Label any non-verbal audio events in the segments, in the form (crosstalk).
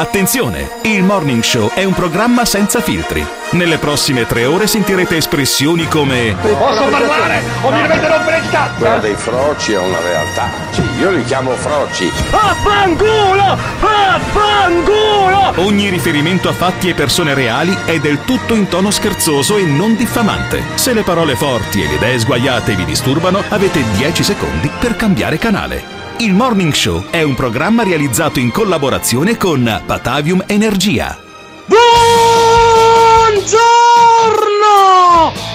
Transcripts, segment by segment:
Attenzione! Il Morning Show è un programma senza filtri. Nelle prossime tre ore sentirete espressioni come Posso parlare o mi dovete rompere il cazzo? Quella dei froci è una realtà. Sì, io li chiamo froci. Affanculo! Affanculo! Ogni riferimento a fatti e persone reali è del tutto in tono scherzoso e non diffamante. Se le parole forti e le idee sguaiate vi disturbano, avete 10 secondi per cambiare canale. Il Morning Show è un programma realizzato in collaborazione con Batavium Energia. Buongiorno!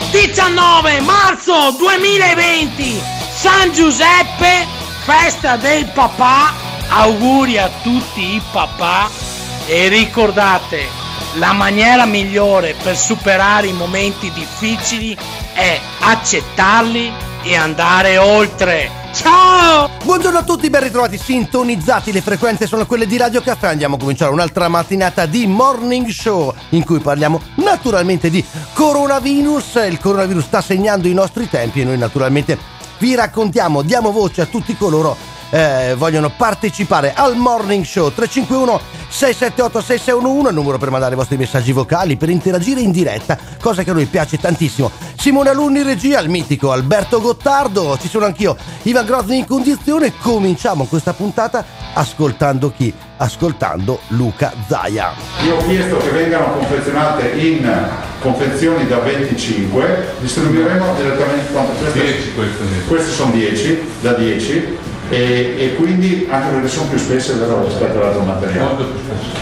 19 marzo 2020, San Giuseppe, festa del papà. Auguri a tutti i papà e ricordate, la maniera migliore per superare i momenti difficili è accettarli e andare oltre. Ciao! Buongiorno a tutti, ben ritrovati, sintonizzati, le frequenze sono quelle di Radio Caffè, andiamo a cominciare un'altra mattinata di Morning Show in cui parliamo naturalmente di coronavirus, il coronavirus sta segnando i nostri tempi e noi naturalmente vi raccontiamo, diamo voce a tutti coloro eh, vogliono partecipare al Morning Show. 351 678 6611 il numero per mandare i vostri messaggi vocali per interagire in diretta cosa che a noi piace tantissimo. Simone Alunni regia il mitico Alberto Gottardo. Ci sono anch'io Ivan Grozny in condizione cominciamo questa puntata ascoltando chi? ascoltando Luca Zaia. Io ho chiesto che vengano confezionate in confezioni da 25, distribuiremo direttamente quanto queste, 10 queste queste sono 10, da 10 e, e quindi anche perché sono più spesse vero, rispetto all'altro materiale.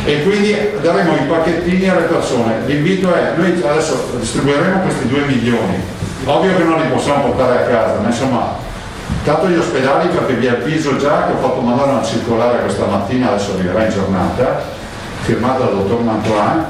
E quindi daremo i pacchettini alle persone. L'invito è, noi adesso distribuiremo questi 2 milioni. Ovvio che non li possiamo portare a casa, ma insomma, tanto gli ospedali perché vi avviso già che ho fatto mandare una circolare questa mattina, adesso arriverà in giornata, firmata dal dottor Mantoin,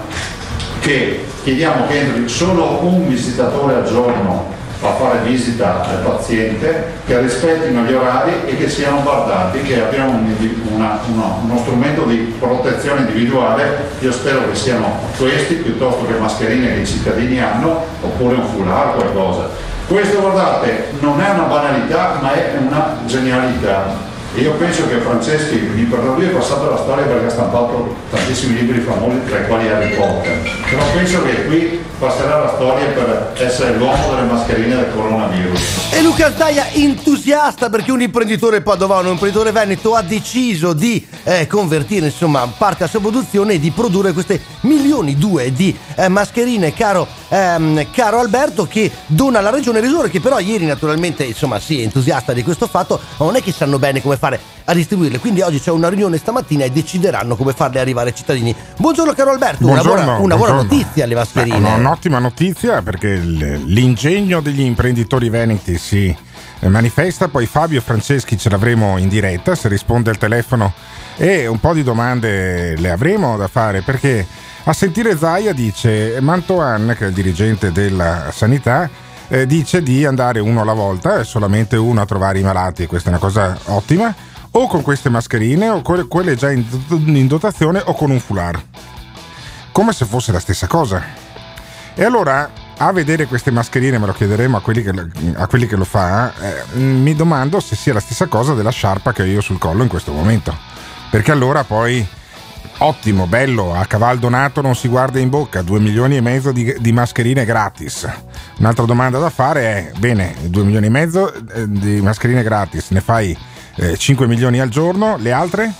che chiediamo che entri solo un visitatore al giorno a fare visita al paziente, che rispettino gli orari e che siano bardati, che abbiamo un- una- uno, uno strumento di protezione individuale, io spero che siano questi piuttosto che mascherine che i cittadini hanno, oppure un foulard, qualcosa. Questo guardate non è una banalità ma è una genialità. Io penso che Franceschi, mi perdono, lui è passato alla storia perché ha stampato tantissimi libri famosi, tra i quali Harry Potter. Però penso che qui passerà la storia per essere l'uomo delle mascherine del coronavirus. E Luca Zaia entusiasta perché un imprenditore padovano, un imprenditore veneto ha deciso di eh, convertire insomma parte della sua produzione e di produrre queste milioni due di eh, mascherine caro, ehm, caro Alberto che dona alla regione Risore che però ieri naturalmente insomma sì è entusiasta di questo fatto ma non è che sanno bene come fare a distribuirle. Quindi oggi c'è una riunione stamattina e decideranno come farle arrivare ai cittadini. Buongiorno caro Alberto una Buongiorno, buona, una buona notizia alle Beh, mascherine una- un'ottima notizia perché l'ingegno degli imprenditori veneti si eh, manifesta, poi Fabio Franceschi ce l'avremo in diretta, se risponde al telefono e un po' di domande le avremo da fare perché a sentire Zaia dice Mantoan, che è il dirigente della sanità, eh, dice di andare uno alla volta, solamente uno a trovare i malati, questa è una cosa ottima, o con queste mascherine o con quelle già in, dotazione o con un foulard come se fosse la stessa cosa. E allora, a vedere queste mascherine, me lo chiederemo a quelli che, lo- a quelli che lo fa, eh, mi domando se sia la stessa cosa della sciarpa che ho io sul collo in questo momento. Perché allora poi, ottimo, bello, a caval donato non si guarda in bocca, 2 milioni e mezzo di, di mascherine gratis. Un'altra domanda da fare è, bene, 2 milioni e mezzo eh, di mascherine gratis, ne fai 5 milioni al giorno, le altre?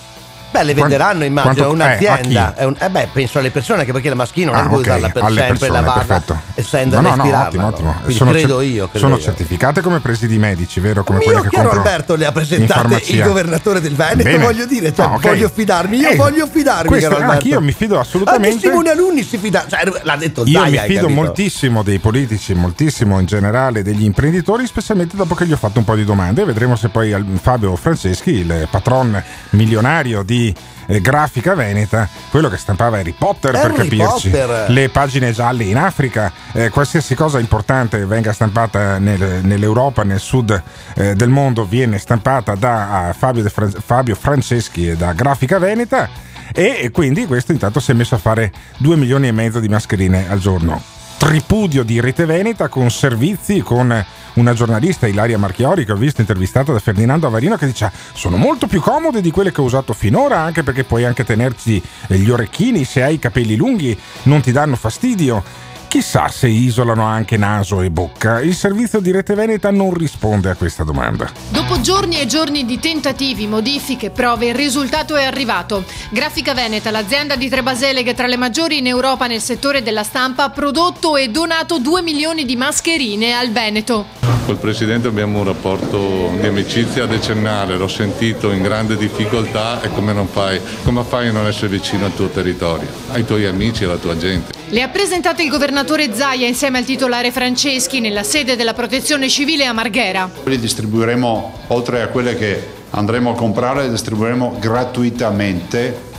Beh, le venderanno, immagino, quanto- un'azienda. eh, un- eh beh, penso alle persone, anche perché la maschina non Ah, puoi ok, usarla per alle sempre, persone, lavarla perfetto. e No, no, no, ottimo, ottimo. Sono credo cer- io. Credo sono io. certificate come presidi medici, vero? Come quelle che compro Alberto le ha presentate il governatore del Veneto, Bene. voglio dire, cioè, Ah, ok. voglio fidarmi, io Eh, voglio fidarmi, questo- caro Alberto. anch'io mi fido assolutamente. Anche Simone Alunni si fida, cioè, l'ha detto Io Zaia, mi fido moltissimo dei politici, moltissimo in generale degli imprenditori, specialmente dopo che gli ho fatto un po' di domande. Vedremo se poi Fabio Franceschi, il patron milionario di eh, Grafica Veneta, quello che stampava Harry Potter per Harry capirci, Potter. le pagine gialle in Africa, eh, qualsiasi cosa importante venga stampata nel- nell'Europa, nel sud eh, del mondo, viene stampata da ah, Fabio, De Fran- Fabio Franceschi e da Grafica Veneta. E e quindi questo intanto si è messo a fare 2 milioni e mezzo di mascherine al giorno. Tripudio di Rete Veneta con servizi, con una giornalista, Ilaria Marchiori, che ho visto intervistata da Ferdinando Avarino, che dice sono molto più comode di quelle che ho usato finora, anche perché puoi anche tenerci gli orecchini, se hai i capelli lunghi non ti danno fastidio. Chissà se isolano anche naso e bocca. Il servizio di Rete Veneta non risponde a questa domanda. Dopo giorni e giorni di tentativi, modifiche, prove, il risultato è arrivato. Grafica Veneta, l'azienda di Trebasele che è tra le maggiori in Europa nel settore della stampa, ha prodotto e donato 2 milioni di mascherine al Veneto. Col Presidente abbiamo un rapporto di amicizia decennale, l'ho sentito in grande difficoltà e come, non fai, come fai a non essere vicino al tuo territorio, ai tuoi amici, alla tua gente. Le ha presentate il governatore Zaia insieme al titolare Franceschi nella sede della protezione civile a Marghera. Li distribuiremo, oltre a quelle che andremo a comprare, le distribuiremo gratuitamente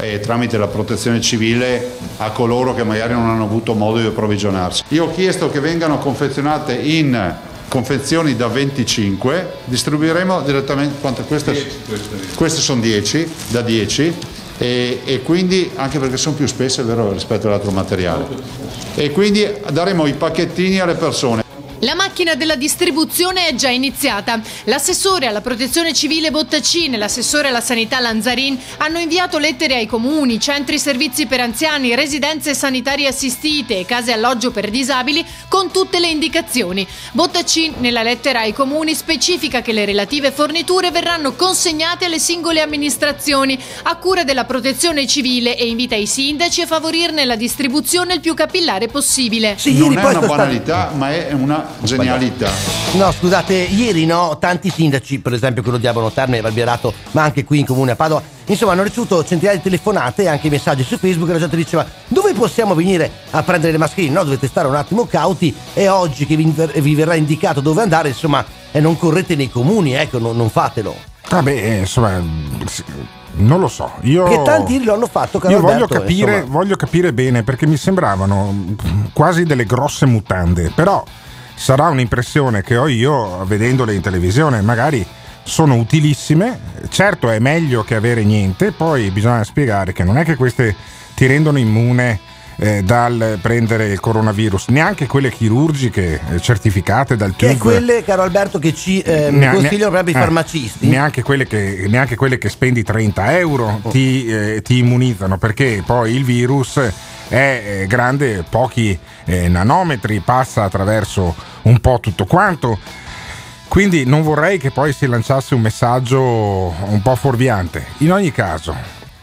eh, tramite la protezione civile a coloro che magari non hanno avuto modo di approvvigionarsi. Io ho chiesto che vengano confezionate in confezioni da 25, distribuiremo direttamente, quante queste? 10, queste? queste sono 10, da 10 e, e, quindi anche perché sono più spesse vero, rispetto all'altro materiale. E quindi daremo i pacchettini alle persone la macchina della distribuzione è già iniziata. L'assessore alla protezione civile Bottacin e l'assessore alla sanità Lanzarin hanno inviato lettere ai comuni, centri servizi per anziani, residenze sanitarie assistite e case alloggio per disabili con tutte le indicazioni. Bottacin nella lettera ai comuni specifica che le relative forniture verranno consegnate alle singole amministrazioni a cura della protezione civile e invita i sindaci a favorirne la distribuzione il più capillare possibile. Sì, non è una banalità, ma è una genialità. No, scusate, ieri no, tanti sindaci, per esempio quello di Abano Terme e Barbierato, ma anche qui in comune a Padova, insomma hanno ricevuto centinaia di telefonate e anche messaggi su Facebook e la gente diceva dove possiamo venire a prendere le mascherine? No, dovete stare un attimo cauti e oggi che vi, vi verrà indicato dove andare, insomma, e non correte nei comuni, ecco, non, non fatelo. Vabbè, eh, insomma, non lo so. Io, che tanti lo hanno fatto. Io voglio capire, voglio capire bene perché mi sembravano quasi delle grosse mutande. Però sarà un'impressione che ho io vedendole in televisione, magari sono utilissime, certo è meglio che avere niente, poi bisogna spiegare che non è che queste ti rendono immune eh, dal prendere il coronavirus, neanche quelle chirurgiche eh, certificate dal TÜV. E quelle, caro Alberto, che ci eh, ne- consigliano proprio i eh, farmacisti. Neanche quelle, che, neanche quelle che spendi 30 euro oh. ti, eh, ti immunizzano, perché poi il virus è grande, pochi eh, nanometri, passa attraverso un po' tutto quanto. Quindi non vorrei che poi si lanciasse un messaggio un po' fuorviante. In ogni caso,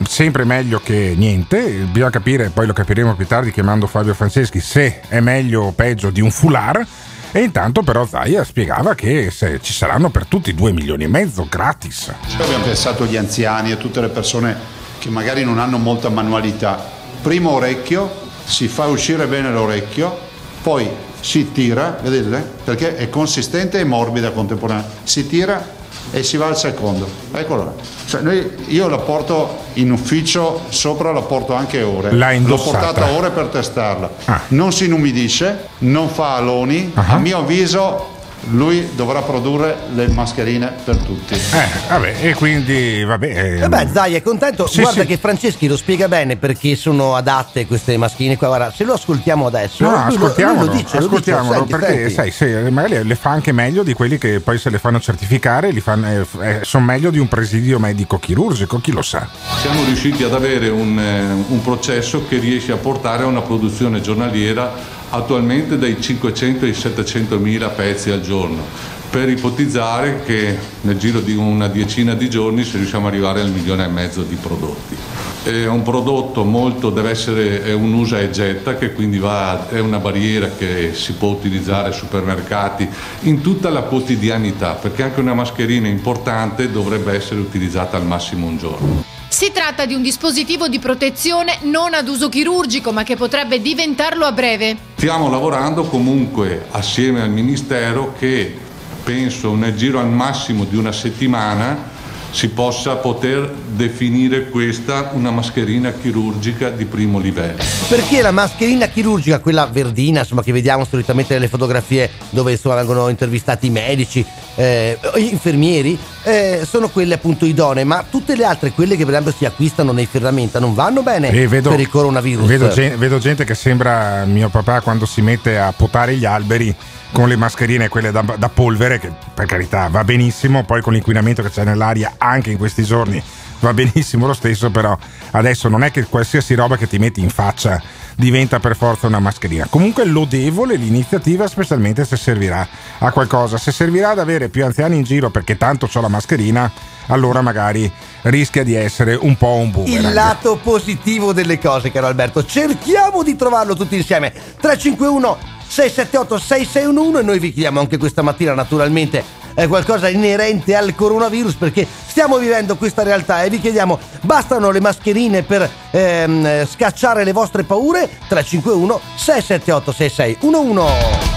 sempre meglio che niente, bisogna capire, poi lo capiremo più tardi chiamando Fabio Franceschi, se è meglio o peggio di un foulard. E intanto però Zaia spiegava che ci saranno per tutti 2 milioni e mezzo gratis. Abbiamo pensato agli anziani, a tutte le persone che magari non hanno molta manualità. Primo orecchio, si fa uscire bene l'orecchio, poi si tira, vedete? Perché è consistente e morbida contemporaneamente. Si tira e si va al secondo. Eccolo cioè noi, io la porto in ufficio, sopra la porto anche ore. L'ho portata ore per testarla. Ah. Non si inumidisce, non fa aloni. Uh-huh. A mio avviso lui dovrà produrre le mascherine per tutti. Eh, vabbè, e quindi vabbè. Eh, vabbè, dai, è contento. Sì, Guarda sì. che Franceschi lo spiega bene perché sono adatte queste mascherine qua. Guarda, se lo ascoltiamo adesso, no, ascoltiamolo, lo, lo dice, ascoltiamolo lo dice, perché senti. sai, sì, magari le fa anche meglio di quelli che poi se le fanno certificare, eh, eh, sono meglio di un presidio medico chirurgico, chi lo sa. Siamo riusciti ad avere un, eh, un processo che riesce a portare a una produzione giornaliera attualmente dai 500 ai 700 mila pezzi al giorno, per ipotizzare che nel giro di una decina di giorni se riusciamo ad arrivare al milione e mezzo di prodotti. È un prodotto molto, deve essere un usa e getta che quindi va, è una barriera che si può utilizzare ai supermercati in tutta la quotidianità, perché anche una mascherina importante dovrebbe essere utilizzata al massimo un giorno. Si tratta di un dispositivo di protezione non ad uso chirurgico, ma che potrebbe diventarlo a breve. Stiamo lavorando comunque assieme al Ministero che penso nel giro al massimo di una settimana si possa poter definire questa una mascherina chirurgica di primo livello. Perché la mascherina chirurgica, quella verdina, insomma, che vediamo solitamente nelle fotografie dove insomma, vengono intervistati i medici, eh, infermieri, eh, sono quelle appunto idonee, ma tutte le altre, quelle che per esempio si acquistano nei ferramenta, non vanno bene vedo, per il coronavirus. Vedo, vedo gente che sembra mio papà quando si mette a potare gli alberi con le mascherine, quelle da, da polvere, che per carità va benissimo, poi con l'inquinamento che c'è nell'aria anche in questi giorni va benissimo lo stesso, però adesso non è che qualsiasi roba che ti metti in faccia diventa per forza una mascherina. Comunque lodevole l'iniziativa, specialmente se servirà a qualcosa. Se servirà ad avere più anziani in giro perché tanto ho la mascherina, allora magari rischia di essere un po' un boomerang. Il lato positivo delle cose, caro Alberto. Cerchiamo di trovarlo tutti insieme. 351 678 6611 e noi vi chiediamo anche questa mattina naturalmente eh, qualcosa inerente al coronavirus perché stiamo vivendo questa realtà e vi chiediamo bastano le mascherine per ehm, scacciare le vostre paure 351 678 6611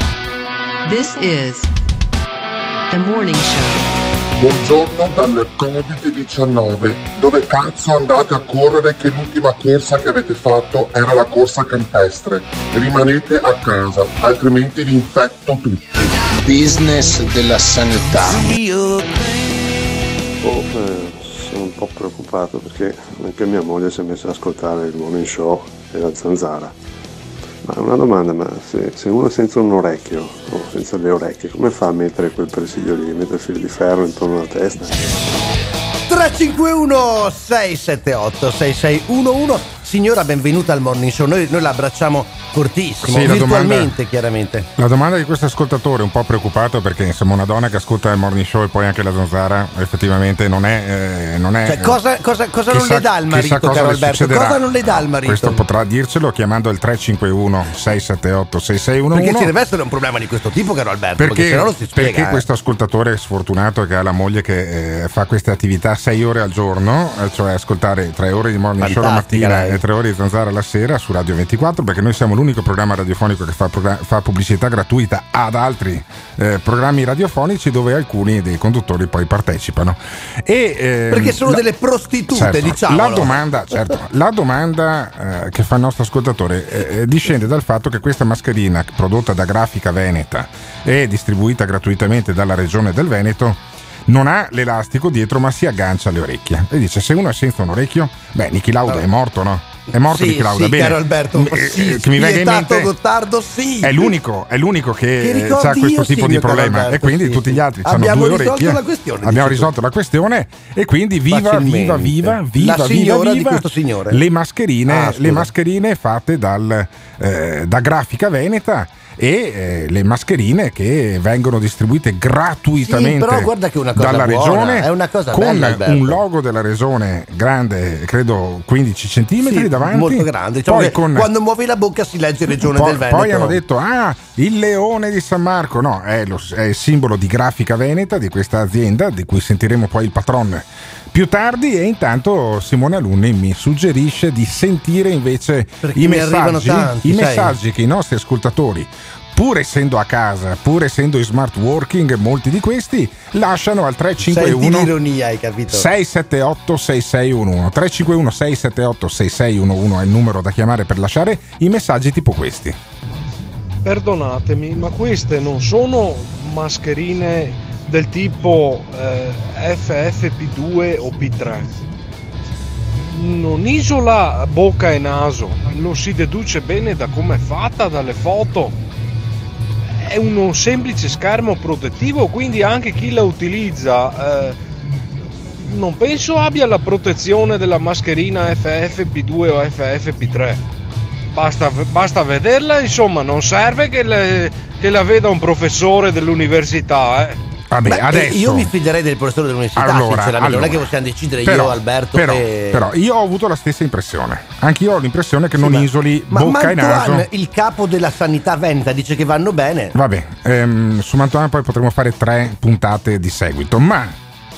This is the morning show. Buongiorno dal Covid-19. Dove cazzo andate a correre che l'ultima corsa che avete fatto era la corsa campestre? Rimanete a casa, altrimenti vi infetto tutti. Business della sanità. Oh, eh, sono un po' preoccupato perché anche mia moglie si è messa ad ascoltare il morning show e la zanzara. Ma una domanda, ma se, se uno è senza un orecchio o senza le orecchie, come fa a mettere quel presidio lì? Mettere filo di ferro intorno alla testa? 351 678 6611 Signora, benvenuta al Morning Show. Noi, noi la abbracciamo fortissimo, Sì, la virtualmente, domanda- chiaramente. La domanda di questo ascoltatore, un po' preoccupato perché insomma una donna che ascolta il morning show e poi anche la zanzara, effettivamente non è. eh, non è Cioè, cosa, cosa- cosa non chissà- le dà il marito, caro Alberto? Cosa non le dà il marito? Questo potrà dircelo chiamando il 351 678 6611 Perché ci deve essere un problema di questo tipo, caro Alberto, perché, perché, non spiega. perché eh. questo ascoltatore sfortunato che ha la moglie che eh, fa queste attività 6 ore al giorno, eh, cioè ascoltare 3 ore di morning show la Fantastica, mattina lei. e 3 ore di zanzara la sera su Radio 24, perché noi siamo l'unico programma radiofonico che fa, fa pubblicità gratuita ad altri eh, programmi radiofonici dove alcuni dei conduttori poi partecipano. E, ehm, Perché sono la- delle prostitute, Certo, diciamolo. La domanda, certo, la domanda eh, che fa il nostro ascoltatore eh, eh, discende dal fatto che questa mascherina prodotta da Grafica Veneta e distribuita gratuitamente dalla regione del Veneto non ha l'elastico dietro ma si aggancia alle orecchie. E dice se uno è senza un orecchio, beh Niki Lauda è morto no? È morto Sì, Niki Lauda, sì, bene. caro Alberto, Eh, sì, che mi venga in mente Gottardo, sì. è l'unico, è l'unico che, Che eh, ha questo tipo di problema Alberto, e quindi sì, tutti gli altri hanno due orecchie. Abbiamo risolto la questione e quindi viva, viva, viva, viva, La viva, di viva le mascherine, Ah, le mascherine fatte dal, eh, da Grafica Veneta e eh, le mascherine che vengono distribuite gratuitamente Sì, dalla buona, regione con bella, un logo della regione grande credo 15 centimetri Sì, davanti molto grande. Diciamo poi con Quando muovi la bocca si legge Regione poi, del Veneto. poi hanno detto: Ah, il leone di San Marco. No, è, lo- è il simbolo di grafica veneta di questa azienda, di cui sentiremo poi il patron più tardi. E intanto Simone Alunni mi suggerisce di sentire invece Perché i messaggi, tanti, i messaggi che i nostri ascoltatori. Pur essendo a casa, pur essendo in smart working, molti di questi lasciano al Senti 351 l'ironia, hai capito? 678 6611 351 678 6611 è il numero da chiamare per lasciare i messaggi tipo questi. Perdonatemi, ma queste non sono mascherine del tipo eh, FFP2 o P3. Non isola bocca e naso, lo si deduce bene da come è fatta, dalle foto. È uno semplice schermo protettivo, quindi anche chi la utilizza eh, non penso abbia la protezione della mascherina FFP2 o FFP3. Basta, basta vederla, insomma, non serve che, le- che la veda un professore dell'università. Eh. Vabbè, Beh, adesso. Io mi fiderei del professore dell'università, Allora, sinceramente. non è allora. che possiamo decidere Però- io, Alberto. Però, che... però io ho avuto la stessa impressione. Anch'io ho l'impressione che non ma- isoli Ma bocca e Mantoan, naso. il capo della sanità veneta, dice che vanno bene. Vabbè, ehm, su Mantovano poi potremo fare tre puntate di seguito, ma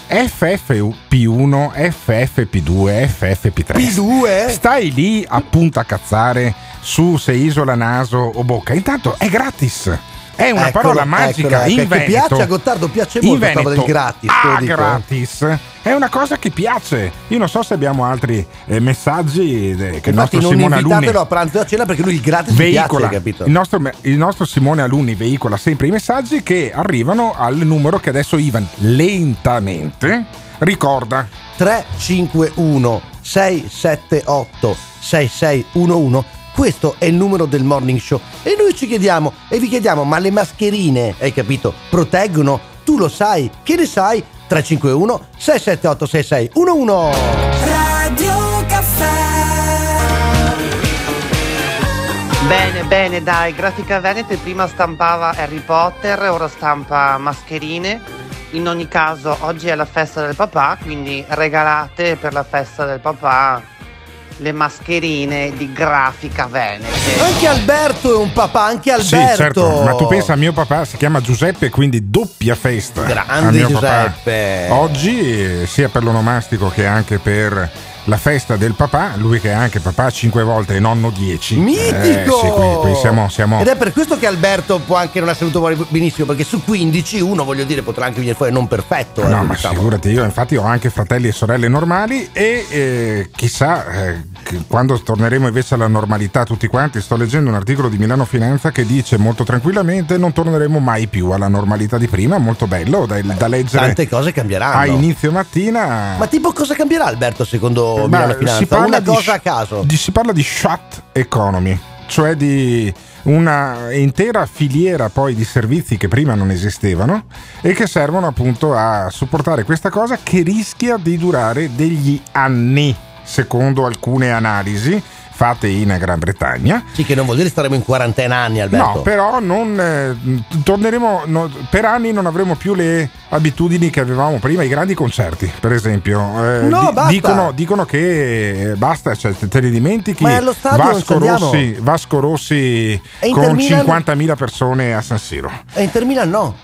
FFP1, FFP2, FFP3. P2? Stai lì appunto a cazzare su se isola naso o bocca. Intanto è gratis. È una Eccolo, parola magica eccolo, in Veneto. piace a Gottardo, piace molto roba del Veneto, gratis, ah, gratis. È una cosa che piace. Io non so se abbiamo altri eh, messaggi eh, che il Infatti nostro non Simone Alunni a pranzo e a cena perché lui il gratis veicola. piace, capito? il, nostro, il nostro Simone Alunni veicola sempre i messaggi che arrivano al numero che adesso Ivan lentamente ricorda. 351 678 6611 questo è il numero del morning show. E noi ci chiediamo e vi chiediamo ma le mascherine hai capito proteggono? Tu lo sai? Che ne sai? 351 678 6611 Radio Caffè. Bene, bene, dai, Grafica Venete prima stampava Harry Potter, ora stampa mascherine. In ogni caso, oggi è la festa del papà, quindi regalate per la festa del papà le mascherine di Grafica Venete. anche Alberto è un papà anche Sì, Alberto certo, ma tu pensa, mio papà si chiama Giuseppe, quindi doppia festa. Grande a mio papà. Giuseppe. Oggi, eh, sia per l'onomastico che anche per la festa del papà, lui che è anche papà 5 volte e nonno 10. Mitico! Eh, sì, qui, qui siamo, siamo Ed è per questo che Alberto può anche non essere venuto fuori benissimo, perché su 15 uno, voglio dire, potrà anche venire fuori non perfetto. No, eh, ma diciamo. figurati, io infatti ho anche fratelli e sorelle normali e eh, chissà eh, quando torneremo invece alla normalità tutti quanti, sto leggendo un articolo di Milano Finanza che dice molto tranquillamente non torneremo mai più alla normalità di prima, molto bello da, da leggere Tante cose cambieranno. a inizio mattina. Ma tipo cosa cambierà Alberto secondo Milano si Finanza? parla Una di cosa sh- a caso. di- si parla di shut economy, cioè di una intera filiera poi di servizi che prima non esistevano e che servono appunto a supportare questa cosa che rischia di durare degli anni, secondo alcune analisi fatte in Gran Bretagna. Sì, che non vuol dire staremo in quarantena anni, Alberto. No, però non eh, torneremo no, per anni non avremo più le abitudini che avevamo prima, i grandi concerti, per esempio. Eh, No, basta. dicono, dicono che basta, cioè, te, li dimentichi. Ma allo stadio Vasco. Rossi, Vasco Rossi con Milan? 50.000 persone a San Siro. E Inter Milan no.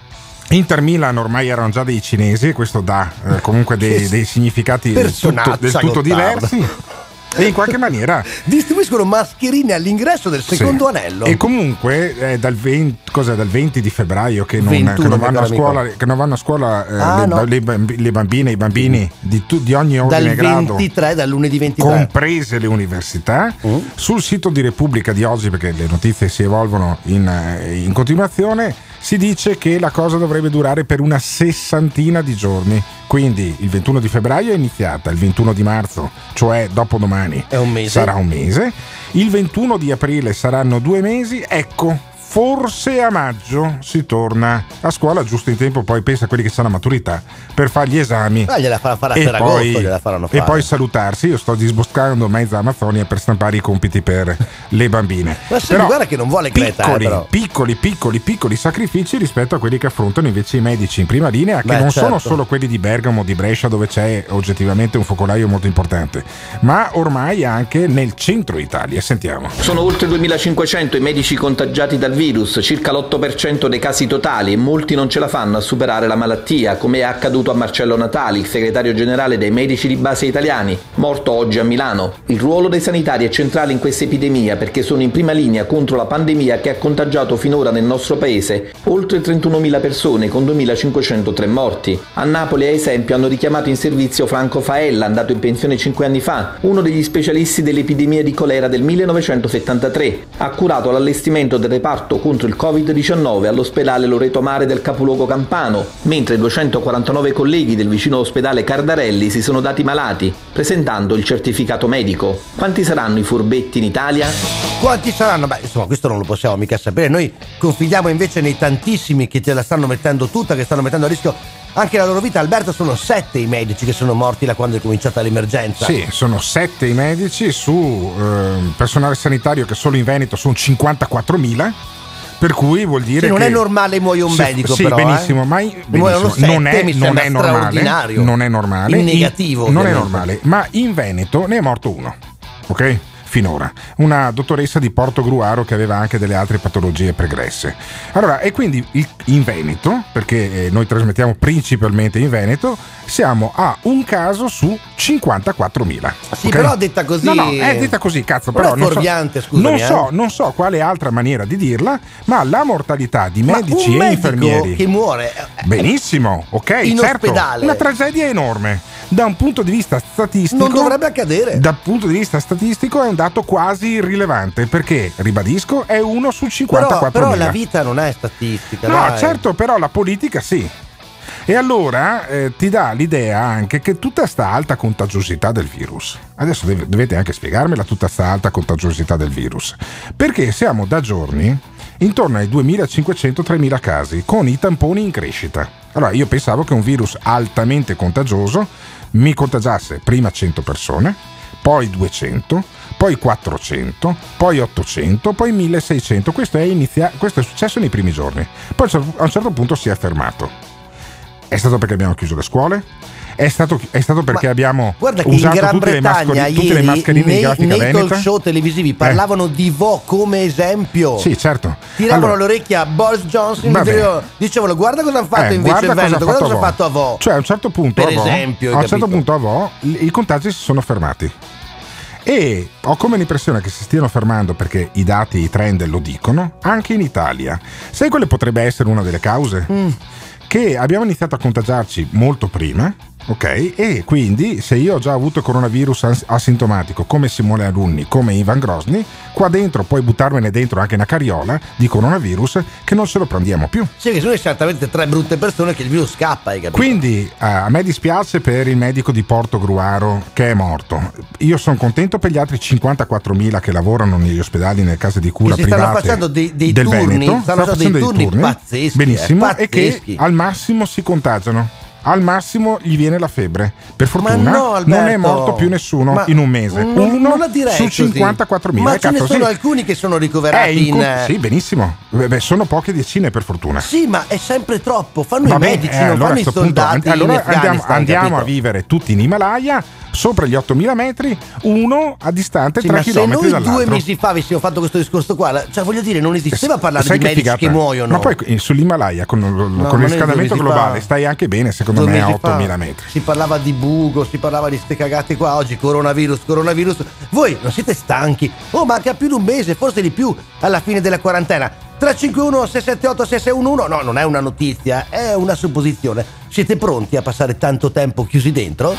Inter Milan ormai erano già dei cinesi questo dà eh, comunque dei, dei significati del tutto, del tutto diversi. (laughs) E in qualche maniera Distribuiscono mascherine all'ingresso del secondo sì. anello. E comunque è dal 20, cos'è, dal 20 di febbraio che non, 21, che non vanno, a scuola, che non vanno a scuola eh, Ah, le, no. le le bambine e i bambini di, tu- di ogni ordine Dal e grado. 23, dal lunedì 23. Comprese le università, Mm. sul sito di Repubblica di oggi, perché le notizie si evolvono in, eh, in continuazione, si dice che la cosa dovrebbe durare per una sessantina di giorni. Quindi il 21 di febbraio è iniziata, il 21 di marzo, cioè dopodomani, un sarà un mese, il 21 di aprile saranno due mesi, ecco. Forse a maggio si torna a scuola giusto in tempo, poi pensa a quelli che hanno la maturità per fare gli esami Ah, gliela farà fare a e poi, gliela faranno e poi salutarsi. Io sto disboscando mezza Amazzonia per stampare i compiti per (laughs) le bambine. Ma se guarda che non vuole Greta, eh, piccoli, però. piccoli, piccoli, piccoli sacrifici rispetto a quelli che affrontano invece i medici in prima linea, che Beh, non sono certo. solo quelli di Bergamo, di Brescia, dove c'è oggettivamente un focolaio molto importante, ma ormai anche nel centro Italia. Sentiamo. Sono oltre 2500 i medici contagiati dal virus, circa l'8% dei casi totali e molti non ce la fanno a superare la malattia, come è accaduto a Marcello Natali, il segretario generale dei medici di base italiani, morto oggi a Milano. Il ruolo dei sanitari è centrale in questa epidemia perché sono in prima linea contro la pandemia che ha contagiato finora nel nostro paese oltre 31.000 persone con 2.503 morti. A Napoli, ad esempio, hanno richiamato in servizio Franco Faella, andato in pensione 5 anni fa, uno degli specialisti dell'epidemia di colera del 1973. Ha curato l'allestimento del reparto contro il Covid-19 all'ospedale Loreto Mare del capoluogo campano, mentre 249 colleghi del vicino ospedale Cardarelli si sono dati malati, presentando il certificato medico. Quanti saranno i furbetti in Italia? Quanti saranno? Beh, insomma, questo non lo possiamo mica sapere. Noi confidiamo invece nei tantissimi che te la stanno mettendo tutta, che stanno mettendo a rischio anche la loro vita. Alberto, sono sette i medici che sono morti da quando è cominciata l'emergenza. Sì, sono sette i medici su eh, personale sanitario che solo in Veneto sono 54.000. Per cui vuol dire Sì, non che è normale muoia un Sì, medico, sì, però. benissimo, eh. ma benissimo, sette, non è, non è normale, non è normale. In negativo, non è normale, ma in Veneto ne è morto uno. Ok? Finora, una dottoressa di Porto Gruaro che aveva anche delle altre patologie pregresse. Allora, e quindi in Veneto, perché eh, noi trasmettiamo principalmente in Veneto, siamo a un caso su 54.000. Sì, ok? però detta così- No, no, è detta così, cazzo, Però però, è non so- scusami, non eh. so, non so quale altra maniera di dirla, ma la mortalità di medici e infermieri che muore eh, Benissimo, ok, In certo. ospedale. Una tragedia enorme. Da un punto di vista statistico non dovrebbe accadere. dal punto di vista statistico è un dato quasi irrilevante perché, ribadisco, è uno su 54.000. Però, però la vita non è statistica. No, dai. certo, però la politica sì. E allora eh, ti dà l'idea anche che tutta sta alta contagiosità del virus, adesso deve- dovete anche spiegarmela tutta sta alta contagiosità del virus, perché siamo da giorni intorno ai 2500-3000 casi con i tamponi in crescita. Allora io pensavo che un virus altamente contagioso mi contagiasse prima 100 persone, poi 200, poi 400, poi 800, poi 1600. Questo è, inizia- questo è successo nei primi giorni. Poi a un certo punto si è fermato. È stato perché abbiamo chiuso le scuole? È stato, è stato perché Ma abbiamo Guarda che in usato Gran tutte le, Bretagna mascoli- tutte le ieri mascherine nei, in grafica nei talk show televisivi parlavano di Vo come esempio. Sì, certo. Tiravano Allora, l'orecchia a Boris Johnson Vabbè. dicevano- guarda cosa hanno fatto Eh, invece guarda Veneto, cosa guarda cosa ha fatto a Vo. Cioè, a un certo punto, Per a Vo- esempio, a un certo punto a Vo, i i contagi si sono fermati. E ho come l'impressione che si stiano fermando perché i dati, i trend lo dicono, anche in Italia. Sai quale potrebbe essere una delle cause? Mm. Che abbiamo iniziato a contagiarci molto prima, ok? E quindi se io ho già avuto coronavirus as- asintomatico come Simone Alunni, come Ivan Grosny, qua dentro puoi buttarmene dentro anche una carriola di coronavirus che non ce lo prendiamo più. Sì, che sono esattamente tre brutte persone che il virus scappa, hai capito? Quindi eh, a me dispiace per il medico di Porto Gruaro che è morto. Io sono contento per gli altri 54.000 che lavorano negli ospedali, nelle case di cura si stanno private facendo dei- dei del turni, Veneto. stanno facendo dei turni pazzeschi, Benissimo, eh, e che pazzeschi. al massimo si contagiano. Al massimo gli viene la febbre. Per fortuna no, non è morto più nessuno Ma in un mese. non- Uno su così. 54.000. Ma Eh, ce ne sono sì. alcuni che sono Eh, ricoverati in in... con- Sì, benissimo. Beh, sono poche decine per fortuna. Sì, ma è sempre troppo. Fanno Vabbè, i medici, eh, non allora fanno i sto punto, soldati. allora andiamo, andiamo a vivere tutti in Himalaya, sopra gli 8000 metri, uno a distante Sì, 3 ma se km noi dall'altro. due mesi fa avessimo fatto questo discorso qua, cioè voglio dire, non esisteva parlare Sai di medici figata? che muoiono. Ma poi eh, sull'Himalaya con, con ma il riscaldamento globale fa. stai anche bene, secondo me, a mesi fa 8000 metri. Si parlava di buco, si parlava di ste cagate qua. Oggi coronavirus, coronavirus. Voi non siete stanchi? Oh, manca più di un mese, forse di più, alla fine della quarantena. 351 678 6611 No, non è una notizia, è una supposizione. Siete pronti a passare tanto tempo chiusi dentro?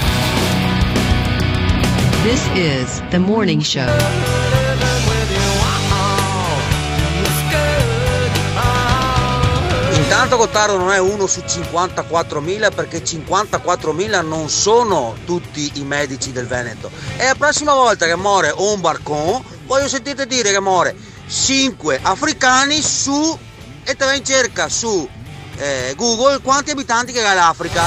This is The Morning Show. Intanto Gottardo non è uno su 54.000 perché 54.000 non sono tutti i medici del Veneto. E la prossima volta che muore un barcon, voglio sentire dire che muore 5 africani su e te vai in cerca su eh, Google quanti abitanti che ha l'Africa.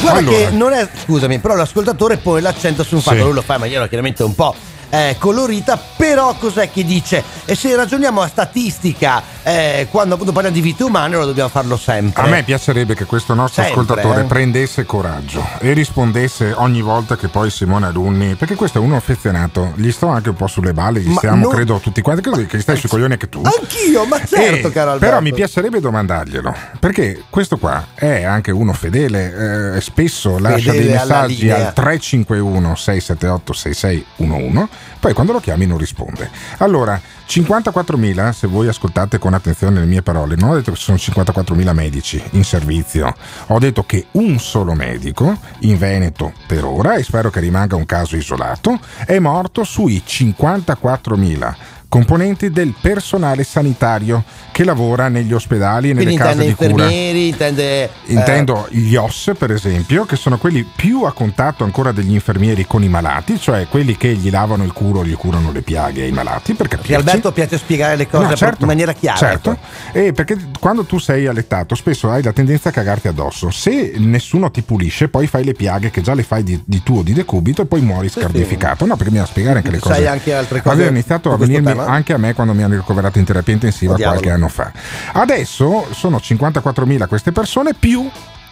Guarda Allora. che non è. Scusami, però l'ascoltatore pone l'accento su un fatto, Sì. lui lo fa in maniera chiaramente un po'. Eh, colorita, però cos'è che dice? E se ragioniamo a statistica, eh, quando appunto parliamo di vite umane, allora dobbiamo farlo sempre. A me piacerebbe che questo nostro Sempre, ascoltatore eh. prendesse coraggio e rispondesse ogni volta che poi Simone Alunni, perché questo è uno affezionato, gli sto anche un po' sulle balle, gli Ma stiamo, non- credo, tutti quanti, credo che gli stai sui coglioni anche tu. Anch'io, ma certo, Eh, caro Alberto. però mi piacerebbe domandarglielo perché questo qua è anche uno fedele eh, spesso lascia dei messaggi al 351 678 6611 poi quando lo chiami non risponde. Allora 54.000 se voi ascoltate con attenzione le mie parole non ho detto che ci sono 54.000 medici in servizio ho detto che un solo medico in Veneto per ora e spero che rimanga un caso isolato è morto sui 54.000 componenti del personale sanitario che lavora negli ospedali e nelle Quindi case di cura. infermieri, intende. eh, Intendo gli OS, per esempio, che sono quelli più a contatto ancora degli infermieri con i malati, cioè quelli che gli lavano il culo, gli curano le piaghe ai malati. Per Sì, capirci. Alberto piace spiegare le cose No, certo, in maniera chiara. Certo, ecco. e perché quando tu sei allettato spesso hai la tendenza a cagarti addosso. Se nessuno ti pulisce, poi fai le piaghe che già le fai di, di tuo di decubito e poi muori scarnificato. No, perché bisogna spiegare anche le Sai cose. anche altre cose Aveva iniziato a venirmi? Anche a me quando mi hanno ricoverato in terapia intensiva Oh, diavolo. qualche anno fa. Adesso sono 54.000 queste persone più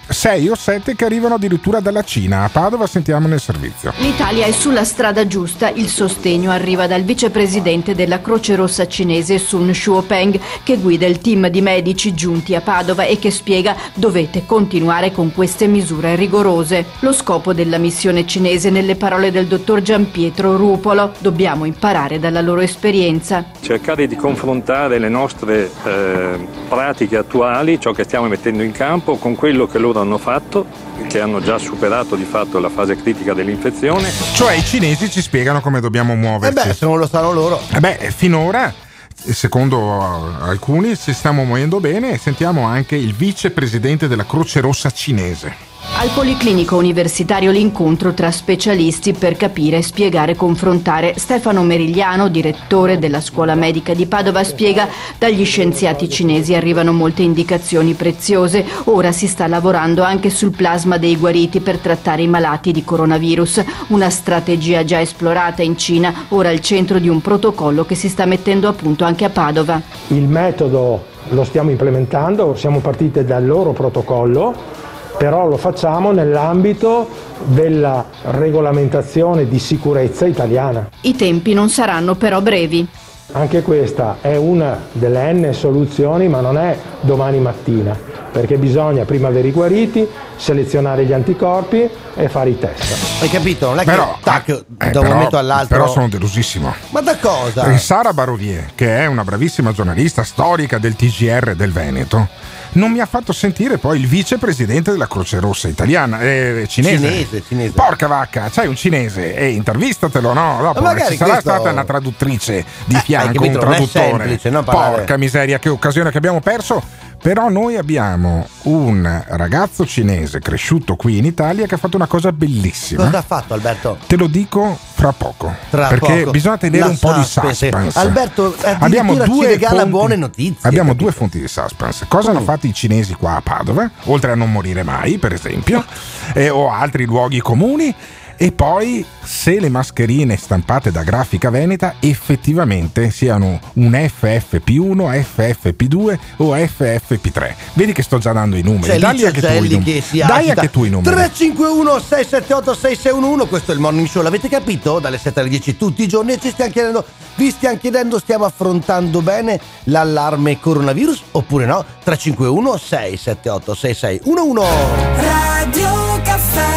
6 o 7 che arrivano addirittura dalla Cina. A Padova sentiamo nel servizio. L'Italia è sulla strada giusta, il sostegno arriva dal vicepresidente della Croce Rossa cinese Sun Shuopeng che guida il team di medici giunti a Padova e che spiega dovete continuare con queste misure rigorose. Lo scopo della missione cinese nelle parole del dottor Giampietro Rupolo, dobbiamo imparare dalla loro esperienza. cercare di confrontare le nostre eh, pratiche attuali, ciò che stiamo mettendo in campo, con quello che loro hanno fatto, che hanno già superato di fatto la fase critica dell'infezione. Cioè i cinesi ci spiegano come dobbiamo muoverci. Eh beh, se non lo sanno loro. Eh beh, finora, secondo alcuni, ci stiamo muovendo bene. Sentiamo anche il vicepresidente della Croce Rossa cinese. Al Policlinico Universitario l'incontro tra specialisti per capire, spiegare, confrontare. Stefano Merigliano, direttore della Scuola Medica di Padova, spiega dagli scienziati cinesi arrivano molte indicazioni preziose. Ora si sta lavorando anche sul plasma dei guariti per trattare i malati di coronavirus. Una strategia già esplorata in Cina, ora al centro di un protocollo che si sta mettendo a punto anche a Padova. Il metodo lo stiamo implementando, siamo partiti dal loro protocollo, però lo facciamo nell'ambito della regolamentazione di sicurezza italiana. I tempi non saranno però brevi. Anche questa è una delle N soluzioni, ma non è domani mattina, perché bisogna prima avere i guariti, selezionare gli anticorpi e fare i test. Hai capito? Non è che Però, tac, eh, da un però- momento all'altro. Però sono delusissimo. Ma da cosa? Perché Sara Barovier, che è una bravissima giornalista storica del TGR del Veneto, non mi ha fatto sentire poi il vicepresidente della Croce Rossa italiana, eh, cinese. Cinese, cinese. Porca vacca, c'hai un cinese e intervistatelo, no? Dopo Ma ci sarà questo- stata una traduttrice di Eh, fianco, un capito, è traduttore. semplice, no, Porca miseria, che occasione che abbiamo perso. Però noi abbiamo un ragazzo cinese cresciuto qui in Italia che ha fatto una cosa bellissima. Cosa ha fatto Alberto? Te lo dico fra poco. Tra perché poco. bisogna tenere La un po' di suspense. suspense. Alberto, addirittura ci regala buone notizie, Abbiamo capito? due fonti di suspense. Cosa hanno fatto i cinesi qua a Padova, oltre a non morire mai, per esempio, (laughs) eh, o altri luoghi comuni. E poi se le mascherine stampate da Grafica Veneta effettivamente siano un FFP1, FFP2 o FFP3. Vedi che sto già dando i numeri. C'è Dai anche tu i che si Dai anche tu i numeri. 351 678 6611 questo è il morning show l'avete capito? dalle 7 alle 10 tutti i giorni e ci stiamo chiedendo vi stiamo chiedendo stiamo affrontando bene l'allarme coronavirus oppure no? 351 678 6611 Radio Caffè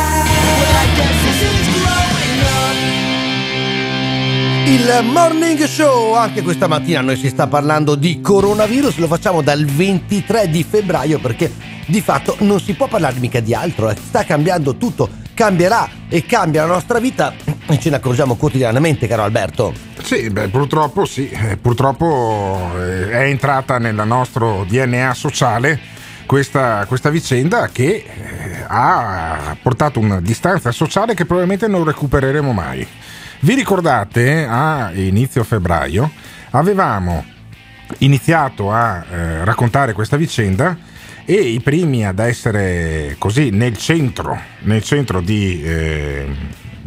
Il morning show, anche questa mattina noi si sta parlando di coronavirus, lo facciamo dal 23 di febbraio perché di fatto non si può parlare mica di altro, eh. sta cambiando tutto, cambierà e cambia la nostra vita e ce ne accorgiamo quotidianamente, caro Alberto. Sì, beh, purtroppo sì, Eh, purtroppo eh, è entrata nel nostro DNA sociale questa, questa vicenda che ha portato una distanza sociale che probabilmente non recupereremo mai. Vi ricordate a inizio febbraio avevamo iniziato a eh, raccontare questa vicenda e i primi ad essere così nel centro, nel centro di, eh,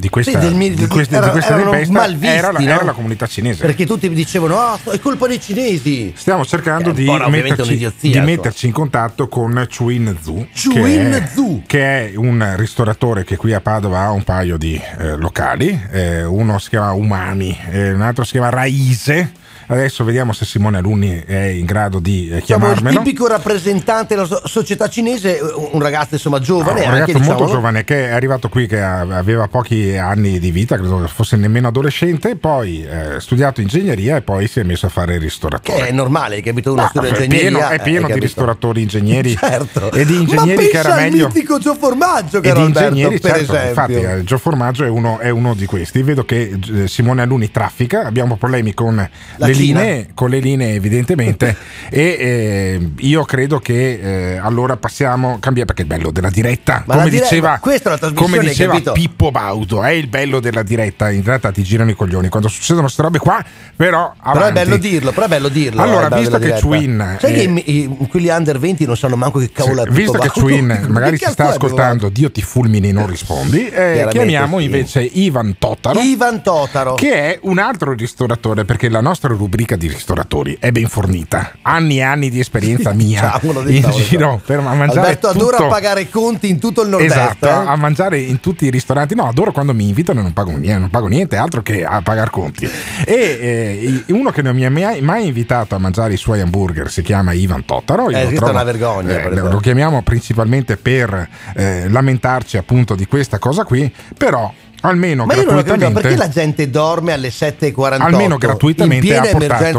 di questa, Sì, del mi- di questa, erano- di questa tempesta malvisti, era, la- no? era la comunità cinese. Perché tutti mi dicevano, ah, è colpa dei cinesi. Stiamo cercando è di, metterci, di metterci in contatto con Chuin Zhu, Chuin che, è, Zhu. che è un ristoratore che qui a Padova ha un paio di eh, locali. Eh, uno si chiama Umami, eh, un altro si chiama Raise. Adesso vediamo se Simone Alunni è in grado di eh, Siamo il chiamarmelo. tipico rappresentante della so- società cinese, un ragazzo insomma giovane, un anche, ragazzo diciamo, molto giovane che è arrivato qui che aveva pochi anni di vita, credo fosse nemmeno adolescente, poi eh, ha studiato ingegneria e poi si è messo a fare il ristoratore. che è normale, hai capito? Uno Ah, studia è ingegneria. pieno, è pieno di ristoratori ingegneri (laughs) Certo. e di ingegneri Ma che era meglio mitico Gio Formaggio, e di Alberto, ingegneri per certo, esempio. infatti eh, Gio Formaggio è uno, è uno di questi vedo che eh, Simone Aluni traffica abbiamo problemi con La le. Linee con le linee evidentemente (laughs) e eh, io credo che eh, allora passiamo cambia perché è il bello della diretta Ma come dire- diceva, questa è la trasmissione, come diceva capito? Pippo Baudo è il bello della diretta in realtà ti girano i coglioni quando succedono queste robe qua però Però è bello dirlo, però è bello dirlo. Allora, è bello visto che. Chuin, Sai che eh, i- i- quelli under 20 non sanno manco che cavolo è Sì, Visto Pippo che Baudo. (laughs) Chuin magari si sta ascoltando, Dio ti fulmini, non rispondi. eh, Chiaramente chiamiamo sì. invece Ivan Totaro. Ivan Totaro. Che è un altro ristoratore, perché la nostra rubrica rubrica di ristoratori è ben fornita. Anni e anni di esperienza (laughs) mia Diciamolo, in diciamolo, giro per mangiare Alberto adora tutto. pagare conti in tutto il nord-est. Esatto, eh? a mangiare in tutti i ristoranti. No, adoro quando mi invitano e non pago niente, non pago niente altro che a pagare conti. E eh, uno che non mi ha mai, mai invitato a mangiare i suoi hamburger si chiama Ivan Totaro. Eh, è trovo- una vergogna, eh, lo chiamiamo principalmente per eh, lamentarci appunto di questa cosa qui, però almeno Ma io non ho capito gratuitamente perché la gente dorme alle 7.48 Almeno gratuitamente ha portato-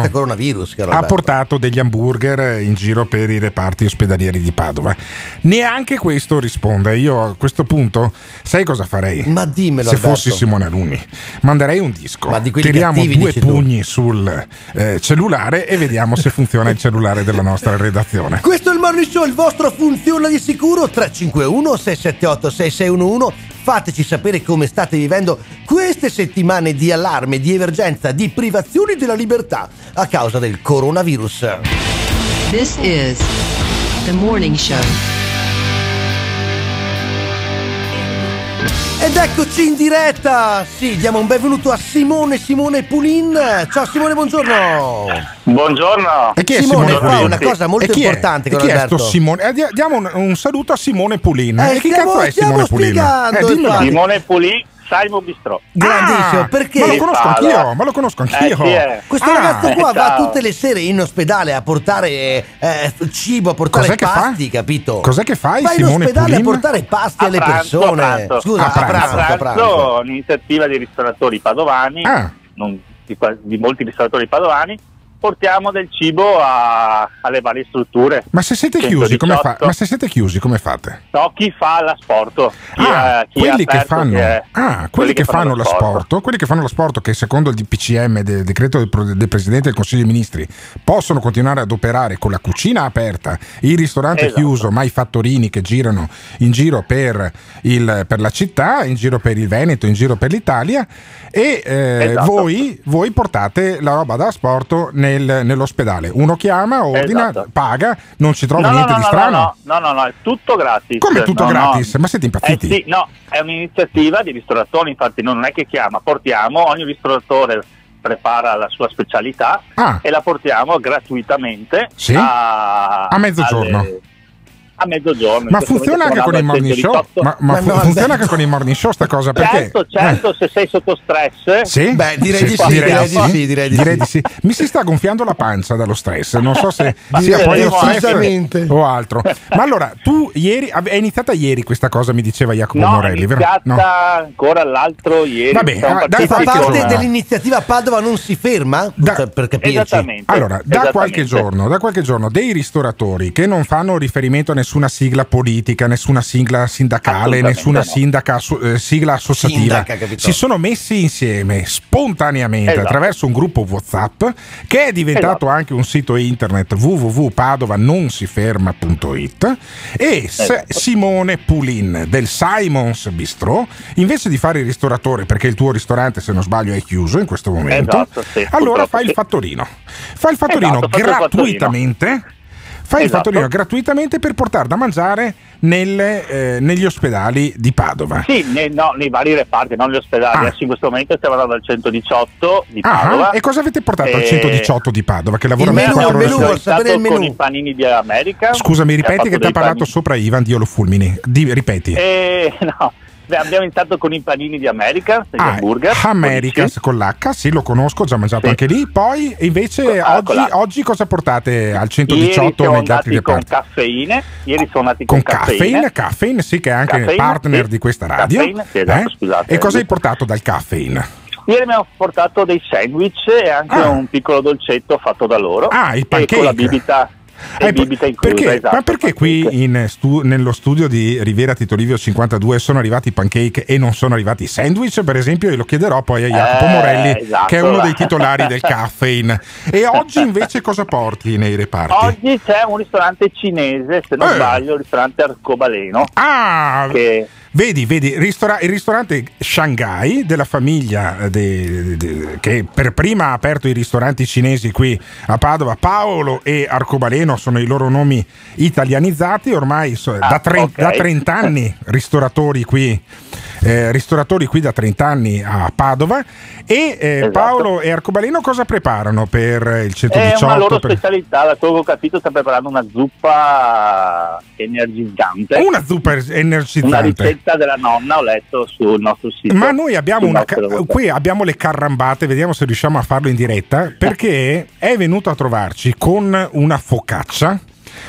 ha portato degli hamburger in giro per i reparti ospedalieri di Padova. Neanche questo risponde. Io a questo punto, sai cosa farei? Ma dimmelo, Se Alberto. fossi Simone Alunni, manderei un disco. Ma di Tiriamo due dici tu. pugni sul eh, cellulare e vediamo se funziona il cellulare della nostra redazione. Questo è il Morning Show, il vostro funziona di sicuro 351 678 6611. Fateci sapere come state vivendo queste settimane di allarme, di emergenza, di privazioni della libertà a causa del coronavirus. This is the morning show. Ed eccoci in diretta! Sì, diamo un benvenuto a Simone Simone Pulin. Ciao Simone, buongiorno! Buongiorno. E chi è Simone, Simone qua Pulin? una cosa molto E chi è? importante E con chi è Alberto. sto Simone? Eh, dia- diamo un, un saluto a Simone Pulin. Eh, e chi stiamo- cazzo è Simone Pulin? Eh. Simone Pulì, Simon Bistrò. Grandissimo, Ah, perché Ma lo conosco Parla. anch'io, ma lo conosco anch'io. Eh, sì, eh. Questo Ah, ragazzo qua eh, va ciao. tutte le sere in ospedale a portare eh, cibo, a portare Cos'è che fa? pasti, capito? Cos'è che fai, Va in Simone ospedale Pulin? a portare pasti A alle pranzo, persone. a pranzo. Scusa, A pranzo, a pranzo. pranzo, un'iniziativa di ristoratori padovani, Ah. non- di, di molti ristoratori padovani, portiamo del cibo a- alle varie strutture. Ma se siete chiusi, come fa- 118. ma se siete chiusi, come fate? No, chi fa l'asporto? Chi Ah, è- chi è quelli che fanno, è- ah, quelli che fanno l'asporto, quelli che fanno l'asporto che secondo il DPCM del decreto del, del Presidente del Consiglio dei Ministri possono continuare ad operare con la cucina aperta, il ristorante Esatto. chiuso, ma i fattorini che girano in giro per, il- per la città, in giro per il Veneto, in giro per l'Italia e eh, Esatto. voi, voi portate la roba da asporto nel- nell'ospedale. Uno chiama, ordina, Esatto. paga, non ci trova No, niente no, di no, strano. No, no, no, no, è tutto gratis. Come tutto gratis? Ma siete impazziti? Eh sì, no, è un'iniziativa di ristoratori, infatti non è che chiama, portiamo, ogni ristoratore prepara la sua specialità Ah. e la portiamo gratuitamente Sì? a, A mezzogiorno. alle- a mezzogiorno. Ma funziona anche con i morning show? 118. Ma, ma Ma fu- funziona anche con i morning show sta cosa? Perché? Certo, certo, se sei sotto stress. Sì? Beh, direi di sì, direi di sì, direi di sì. Mi si sta gonfiando la pancia dallo stress. Non so se (laughs) sia sì, poi lo stress o altro. Ma allora, tu ieri è iniziata ieri questa cosa, mi diceva Jacopo No, è Morelli, vero? iniziata No. ancora l'altro ieri. Vabbè, ah, qualche parte dell'iniziativa Padova non si ferma? Da- Per- capirci. Esattamente. Allora, da qualche, giorno, da qualche giorno dei ristoratori che non fanno riferimento a nessuna sigla politica, nessuna sigla sindacale, nessuna no. sindaca, eh, sigla associativa, Sindaca, si sono messi insieme spontaneamente Esatto. attraverso un gruppo WhatsApp che è diventato Esatto. anche un sito internet www.padovanonsiferma.it e Esatto. Simone Pulin del Simons Bistro invece di fare il ristoratore perché il tuo ristorante se non sbaglio è chiuso in questo momento Esatto, sì, allora fai il fattorino fai il fattorino Esatto, faccio il fattorino. Fai il Esatto. fattorino gratuitamente per portare da mangiare nelle, eh, negli ospedali di Padova Sì, nei, no, nei vari reparti, non gli ospedali. Ah. Adesso in questo momento stiamo andando al 118 di Ah, Padova. e cosa avete portato al Eh, 118 di Padova che lavora il menù, 24 il ore menù, sapere il con menù. i panini di America. scusami ripeti che ti ha parlato panini- sopra Ivan Dio lo fulmini Di- ripeti Eh, (laughs) no, Beh, abbiamo iniziato con i panini di America, degli Ah, hamburger. Americas con l'H, sì, lo conosco, ho già mangiato Sì. anche lì. Poi invece Ah, oggi, oggi cosa portate al Ieri 118 siamo negli altri andati con reparti? caffeine. Ieri sono andati Con con, caffeine, caffeine, sì, che è anche Caffeine, partner sì. di questa radio. Caffeine, sì, esatto, Eh? scusate. E cosa hai portato dal caffeine? Ieri abbiamo portato dei sandwich e anche Ah. un piccolo dolcetto fatto da loro. Ah, il E con la pancake. bibita, e Eh, bibita inclusa. perché, esatto, ma perché qui in stu- nello studio di Rivera Tito Livio 52 sono arrivati i pancake e non sono arrivati i sandwich? Per esempio, e lo chiederò poi a Jacopo Eh, Morelli, esatto. che è uno dei titolari del caffeine. E (laughs) oggi invece cosa porti nei reparti? Oggi c'è un ristorante cinese, se non Eh. sbaglio, il ristorante Arcobaleno. Ah, Che Vedi, vedi, ristora- il ristorante Shanghai della famiglia eh, de- de- che per prima ha aperto i ristoranti cinesi qui a Padova, Paolo e Arcobaleno sono i loro nomi italianizzati, ormai so- da, tre- ok. da 30 anni ristoratori qui eh, ristoratori qui da 30 anni a Padova. E eh, Esatto. Paolo e Arcobaleno cosa preparano per il È 118? una loro per- specialità, da quello che ho capito sta preparando una zuppa energizzante. Una zuppa Una energizzante. ricetta della nonna, ho letto sul nostro sito. Ma noi abbiamo una ca- qui abbiamo le carrambate, vediamo se riusciamo a farlo in diretta, perché è venuto a trovarci con una focaccia.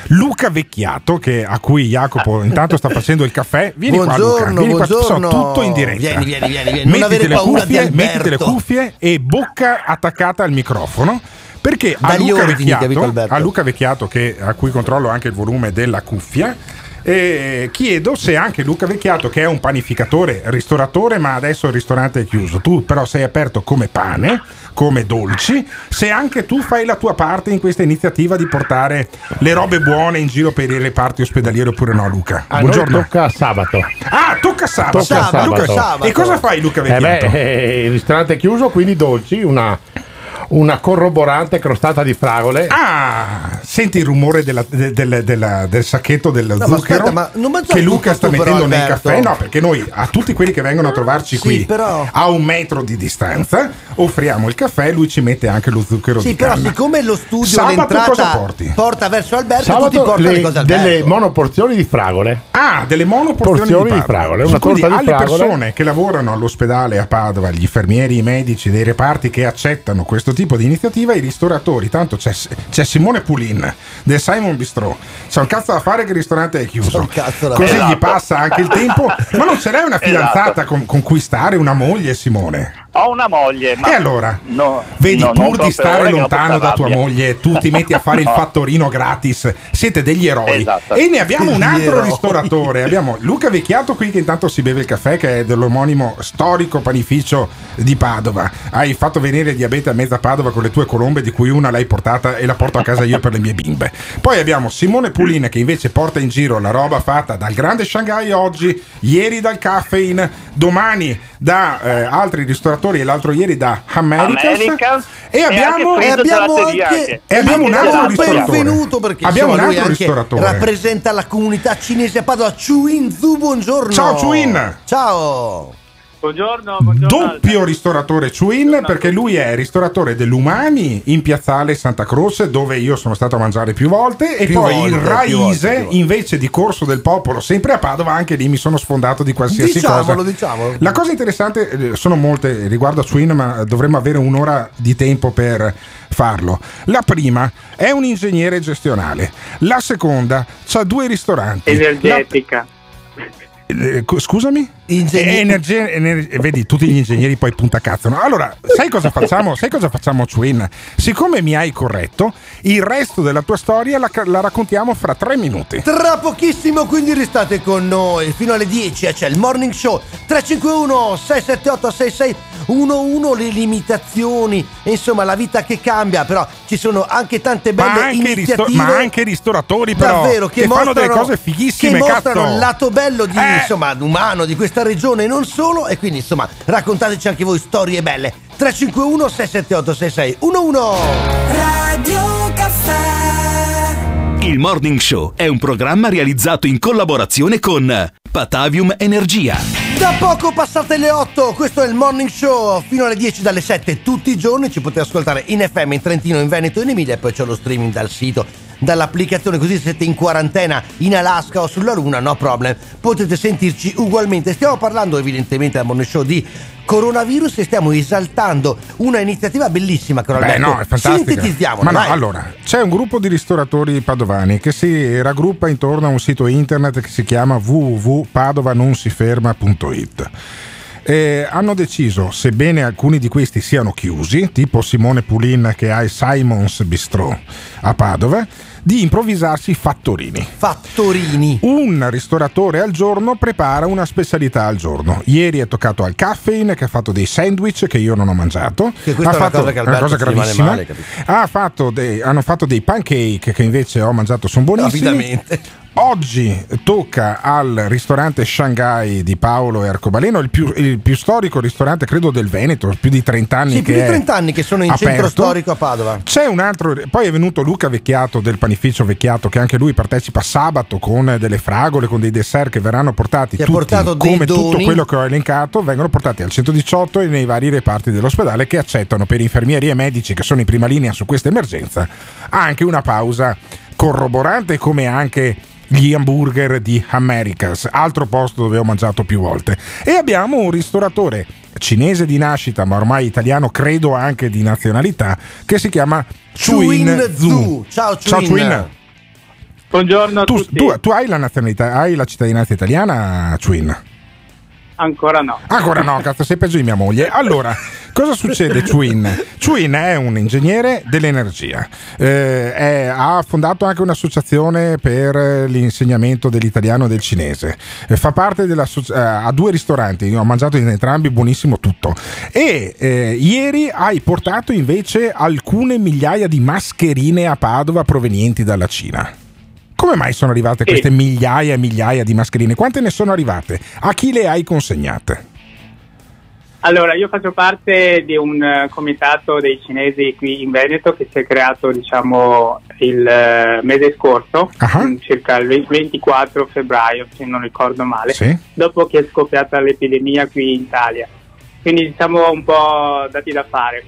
Luca Vecchiato, che- a cui Jacopo intanto sta facendo il caffè. Vieni qua, Luca. Buongiorno, Vieni qua, sono buongiorno. tutto in diretta. Vieni, vieni, vieni, vieni. Non avere le, paura cuffie, di mettiti le cuffie e bocca attaccata al microfono. Perché a Luca, ordini, Vecchiato, a Luca Vecchiato, che- a cui controllo anche il volume della cuffia, eh, chiedo se anche Luca Vecchiato, che è un panificatore, ristoratore, ma adesso il ristorante è chiuso, tu però sei aperto come pane, come dolci, se anche tu fai la tua parte in questa iniziativa di portare le robe buone in giro per i reparti ospedalieri oppure no, Luca? A noi Buongiorno. tocca sabato. Ah, tocca sabato. Tocca sabato. Luca- E cosa fai Luca Eh Vecchiato? beh, eh, il ristorante è chiuso, quindi dolci, una, una corroborante crostata di fragole. Ah, senti il rumore della- de- del- della- del sacchetto del ma zucchero aspetta, ma non mangiare che Luca sta però, mettendo Alberto. caffè? No, perché noi a tutti quelli che vengono a trovarci Sì, qui però- a un metro di distanza offriamo il caffè e lui ci mette anche lo zucchero Sì, di però canna. siccome lo studio Sabato cosa l'entrata porti? porta verso Alberto, tu ti Sabato porta le, le- cose Alberto. delle monoporzioni di fragole. Ah, delle monoporzioni Porzioni di di fragole, una Quindi torta di alle fragole. persone che lavorano all'ospedale a Padova, gli infermieri, i medici dei reparti che accettano questo tipo di iniziativa, i ristoratori, tanto c'è, c'è Simone Pulin del Simon Bistro, c'è un cazzo da fare che il ristorante è chiuso. da Così gli passa anche il tempo. Ma non ce l'hai una fidanzata Esatto. con, con cui stare, una moglie, Simone? Ho una moglie, ma E allora? no, Vedi, no, pur di stare lontano da tua moglie, tu ti metti a fare il (laughs) No. fattorino gratis. Siete degli eroi. Esatto. E ne abbiamo un altro eroi. ristoratore. Abbiamo Luca Vecchiato qui che intanto si beve il caffè, che è dell'omonimo storico panificio di Padova. Hai fatto venire il diabete a mezza Padova con le tue colombe, di cui una l'hai portata e la porto a casa io per le mie bimbe. Poi abbiamo Simone Pulin che invece porta in giro la roba fatta dal grande Shanghai oggi, ieri dal Caffeine, domani da eh, altri ristoratori e l'altro ieri da Americans. Americans. E abbiamo, E Gelateria anche, anche. e abbiamo un altro ristoratore. benvenuto perché Abbiamo insomma, un altro ristoratore. rappresenta la comunità cinese a Padova. Chuin Zu, buongiorno. Ciao, Chuin. Ciao. Buongiorno, buongiorno. Doppio ristoratore Chuin perché lui è ristoratore dell'Umani in piazzale Santa Croce dove io sono stato a mangiare più volte e Più poi volte, il più Raise volte, più volte. invece di Corso del Popolo sempre a Padova anche lì mi sono sfondato di qualsiasi Diciamolo, cosa. diciamolo. La cosa interessante eh, sono molte riguardo a Chuin ma dovremmo avere un'ora di tempo per farlo. La prima è un ingegnere gestionale, la seconda ha due ristoranti. Energetica. Eh, co- scusami? Eh, energia- ener- vedi, tutti gli ingegneri poi punta cazzano. Allora, sai cosa facciamo? Sai cosa facciamo, Twin? Siccome mi hai corretto, il resto della tua storia la, la raccontiamo fra tre minuti. Tra pochissimo, quindi restate con noi fino alle 10. eh, C'è il morning show 351 678 6611. Le limitazioni, insomma, la vita che cambia. Però ci sono anche tante belle Ma anche, iniziative. ma anche ristoratori, però, Davvero, che, che fanno mostrano, delle cose fighissime. Che mostrano cazzo. il lato bello di, Eh. insomma, umano di questa regione e non solo. E quindi, insomma, raccontateci anche voi storie belle. 351 678 6611. Radio Caffè. Il Morning Show è un programma realizzato in collaborazione con Patavium Energia. Da poco passate le 8, questo è il morning show fino alle 10 dalle 7 tutti i giorni, ci potete ascoltare in FM, in Trentino, in Veneto e in Emilia e poi c'è lo streaming dal sito, dall'applicazione, così se siete in quarantena in Alaska o sulla Luna, no problem, potete sentirci ugualmente. Stiamo parlando evidentemente al morning show di coronavirus e stiamo esaltando una iniziativa bellissima, caro Beh, no, è fantastica. Sintetizziamola, Ma no, allora, c'è un gruppo di ristoratori padovani che si raggruppa intorno a un sito internet che si chiama www.padovanonsiferma.it. Eh, hanno deciso, sebbene alcuni di questi siano chiusi, tipo Simone Pulin che ha il Simons Bistro a Padova, di improvvisarsi fattorini. Fattorini. Un ristoratore al giorno prepara una specialità al giorno. Ieri è toccato al Caffeine che ha fatto dei sandwich che io non ho mangiato. Che questa ha è una fatto cosa che una cosa gravissima. male? Ha fatto dei- hanno fatto dei pancake che invece ho mangiato, sono buonissimi. Rapidamente. Oggi tocca al ristorante Shanghai di Paolo e Arcobaleno, il più, il più storico ristorante credo del Veneto, più di 30 anni Sì, che più di è 30 anni che sono in centro aperto. storico a Padova. C'è un altro, poi è venuto Luca Vecchiato del panificio Vecchiato che anche lui partecipa sabato con delle fragole, con dei dessert che verranno portati Che tutti, come tutto doni. quello che ho elencato, vengono portati al 118 e nei vari reparti dell'ospedale che accettano per infermieri e medici che sono in prima linea su questa emergenza anche una pausa corroborante come anche gli hamburger di Americas, altro posto dove ho mangiato più volte. E abbiamo un ristoratore cinese di nascita, ma ormai italiano, credo anche di nazionalità, che si chiama Chuin Chuin Zhu. Ciao, Ciao Chuin. Chuin. Buongiorno a Tu, tutti. tu- tu hai la nazionalità, hai la cittadinanza italiana, Chuin? Ancora no. Ancora no, cazzo, sei peggio di mia moglie. Allora, cosa succede, Chuin? Chuin è un ingegnere dell'energia. Eh, è- ha fondato anche un'associazione per eh, l'insegnamento dell'italiano e del cinese. Eh, fa parte della ha due ristoranti, ho mangiato in entrambi, buonissimo tutto. E eh, ieri hai portato invece alcune migliaia di mascherine a Padova provenienti dalla Cina. Come mai sono arrivate queste migliaia e migliaia di mascherine? Quante ne sono arrivate? A chi le hai consegnate? Allora, io faccio parte di un eh, comitato dei cinesi qui in Veneto che si è creato, diciamo, il eh, mese scorso, mm, circa il 20 24 febbraio, se non ricordo male, Sì. dopo che è scoppiata l'epidemia qui in Italia. Quindi siamo un po' dati da fare.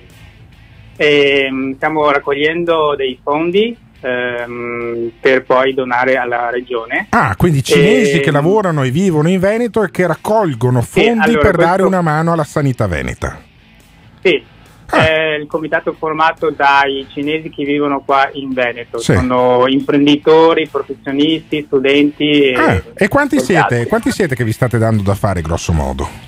E, mm, stiamo raccogliendo dei fondi ehm, per poi donare alla regione. Ah, quindi cinesi E- che lavorano e vivono in Veneto e che raccolgono Sì, fondi allora, per dare questo- una mano alla sanità veneta. Sì, è il comitato formato dai cinesi che vivono qua in Veneto. Sì. Sono imprenditori, professionisti, studenti. E, Ah, e quanti tanti siete, quanti siete che vi state dando da fare, grosso modo?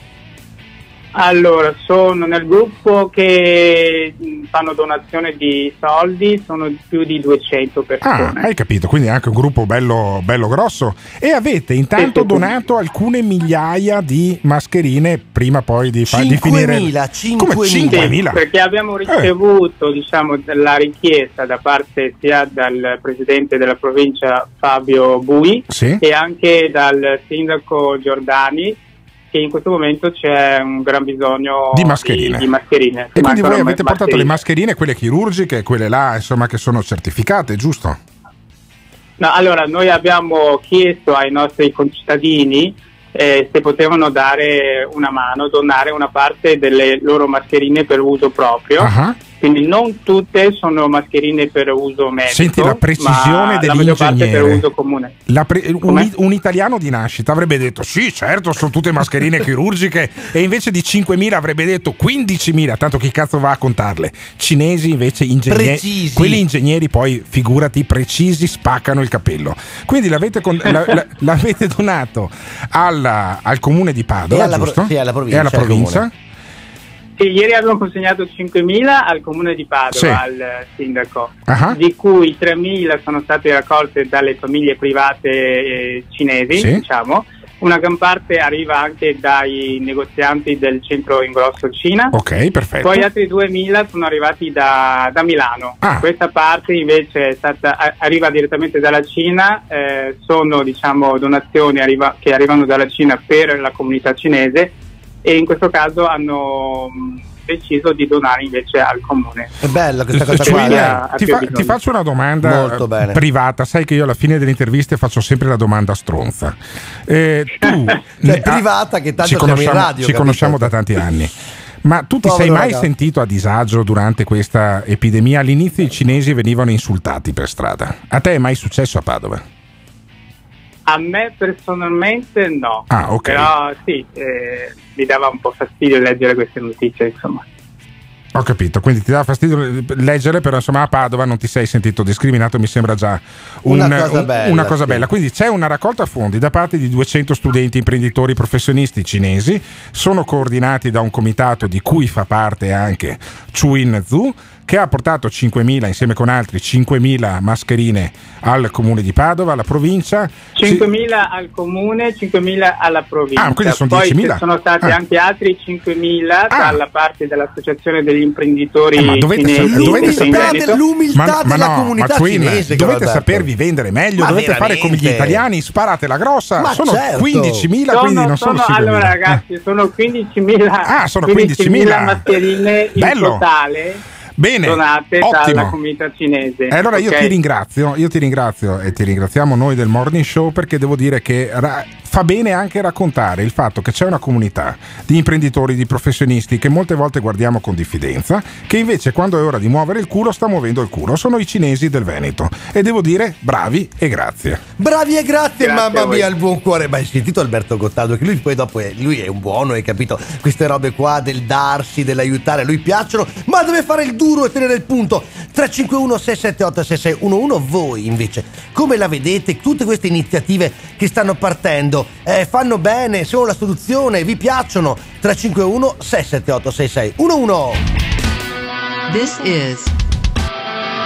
Allora, sono nel gruppo che mh, fanno donazione di soldi, sono più di 200 Ah, persone. hai capito, quindi è anche un gruppo bello, bello grosso. E avete intanto donato alcune migliaia di mascherine prima poi di, fa- di finire. 5.000, Come 5.000? Sì, perché abbiamo ricevuto diciamo, la richiesta da parte sia dal presidente della provincia Fabio Bui Sì. e anche dal sindaco Giordani che in questo momento c'è un gran bisogno Di mascherine. di, di mascherine. E quindi voi avete portato le mascherine. mascherine, quelle chirurgiche, quelle là, insomma, che sono certificate, giusto? No, allora, noi abbiamo chiesto ai nostri concittadini eh, se potevano dare una mano, donare una parte delle loro mascherine per uso proprio. Ah. Quindi non tutte sono mascherine per uso medico. Senti la precisione ma la maggior parte per dell'ingegnere. uso comune. La pre- un, un italiano di nascita avrebbe detto sì, certo, sono tutte mascherine chirurgiche e invece di 5.000 avrebbe detto 15.000, tanto chi cazzo va a contarle? Cinesi invece ingegneri, quelli ingegneri poi figurati precisi spaccano il capello. Quindi l'avete, con- la- la- (laughs) l'avete donato alla- al comune di Padova, E alla pro- giusto? sì, alla provincia, E alla al provincia? Sì, ieri abbiamo consegnato 5.000 al comune di Padova, Sì. al sindaco, Ah. di cui 3.000 sono state raccolte dalle famiglie private eh, cinesi, Sì. diciamo. Una gran parte arriva anche dai negozianti del centro ingrosso Cina. Ok, perfetto. Poi altri 2.000 sono arrivati da, da Milano. Ah. Questa parte invece è stata- arriva direttamente dalla Cina, eh, sono diciamo, donazioni arriva- che arrivano dalla Cina per la comunità cinese e in questo caso hanno mh, deciso di donare invece al comune. È bella questa cosa Cioè, qua. a Ti, fa- ti faccio una domanda Molto bene. privata. Sai che io alla fine delle interviste faccio sempre la domanda stronza. Eh, tu, (laughs) Cioè, privata che tanto ci conosciamo, radio, ci conosciamo da tanti anni. Ma tu ti Povero sei mai ragazzo. sentito a disagio durante questa epidemia? All'inizio i cinesi venivano insultati per strada. A te è mai successo a Padova? A me personalmente no, Ah, ok. però sì, eh, mi dava un po' fastidio leggere queste notizie, insomma. Ho capito, quindi ti dà fastidio leggere, però insomma a Padova non ti sei sentito discriminato, mi sembra già un- Una cosa un- bella, una cosa sì. bella. Quindi c'è una raccolta fondi da parte di 200 studenti, imprenditori, professionisti cinesi, sono coordinati da un comitato di cui fa parte anche Chuin Zhu, che ha portato 5.000 insieme con altri 5.000 mascherine al comune di Padova, alla provincia. 5.000 al comune, 5.000 alla provincia. Ah, quindi sono Poi 10.000. ci sono stati Ah. anche altri 5.000 dalla parte dell'associazione degli imprenditori Eh, ma dovete, cinesi. dovete in sapere Veneto. ma, ma no, comunità ma Queen, cinese, dovete sapervi vendere meglio, Ma dovete fare come gli veramente? italiani, sparate la grossa, Ma sono certo. 15.000, Sono- quindi non sono, sono- 5.000. allora ragazzi, sono 15.000 Ah, sono 15.000 mascherine in Bello. totale Bene, donate ottimo. dalla comunità cinese. E allora io ok? ti ringrazio, io ti ringrazio e ti ringraziamo noi del Morning Show perché devo dire che ra- fa bene anche raccontare il fatto che c'è una comunità di imprenditori, di professionisti che molte volte guardiamo con diffidenza, che invece quando è ora di muovere il culo sta muovendo il culo. Sono i cinesi del Veneto e devo dire bravi e grazie. Bravi e grazie, Grazie mamma mia, il buon cuore. Ma hai sentito Alberto Gottardo? Che lui poi dopo è, lui è un buono, hai capito? Queste robe qua del darsi, dell'aiutare, a lui piacciono, ma deve fare il duro e tenere il punto. 351 678 6611 voi invece, come la vedete? Tutte queste iniziative che stanno partendo, eh, fanno bene, sono la soluzione, vi piacciono? 351 678 6611 This is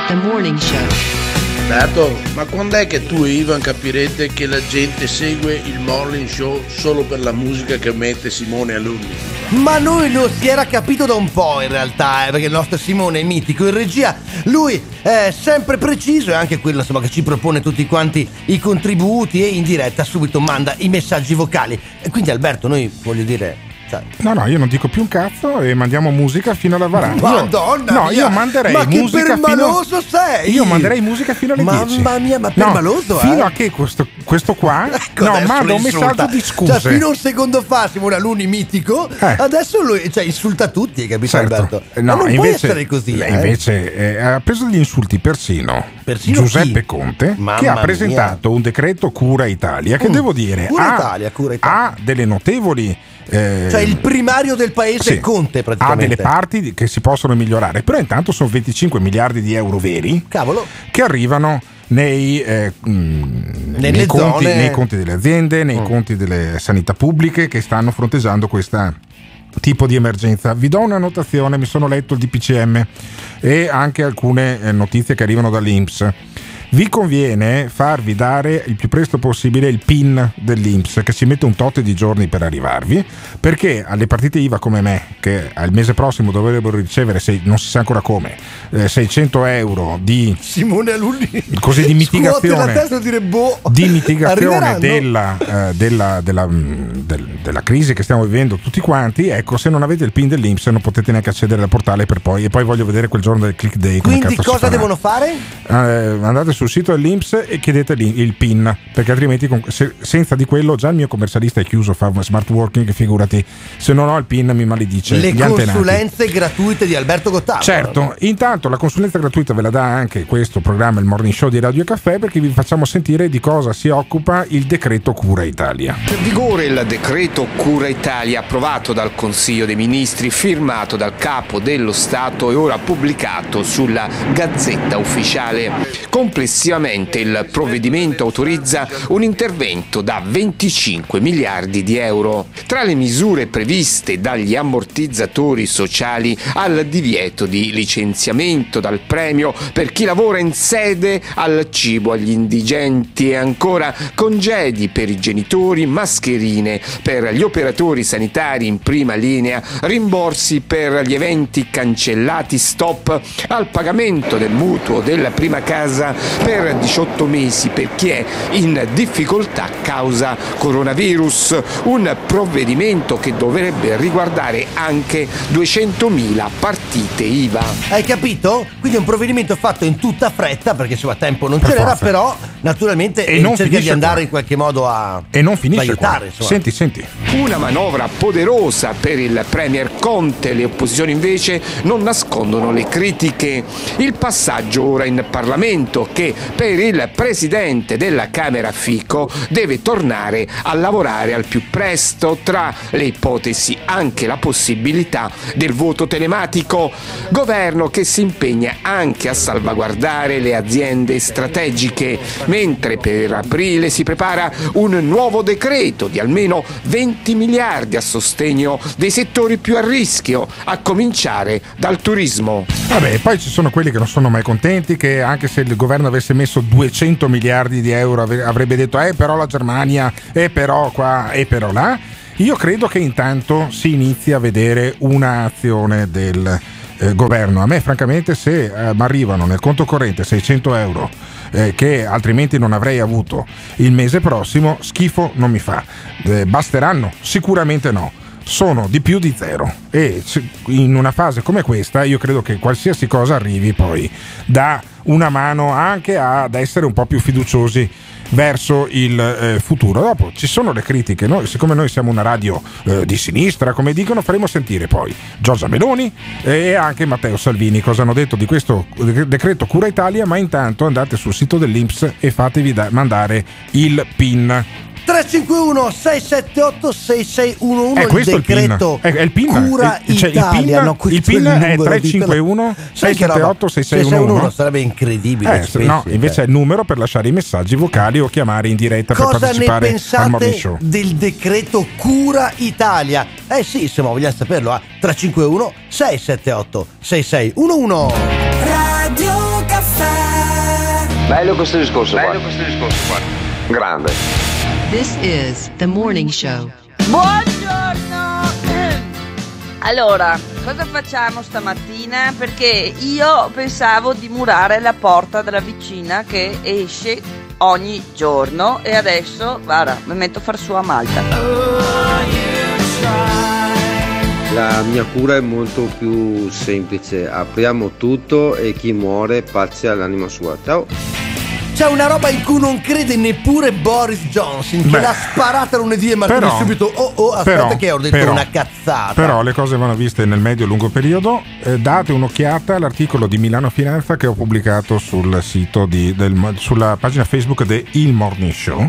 the morning show. Alberto, ma quando è che tu e Ivan capirete che la gente segue il morning show solo per la musica che mette Simone Alunni? Ma noi lo si era capito da un po' in realtà, eh, perché il nostro Simone è mitico in regia, lui è sempre preciso e anche quello insomma, che ci propone tutti quanti i contributi e in diretta subito manda i messaggi vocali. E quindi Alberto, noi voglio dire... Cioè, No, no, io non dico più un cazzo e mandiamo musica fino alla varanda. Io- Madonna no, mia! io manderei Ma che musica fino permaloso sei! Io manderei musica fino alle Mamma 10. mia, ma No, permaloso, eh? Fino a che questo, questo qua (laughs) Ecco, no, manda un messaggio di scuse. Cioè, fino a un secondo fa Simone Alunni mitico, adesso lui cioè, insulta tutti, hai capito Certo. Alberto? Eh, ma No, non può invece, essere così, eh, eh? invece eh, ha preso degli insulti persino, Persino Giuseppe chi? Conte Mamma che ha mia. presentato un decreto Cura Italia che Mm. devo dire Cura ha, Italia, Cura ha delle notevoli eh, Cioè il primario del paese sì, è Conte ha praticamente. delle parti che si possono migliorare, però intanto sono 25 miliardi di euro veri che arrivano nei, eh, mm, Nelle nei conti, nei conti delle aziende, nei Mm. conti delle sanità pubbliche che stanno fronteggiando questa tipo di emergenza. Vi do una notazione, mi sono letto il DPCM e anche alcune eh, notizie che arrivano dall'Inps. Vi conviene farvi dare il più presto possibile il PIN dell'Inps che ci mette un tot di giorni per arrivarvi perché alle partite IVA come me che al mese prossimo dovrebbero ricevere sei- non si sa ancora come eh, 600 euro di Simone Alunni così di mitigazione. testa dire boh di mitigazione della, eh, della, della, mm, del- della crisi che stiamo vivendo tutti quanti, ecco, se non avete il PIN dell'Inps non potete neanche accedere al portale per poi, e poi voglio vedere quel giorno del click day. Quindi cosa devono fare? Eh, andate sul sito dell'Inps e chiedete lì il PIN, perché altrimenti con- se- senza di quello già il mio commercialista è chiuso, fa smart working, figurati, se non ho il PIN mi maledice. Le gli antenati. consulenze gratuite di Alberto Gottardo. Certo, intanto la consulenza gratuita ve la dà anche questo programma, il Morning Show di Radio Caffè, perché vi facciamo sentire di cosa si occupa il decreto Cura Italia. In vigore il decreto Cura Italia approvato dal Consiglio dei Ministri, firmato dal Capo dello Stato e ora pubblicato sulla Gazzetta Ufficiale. Complessivamente il provvedimento autorizza un intervento da 25 miliardi di euro. Tra le misure previste dagli ammortizzatori sociali al divieto di licenziamento dal premio per chi lavora in sede al cibo agli indigenti e ancora congedi per i genitori, mascherine per gli operatori sanitari in prima linea, rimborsi per gli eventi cancellati, stop al pagamento del mutuo della prima casa per 18 mesi per chi è in difficoltà causa coronavirus, un provvedimento che dovrebbe riguardare anche 200.000 partite IVA. Hai capito? Quindi è un provvedimento fatto in tutta fretta perché insomma tempo non Per ce n'era, forza. però naturalmente E non cerca di andare qua. in qualche modo a E non finisce aiutare. Senti, senti. Una manovra poderosa per il Premier Conte, le opposizioni invece non nascondono le critiche. Il passaggio ora in Parlamento che per il Presidente della Camera Fico deve tornare a lavorare al più presto tra le ipotesi anche la possibilità del voto telematico. Governo che si impegna anche a salvaguardare le aziende strategiche, mentre per aprile si prepara un nuovo decreto di almeno 20 miliardi a sostegno dei settori più a rischio, a cominciare dal turismo. Vabbè, poi ci sono quelli che non sono mai contenti, che anche se il governo avesse messo 200 miliardi di euro avrebbe detto, eh però la Germania, eh però qua, eh però là. Io credo che intanto si inizi a vedere un'azione del eh, governo. A me francamente se eh, mi arrivano nel conto corrente 600 euro eh, che altrimenti non avrei avuto il mese prossimo, schifo non mi fa. Eh, basteranno? Sicuramente no sono di più di zero e in una fase come questa io credo che qualsiasi cosa arrivi poi dà una mano anche ad essere un po' più fiduciosi verso il eh, futuro. Dopo ci sono le critiche, noi, siccome noi siamo una radio eh, di sinistra, come dicono, faremo sentire poi Giorgia Meloni e anche Matteo Salvini cosa hanno detto di questo dec- decreto Cura Italia, ma intanto andate sul sito dell'Inps e fatevi da- mandare il PIN. 351 678 6611 È questo il decreto È- è il PIN. Cura Il- cioè, il Italia PIN- no, il PIN è numero di- 351 Sai che roba? 678 6611. sarebbe incredibile Eh, no, pensi, invece cioè. è il numero per lasciare i messaggi vocali o chiamare in diretta per Cosa ne partecipare al morning pensate show. del decreto Cura Italia? Eh sì, se vogliamo saperlo, a 351 678 6611 Radio Caffè. Bello questo discorso qua. Bello questo discorso qua. Grande. This is the morning show. Buongiorno! Allora, cosa facciamo stamattina? Perché io pensavo di murare la porta della vicina che esce ogni giorno e adesso, guarda, mi metto a far su a Malta. La mia cura è molto più semplice, apriamo tutto e chi muore pace all'anima sua. Ciao! C'è una roba in cui non crede neppure Boris Johnson che Beh, l'ha sparata lunedì e martedì subito. Oh oh, aspetta però- che ho detto però- una cazzata. Però le cose vanno viste nel medio-lungo periodo. Eh, date un'occhiata all'articolo di Milano Finanza che ho pubblicato sul sito di- del- sulla pagina Facebook di Il Morning Show.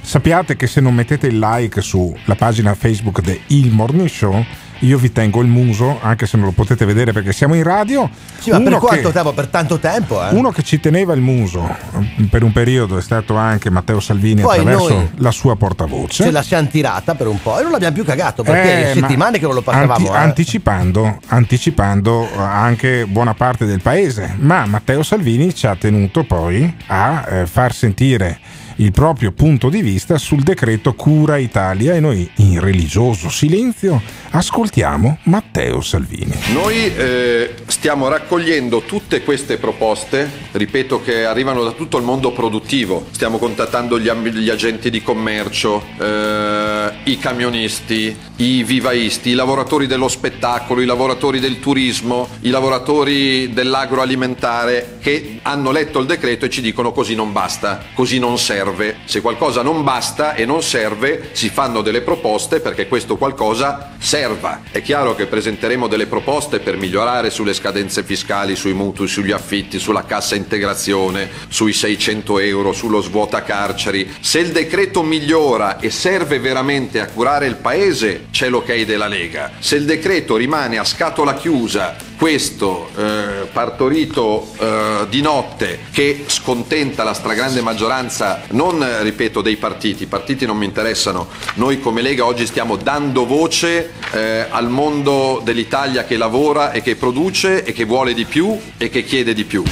Sappiate che se non mettete il like sulla pagina Facebook di Il Morning Show, io vi tengo il muso, anche se non lo potete vedere perché siamo in radio. Sì, ma per quanto che- tempo? Per tanto tempo, eh? Uno che ci teneva il muso eh, per un periodo è stato anche Matteo Salvini Poi attraverso la sua portavoce. Ce la siamo tirata per un po' e non l'abbiamo più cagato perché Eh, settimane ma che non lo passavamo. anti- eh. anticipando, anticipando eh, anche buona parte del paese, ma Matteo Salvini ci ha tenuto poi a eh, far sentire il proprio punto di vista sul decreto Cura Italia e noi in religioso silenzio ascoltiamo Matteo Salvini. Noi eh, stiamo raccogliendo tutte queste proposte, ripeto che arrivano da tutto il mondo produttivo, stiamo contattando gli, gli agenti di commercio, eh, i camionisti, i vivaisti, i lavoratori dello spettacolo, i lavoratori del turismo, i lavoratori dell'agroalimentare che hanno letto il decreto e ci dicono così non basta, così non serve. Se qualcosa non basta e non serve si fanno delle proposte perché questo qualcosa serva. È chiaro che presenteremo delle proposte per migliorare sulle scadenze fiscali, sui mutui, sugli affitti, sulla cassa integrazione, sui 600 euro, sullo svuota carceri. Se il decreto migliora e serve veramente a curare il paese, c'è l'ok della Lega. Se il decreto rimane a scatola chiusa, questo eh, partorito eh, di notte che scontenta la stragrande maggioranza, non eh, ripeto dei partiti, i partiti non mi interessano, noi come Lega oggi stiamo dando voce eh, al mondo dell'Italia che lavora e che produce e che vuole di più e che chiede di più.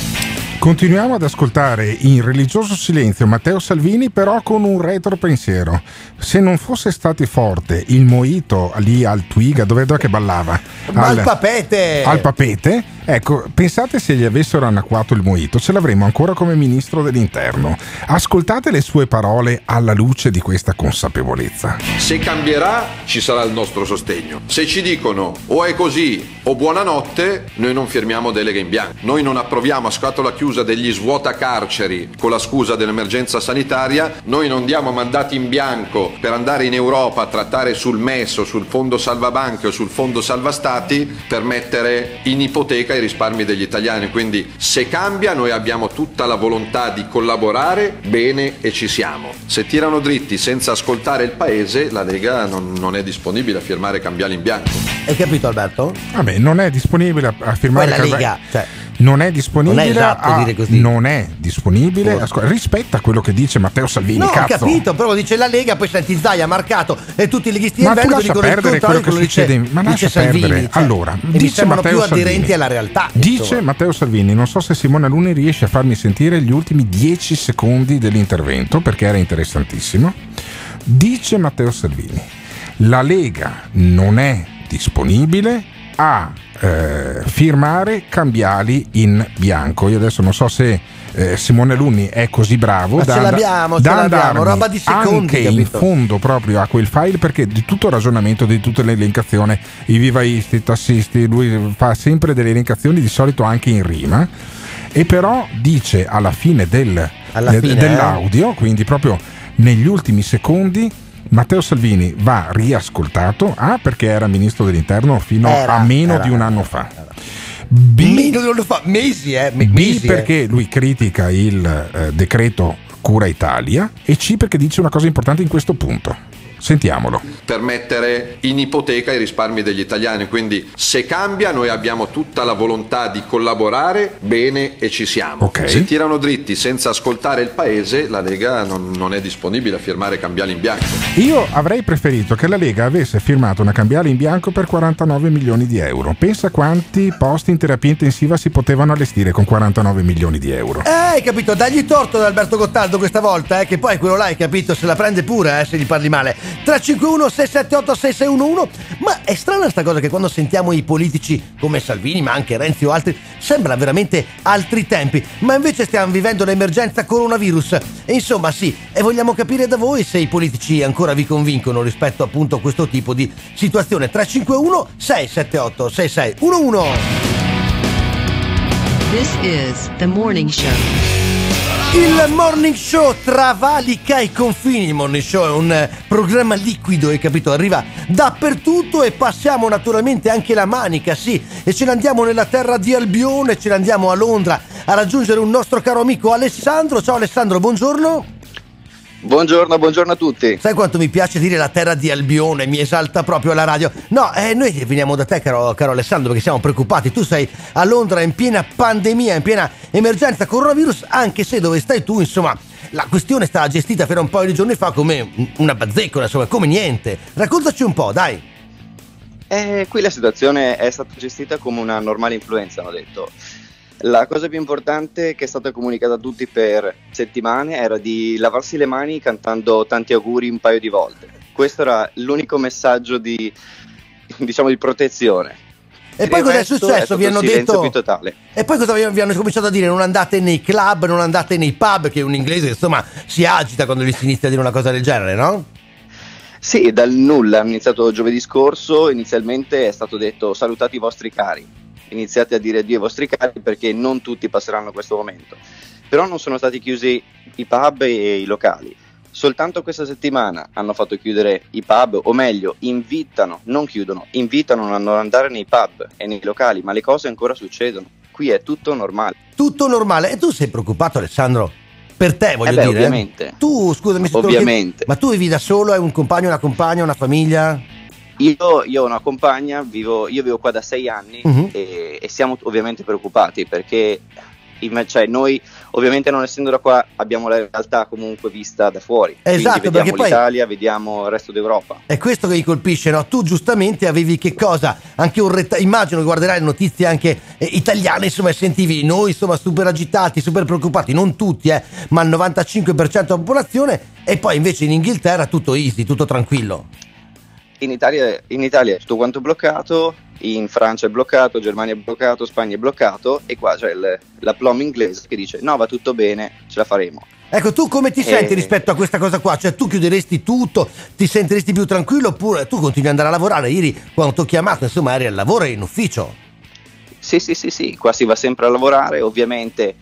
Continuiamo ad ascoltare in religioso silenzio Matteo Salvini, però con un retro pensiero. Se non fosse stato forte il moito lì al Twiga, dove dov'è che ballava? Ma al papete! Al papete? Ecco, pensate se gli avessero anacquato il moito, ce l'avremmo ancora come ministro dell'interno. Ascoltate le sue parole alla luce di questa consapevolezza. Se cambierà ci sarà il nostro sostegno. Se ci dicono o è così o buonanotte, noi non firmiamo deleghe in bianco. Noi non approviamo a scatola chiusa degli svuotacarceri con la scusa dell'emergenza sanitaria, noi non diamo mandati in bianco per andare in Europa a trattare sul MES o sul fondo salvabanche o sul fondo salvastati per mettere in ipoteca i risparmi degli italiani. Quindi se cambia noi abbiamo tutta la volontà di collaborare bene e ci siamo. Se tirano dritti senza ascoltare il paese, la Lega non, non è disponibile a firmare cambiali in bianco. Hai capito Alberto? Vabbè, non è disponibile a, firmare Quella Calva- Lega, cioè. Non è disponibile. Non è esatto a- dire così. Non è disponibile. ascol- rispetta quello che dice Matteo Salvini. No, ho cazzo. capito, però dice la Lega, poi senti Zai ha marcato e tutti i leghisti tu Veneto dicono perdere quello che quello dice- succede. Ma lascia Salvini, perdere. cioè, allora, dice Matteo più aderenti Salvini. alla realtà. Dice insomma. Matteo Salvini, non so se Simone Aluni riesce a farmi sentire gli ultimi 10 secondi dell'intervento perché era interessantissimo. Dice Matteo Salvini, la Lega non è disponibile a eh, firmare cambiali in bianco. Io adesso non so se eh, Simone Alunni è così bravo Ma da, ce l'abbiamo, ce da l'abbiamo, andarmi roba di secondi, anche in capito? fondo proprio a quel file perché di tutto il ragionamento, di tutta l'elencazione, i vivaisti, i tassisti, lui fa sempre delle elencazioni di solito anche in rima e però dice alla fine, del- Alla fine, dell'audio, quindi proprio negli ultimi secondi, Matteo Salvini va riascoltato, A perché era ministro dell'interno fino Era, a meno era, di un anno fa. Meno di un anno fa, mesi, eh, me- B mesi, eh. perché lui critica il eh, decreto Cura Italia e C perché dice una cosa importante in questo punto. Sentiamolo. per mettere in ipoteca i risparmi degli italiani. Quindi se cambia noi abbiamo tutta la volontà di collaborare bene e ci siamo. Ok. Se tirano dritti senza ascoltare il paese, la Lega non, non è disponibile a firmare cambiali in bianco. Io avrei preferito che la Lega avesse firmato una cambiale in bianco per 49 milioni di euro. Pensa quanti posti in terapia intensiva si potevano allestire con 49 milioni di euro. Eh, hai capito, dagli torto ad Alberto Gottardo questa volta, eh, che poi quello là, hai capito, se la prende pure, eh, se gli parli male. 351 678 6611 Ma è strana sta cosa che quando sentiamo i politici come Salvini, ma anche Renzi o altri, sembra veramente altri tempi. Ma invece stiamo vivendo l'emergenza coronavirus. E insomma, sì, e vogliamo capire da voi se i politici ancora vi convincono rispetto appunto a questo tipo di situazione. 351 678 6611 This is the morning show. Il morning show travalica i confini. Il morning show è un eh, programma liquido, hai capito? Arriva dappertutto e passiamo naturalmente anche la manica, sì. E ce ne andiamo nella terra di Albione, ce ne andiamo a Londra a raggiungere un nostro caro amico Alessandro. Ciao Alessandro, buongiorno. Buongiorno, buongiorno a tutti. Sai quanto mi piace dire la terra di Albione, mi esalta proprio alla radio. No, eh, noi veniamo da te, caro, caro Alessandro, perché siamo preoccupati. Tu sei a Londra in piena pandemia, in piena emergenza coronavirus, anche se dove stai tu, insomma, la questione è stata gestita fino a un paio di giorni fa come una bazzeccola, insomma, come niente. Raccontaci un po', dai. Eh, qui la situazione è stata gestita come una normale influenza, hanno detto. La cosa più importante che è stata comunicata a tutti per settimane era di lavarsi le mani cantando tanti auguri un paio di volte. Questo era l'unico messaggio di, diciamo, di protezione. E poi cosa è successo? stato Vi hanno detto. E poi cosa vi vi hanno cominciato a dire? Non andate nei club, non andate nei pub, che è un inglese insomma si agita quando gli si inizia a dire una cosa del genere, no? Sì, dal nulla, hanno iniziato giovedì scorso, inizialmente è stato detto salutate i vostri cari, iniziate a dire addio ai vostri cari perché non tutti passeranno questo momento. Però non sono stati chiusi i pub e i locali. Soltanto questa settimana hanno fatto chiudere i pub, o meglio, invitano, non chiudono, invitano a non andare nei pub e nei locali, ma le cose ancora succedono. Qui è tutto normale. Tutto normale. E tu sei preoccupato, Alessandro? Per te, voglio Eh beh, dire. ovviamente. Tu, scusami se te lo Ovviamente. chiedo, Ma tu vivi da solo? Hai un compagno, una compagna, una famiglia? Io, io ho una compagna, vivo, io vivo qua da sei anni Mhm. e, e siamo ovviamente preoccupati perché in- cioè, noi ovviamente non essendo da qua abbiamo la realtà comunque vista da fuori. Esatto, Quindi perché vediamo poi- l'Italia, vediamo il resto d'Europa. È questo che mi colpisce, no? Tu giustamente avevi che cosa? Anche un retta- immagino che guarderai le notizie anche eh, italiane, insomma, sentivi noi, insomma, super agitati, super preoccupati, non tutti, eh, ma il 95% della popolazione, e poi invece in Inghilterra tutto easy, tutto tranquillo. In Italia, in Italia è tutto quanto bloccato, in Francia è bloccato, Germania è bloccato, Spagna è bloccato e qua c'è il, la plom inglese che dice no va tutto bene, ce la faremo. Ecco, tu come ti Eh. senti rispetto a questa cosa qua? Cioè, tu chiuderesti tutto, ti sentiresti più tranquillo oppure tu continui ad andare a lavorare? Ieri, quando ti ho chiamato, insomma, eri al lavoro e in ufficio. Sì, sì, sì, sì, qua si va sempre a lavorare, ovviamente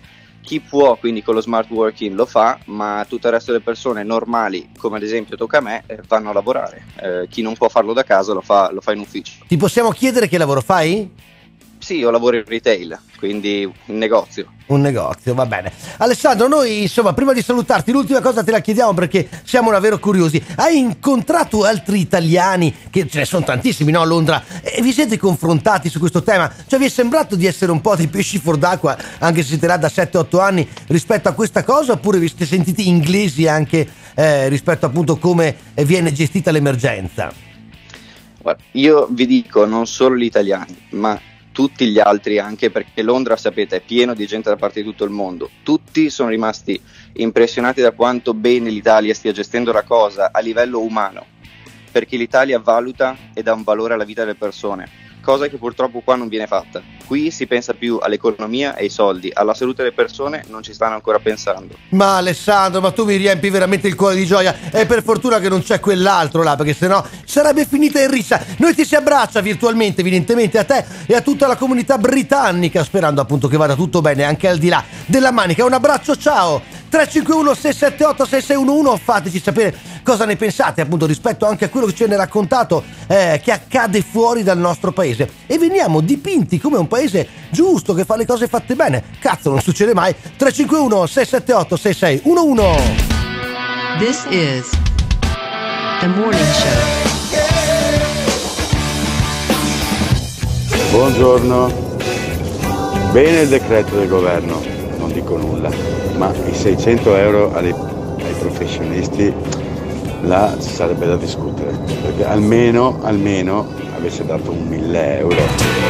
chi può, quindi con lo smart working lo fa, ma tutto il resto delle persone normali, come ad esempio tocca a me, eh, vanno a lavorare. Eh, chi non può farlo da casa lo fa, lo fa in ufficio. Ti possiamo chiedere che lavoro fai? Sì, io lavoro in retail, quindi in negozio. Un negozio, va bene. Alessandro, noi insomma, prima di salutarti, l'ultima cosa te la chiediamo perché siamo davvero curiosi. Hai incontrato altri italiani, che ce ne sono tantissimi, no, a Londra, e vi siete confrontati su questo tema? Cioè, vi è sembrato di essere un po' dei pesci fuor d'acqua, anche se siete là da 7-8 anni, rispetto a questa cosa, oppure vi siete sentiti inglesi anche eh, rispetto appunto a come viene gestita l'emergenza? Guarda, io vi dico non solo gli italiani, ma tutti gli altri anche perché Londra, sapete, è pieno di gente da parte di tutto il mondo. Tutti sono rimasti impressionati da quanto bene l'Italia stia gestendo la cosa a livello umano, perché l'Italia valuta e dà un valore alla vita delle persone, cosa che purtroppo qua non viene fatta. Qui si pensa più all'economia e ai soldi, alla salute delle persone non ci stanno ancora pensando. Ma Alessandro, ma tu mi riempi veramente il cuore di gioia. E per fortuna che non c'è quell'altro là, perché sennò sarebbe finita in rissa. Noi ti si abbraccia virtualmente, evidentemente, a te e a tutta la comunità britannica, sperando appunto che vada tutto bene anche al di là della manica. Un abbraccio, ciao! 351 678 6611 fateci sapere cosa ne pensate appunto rispetto anche a quello che ci viene raccontato eh, che accade fuori dal nostro paese e veniamo dipinti come un paese giusto che fa le cose fatte bene cazzo non succede mai 351 678 6611 This is the morning show. Buongiorno. Bene il decreto del governo, non dico nulla, ma i 600 euro ai, ai professionisti là ci sarebbe da discutere, perché almeno, almeno avesse dato un 1000 euro.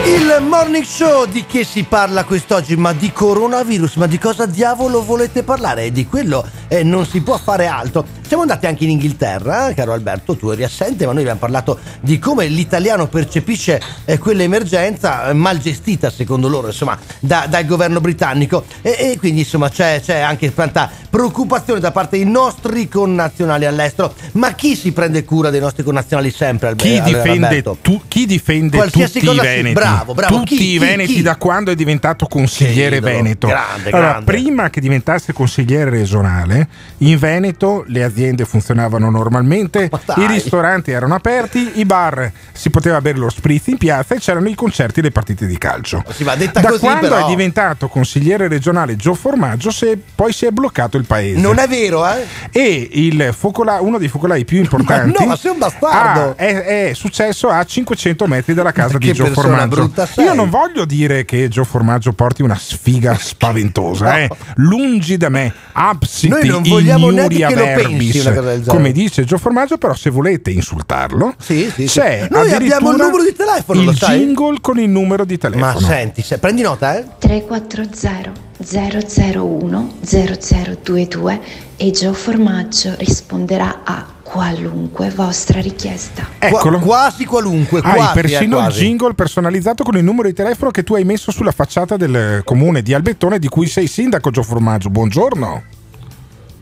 Il morning show di che si parla quest'oggi? Ma di coronavirus? Ma di cosa diavolo volete parlare? Di quello eh, non si può fare altro. Siamo andati anche in Inghilterra, eh, caro Alberto, tu eri assente, ma noi abbiamo parlato di come l'italiano percepisce eh, quell'emergenza eh, mal gestita, secondo loro, insomma, da- dal governo britannico. E, e quindi, insomma, c'è, c'è anche tanta preoccupazione da parte dei nostri connazionali all'estero. Ma chi si prende cura dei nostri connazionali sempre, Albe- Chi difende, Alberto? tu- chi difende Qualsiasi tutti i veneti? bravo, bravo. Tutti Chi, i chi, veneti chi? da quando è diventato consigliere veneto. Grande, Allora, grande. prima che diventasse consigliere regionale, in Veneto le aziende funzionavano normalmente, i ristoranti erano aperti, i bar si poteva bere lo spritz in piazza e c'erano i concerti e le partite di calcio. Sì, ma detta da così, quando però- è diventato consigliere regionale Gio Formaggio, se- poi si è bloccato il paese. Non è vero, eh? E il focola- uno dei focolai più importanti no, ma sei un bastardo. Ah, è, è successo a 500 metri dalla casa di Gio Formaggio. Io non voglio dire che Gio Formaggio porti una sfiga (laughs) spaventosa, eh. lungi da me, absiti Noi non vogliamo neanche iuria che lo verbis, pensi una cosa del genere. come dice Gio Formaggio, però se volete insultarlo, sì, sì. c'è Noi abbiamo il numero di telefono, il lo sai? jingle con il numero di telefono. Ma senti, se- prendi nota, eh? 340 001 0022 e Gio Formaggio risponderà a qualunque vostra richiesta. Eccolo. Qua- quasi qualunque, Hai quasi, persino eh, il quasi. jingle personalizzato con il numero di telefono che tu hai messo sulla facciata del comune di Albettone di cui sei sindaco Gio Formaggio. Buongiorno.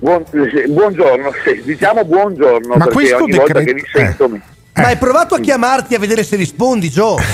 Buon- eh, buongiorno, diciamo buongiorno Ma perché questo ogni volta decre- che vi sento mi- Ma hai provato a chiamarti a vedere se rispondi, Gio? (laughs)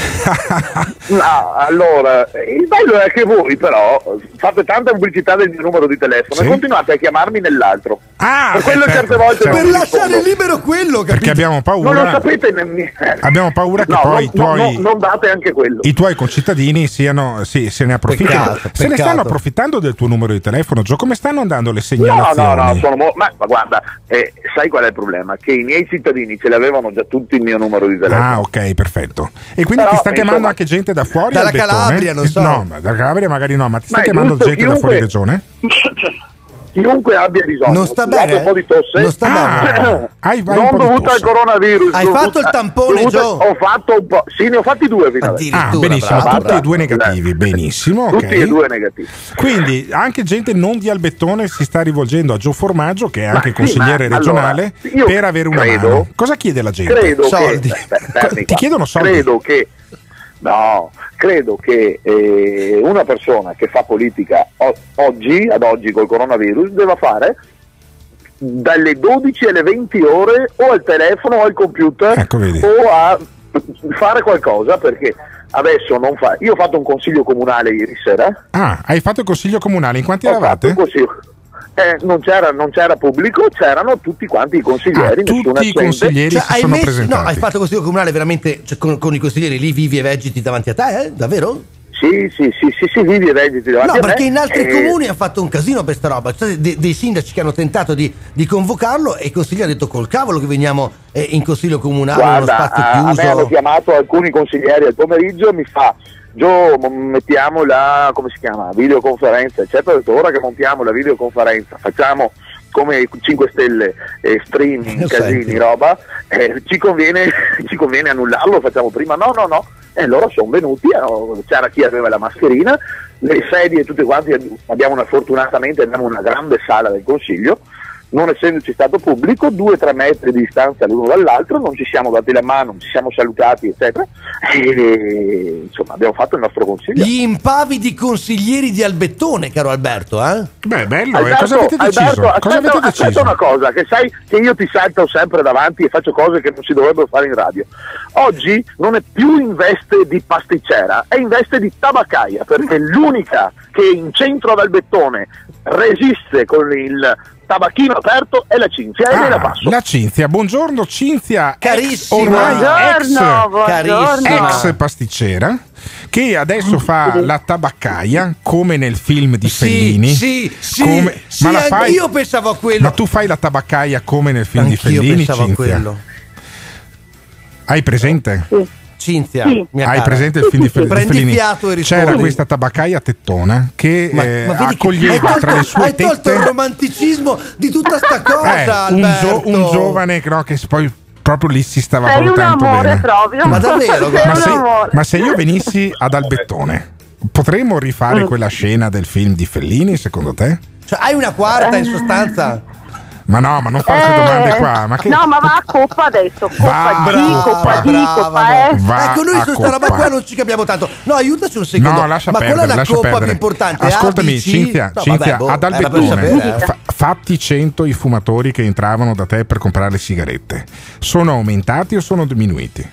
No, allora, il bello è che voi però fate tanta pubblicità del mio numero di telefono Sì. e continuate a chiamarmi nell'altro. Ah, per quello eh, certo, certe volte certo. non Per lasciare rispondo. libero quello, capito? Perché abbiamo Non lo paura. sapete nemmeno. Abbiamo paura che No, poi no, i tuoi, no, non date anche quello. i tuoi concittadini siano, sì, se ne approfittano. Peccato, se ne peccato. stanno approfittando del tuo numero di telefono, Gio. Come stanno andando le No, segnalazioni? no, no, sono mo- ma, ma guarda, eh, sai qual è il problema? Che i miei cittadini ce l'avevano già tutti il mio numero di telefono. Ah, ok, perfetto. E quindi Però, ti sta chiamando insomma, anche gente da fuori? dalla? Calabria, non Ti- so. No, ma dalla Calabria magari no, ma ti sta Ma chiamando giusto, gente da fuori chiunque- regione? (laughs) Chiunque abbia bisogno, Non sta bene, un po' di tosse, Non sta bene. Hai, vai un non po' di dovuta al coronavirus. Hai dovuta- fatto il tampone, dovuta-? Ho fatto un po', sì, ne ho fatti due finora. Ah, benissimo, tutti e due negativi, benissimo. ok. Tutti e due negativi. Quindi anche gente non di Albettone si sta rivolgendo a Gio Formaggio, che è anche sì, consigliere ma regionale, allora, per avere una credo- mano. Cosa chiede la gente? Credo soldi. che beh, fermi Ti chiedono soldi. Credo che no, credo che eh, una persona che fa politica o- oggi, ad oggi col coronavirus, deve fare dalle 12 alle 20 ore o al telefono o al computer Ecco, o a fare qualcosa perché adesso non fa. Io ho fatto un consiglio comunale ieri sera. Ah, hai fatto il consiglio comunale, in quanti Ho fatto eravate? un consiglio- eh, non, c'era, non c'era pubblico, c'erano tutti quanti i consiglieri. Ah, tutti i consiglieri Cioè, si hai, sono messo- presentati. no, hai fatto consiglio comunale veramente cioè, con, con i consiglieri lì vivi e vegeti davanti a te, eh? Davvero? Sì, sì, sì, sì, sì, vivi i redditi davanti No, a me. perché in altri Eh, comuni hanno fatto un casino per sta roba. Ci sono dei, dei sindaci che hanno tentato di, di convocarlo e il consigliere ha detto col cavolo che veniamo eh, in consiglio comunale, in uno Guarda, spazio a, a me hanno chiuso. chiamato alcuni consiglieri al pomeriggio, mi fa Gio, mettiamo la, come si chiama, videoconferenza, eccetera, ho detto ora che montiamo la videoconferenza, facciamo come i 5 Stelle, eh, streaming, casini, roba, eh, ci, conviene, (laughs) ci conviene annullarlo, lo facciamo prima, no, no, no, e loro sono venuti, hanno- c'era chi aveva la mascherina, le sedie tutte quanti, abbiamo una, fortunatamente abbiamo una grande sala del Consiglio, non essendoci stato pubblico, due o tre metri di distanza l'uno dall'altro, non ci siamo dati la mano, non ci siamo salutati, eccetera, e insomma abbiamo fatto il nostro consiglio. Gli impavidi consiglieri di Albettone, caro Alberto, eh? Beh, bello, Alberto, eh, cosa avete deciso? Alberto, cosa aspetta, avete aspetta deciso? una cosa, che sai che io ti salto sempre davanti e faccio cose che non si dovrebbero fare in radio. Oggi non è più in veste di pasticcera, è in veste di tabaccaia, perché l'unica che in centro ad Albettone resiste con il tabacchino aperto è la Cinzia e me la Ah, passo. la Cinzia, buongiorno Cinzia, ex- Carissima. ormai ex, Buongiorno, Carissima. ex pasticcera che adesso fa la tabaccaia come nel film di Fellini. Sì, sì, Come- sì, ma la fai- io pensavo a quello. Ma tu fai la tabaccaia come nel film Anch'io di Fellini, pensavo a Cinzia? quello. Hai presente? Cinzia, Hai mia cara. presente il film di, Prendi Fellini? fiato e rispondi. C'era questa tabaccaia tettona che Ma- eh, ma vedi che- hai accoglieva tolto- tra le sue Hai tolto tette il romanticismo di tutta sta cosa, eh, un, Alberto. gio- un giovane no, che poi proprio lì si stava Sei un valutando amore bene. proprio. Ma davvero, Ma se, un ma se io venissi ad Albettone, potremmo rifare Mm. quella scena del film di Fellini, secondo te? Cioè, hai una quarta in sostanza? Ma no, ma non fare queste domande qua. Ma che... No, ma va a coppa adesso. Coppa Va, D, brava, coppa D, brava, coppa E. Va ecco, noi su sta roba qua non ci capiamo tanto. No, aiutaci un secondo. No, lascia ma perdere, qual è la lascia coppa perdere. più importante? Ascoltami, A, B, C? Cinzia, No, Cinzia, vabbè, boh, ad Albettone, sapere, eh. fa- fatti 100 i fumatori che entravano da te per comprare le sigarette. Sono aumentati o sono diminuiti?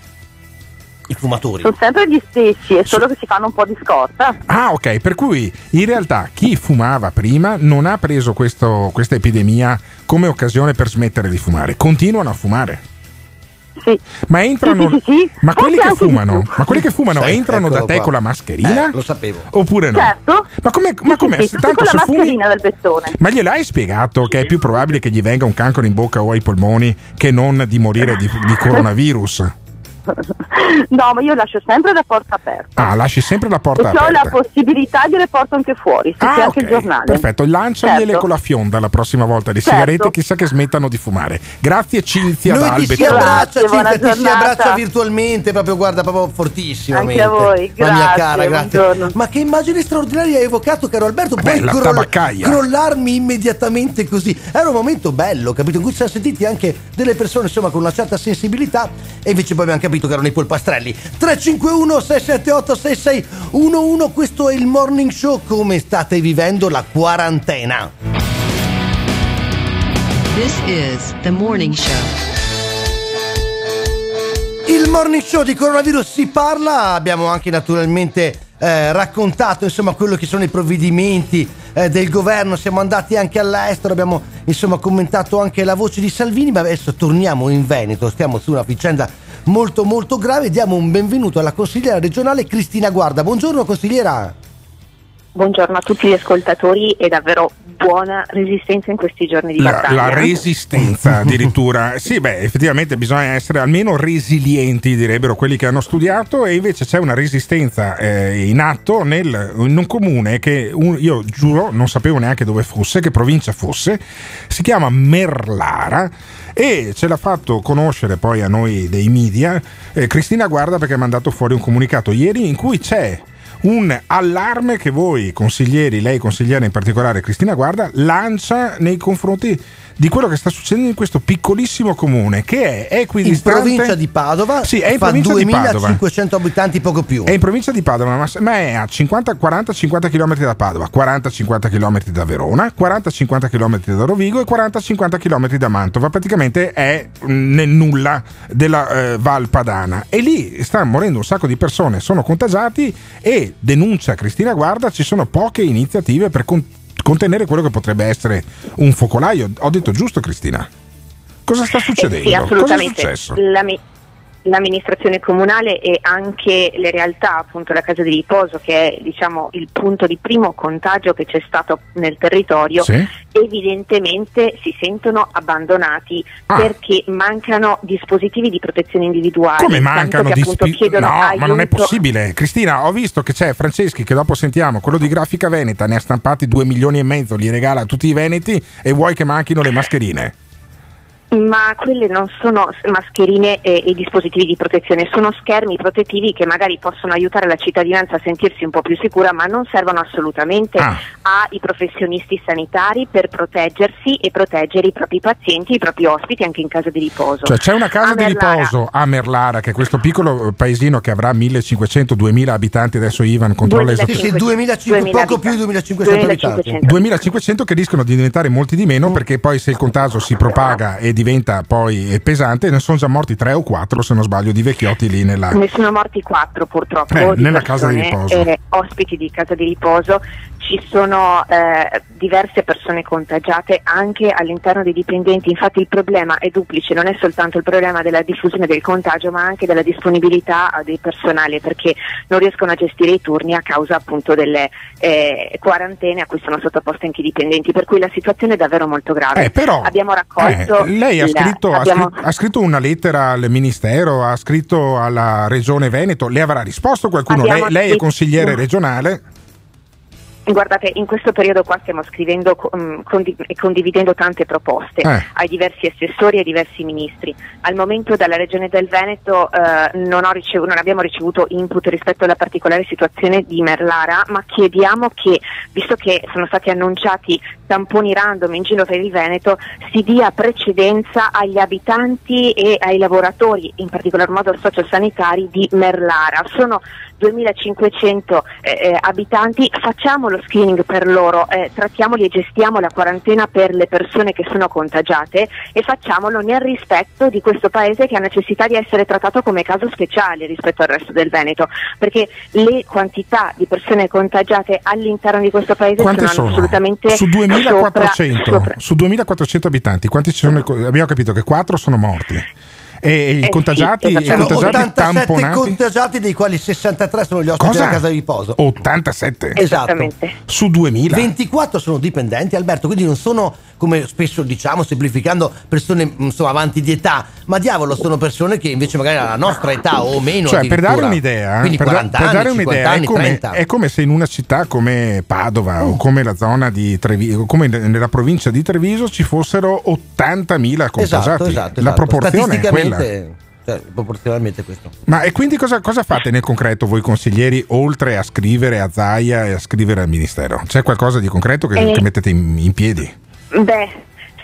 I fumatori. Sono sempre gli stessi, è solo che si fanno un po' di scorta. Ah, ok, per cui in realtà chi fumava prima non ha preso questo- questa epidemia come occasione per smettere di fumare, continuano a fumare. Sì. Ma entrano. Sì, sì. Ma quelli fumano, ma quelli che fumano Sì, entrano da eccolo te qua. con la mascherina? Eh, lo sapevo. Oppure no? Certo. Ma come, ma come Sì, tanto con la se fumi. mascherina del bettone. Ma gliel'hai spiegato che è più probabile che gli venga un cancro in bocca o ai polmoni che non di morire di, di coronavirus? (laughs) No, ma io lascio sempre la porta aperta. Ah, lasci sempre la porta se ho la aperta. possibilità gliele porto anche fuori, se c'è Ah, anche il giornale. Perfetto, lanciagliele Certo. con la fionda la prossima volta le Certo. sigarette, chissà che smettano di fumare. Grazie Cinzia Noi ti si abbraccia, Grazie, Cinzia, ti si giornata. abbraccia virtualmente, proprio guarda, proprio fortissimamente. Anche a voi, Ma mia grazie, cara, grazie. buongiorno. Ma che immagine straordinaria hai evocato, caro Alberto. Puoi la tabaccaia. crollarmi immediatamente così. Era un momento bello, capito? In cui ci siamo sentiti anche delle persone, insomma, con una certa sensibilità. E invece poi abbiamo capito che erano i polpastrelli. 351 678 6611 questo è il morning show. Come state vivendo la quarantena? This is the morning show. Il morning show di coronavirus si parla, abbiamo anche naturalmente eh, raccontato insomma quello che sono i provvedimenti eh, del governo, siamo andati anche all'estero, abbiamo insomma commentato anche la voce di Salvini, ma adesso torniamo in Veneto, stiamo su una vicenda molto molto grave, diamo un benvenuto alla consigliera regionale Cristina Guarda. Buongiorno consigliera. Buongiorno a tutti gli ascoltatori e davvero buona resistenza in questi giorni di La, battaglia. la resistenza (laughs) addirittura. sì, beh, effettivamente bisogna essere almeno resilienti, direbbero quelli che hanno studiato, e invece c'è una resistenza eh, in atto nel, in un comune che un- io giuro non sapevo neanche dove fosse, che provincia fosse, si chiama Merlara. E ce l'ha fatto conoscere poi a noi dei media. Eh, Cristina Guarda perché ha mandato fuori un comunicato ieri in cui c'è un allarme che voi consiglieri, lei consigliera in particolare Cristina Guarda, lancia nei confronti di quello che sta succedendo in questo piccolissimo comune che è In equidistante provincia di Padova Sì, è in fa provincia di Padova. 2500 abitanti poco più. È in provincia di Padova, ma, ma è a 50, 40-50 km da Padova, 40-50 km da Verona, 40-50 km da Rovigo e 40-50 km da Mantova. Praticamente è mm, nel nulla della eh, Val Padana. E lì stanno morendo un sacco di persone, sono contagiati e denuncia Cristina Guarda, ci sono poche iniziative per con- contenere quello che potrebbe essere un focolaio. Ho detto giusto Cristina? Cosa sta succedendo? Eh Sì, Cosa è successo? La, mi- l'amministrazione comunale e anche le realtà, appunto la casa di riposo che è diciamo, il punto di primo contagio che c'è stato nel territorio, Sì. evidentemente si sentono abbandonati Ah. perché mancano dispositivi di protezione individuali. Come mancano che di appunto spi- chiedono No, ma non è possibile. Cristina, ho visto che c'è Franceschi, che dopo sentiamo, quello di Grafica Veneta, ne ha stampati 2 milioni e mezzo, li regala a tutti i veneti e vuoi che manchino le mascherine. Ma quelle non sono mascherine e, e dispositivi di protezione, sono schermi protettivi che magari possono aiutare la cittadinanza a sentirsi un po' più sicura, ma non servono assolutamente Ah. ai professionisti sanitari per proteggersi e proteggere i propri pazienti, i propri ospiti anche in casa di riposo. Cioè c'è una casa A di Merlara- riposo a Merlara, che è questo piccolo eh, paesino che avrà 1500-2000 abitanti, adesso Ivan controlla Sì, sì, 2500, poco più di 2500 abitanti. 2500 che rischiano di diventare molti di meno perché poi se il contagio si propaga e diventa poi eh, pesante ne sono già morti 3 o 4 se non sbaglio di vecchiotti lì nella... Ne sono morti quattro purtroppo Eh, nella casa di persone, riposo. eh, ospiti di casa di riposo. Ci sono eh, diverse persone contagiate anche all'interno dei dipendenti, infatti il problema è duplice, non è soltanto il problema della diffusione del contagio ma anche della disponibilità eh, del personale perché non riescono a gestire i turni a causa appunto delle eh, quarantene a cui sono sottoposti anche i dipendenti, per cui la situazione è davvero molto grave. Eh, però, abbiamo raccolto... Eh, lei ha la- scritto, ha abbiamo- ha scritto una lettera al ministero, ha scritto alla regione Veneto, le avrà risposto qualcuno? Lei, Abbiamo lei è consigliere regionale? Guardate, in questo periodo qua stiamo scrivendo co- mh, condi- e condividendo tante proposte Eh. ai diversi assessori e ai diversi ministri. Al momento dalla Regione del Veneto eh, non, ho ricevu- non abbiamo ricevuto input rispetto alla particolare situazione di Merlara, ma chiediamo che, visto che sono stati annunciati tamponi random in giro per il Veneto, si dia precedenza agli abitanti e ai lavoratori, in particolar modo sociosanitari di Merlara. Sono 2500 eh, eh, abitanti, facciamo lo screening per loro, eh, trattiamoli e gestiamo la quarantena per le persone che sono contagiate e facciamolo nel rispetto di questo paese che ha necessità di essere trattato come caso speciale rispetto al resto del Veneto, perché le quantità di persone contagiate all'interno di questo paese sono, sono? assolutamente Su 2400, sopra- sopra- su 2400 abitanti, quanti ci sono? Abbiamo capito che 4 sono morti. E, i Eh sì, contagiati, i esattamente. contagiati 87 tamponati? contagiati, dei quali 63 sono gli ospiti Cosa? della casa di riposo. 87? Esatto. Su 2000? 24 sono dipendenti, Alberto, quindi non sono, come spesso diciamo, semplificando, persone insomma, avanti di età, ma diavolo, sono persone che invece magari alla nostra età o meno. Cioè, per dare un'idea, quindi per, da- 40 per anni, dare 50 un'idea, anni, è, come, 30. è come se in una città come Padova o come la zona di Treviso, come nella provincia di Treviso ci fossero 80.000 contagiati. Esatto, esatto, La esatto. proporzione è quella. Statisticamente, cioè, proporzionalmente questo. Ma e quindi cosa, cosa fate nel concreto voi consiglieri, oltre a scrivere a Zaia e a scrivere al Ministero? C'è qualcosa di concreto che, Eh. che mettete in, in piedi? Beh,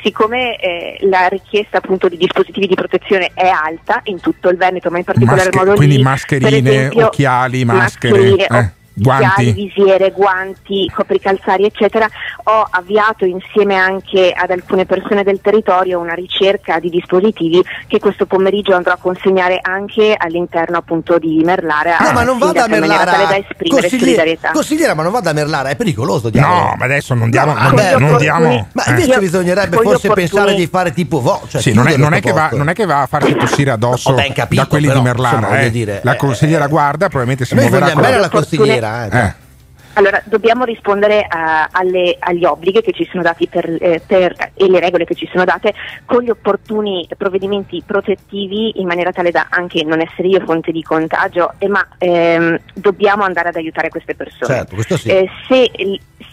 siccome eh, la richiesta appunto di dispositivi di protezione è alta in tutto il Veneto, ma in particolar Masche- modo quindi lì, mascherine, esempio, occhiali, maschere, mascherine, eh, guanti. visiere, guanti, copricalzari, eccetera, ho avviato insieme anche ad alcune persone del territorio una ricerca di dispositivi che questo pomeriggio andrò a consegnare anche all'interno appunto di Merlara. No, ma non vada a Merlara. da esprimere solidarietà. Consigliera, ma non vada a Merlara, è pericoloso. diavolo. No, ma adesso non diamo. No, non, vabbè, non diamo Ma eh. invece bisognerebbe con gli forse opportuni- pensare di fare tipo vo. Cioè Sì, non è, non è va, non è che va a farsi tossire addosso capito, da quelli però, di Merlara. insomma, eh. dire, la eh, consigliera guarda, probabilmente si muoverà vogliamo con bene la consigliera. Eh. Eh. Allora, dobbiamo rispondere a- alle- agli obblighi che ci sono dati per, eh, per- e le regole che ci sono date con gli opportuni provvedimenti protettivi in maniera tale da anche non essere io fonte di contagio, eh, ma ehm, dobbiamo andare ad aiutare queste persone. Certo, sì. Eh, se,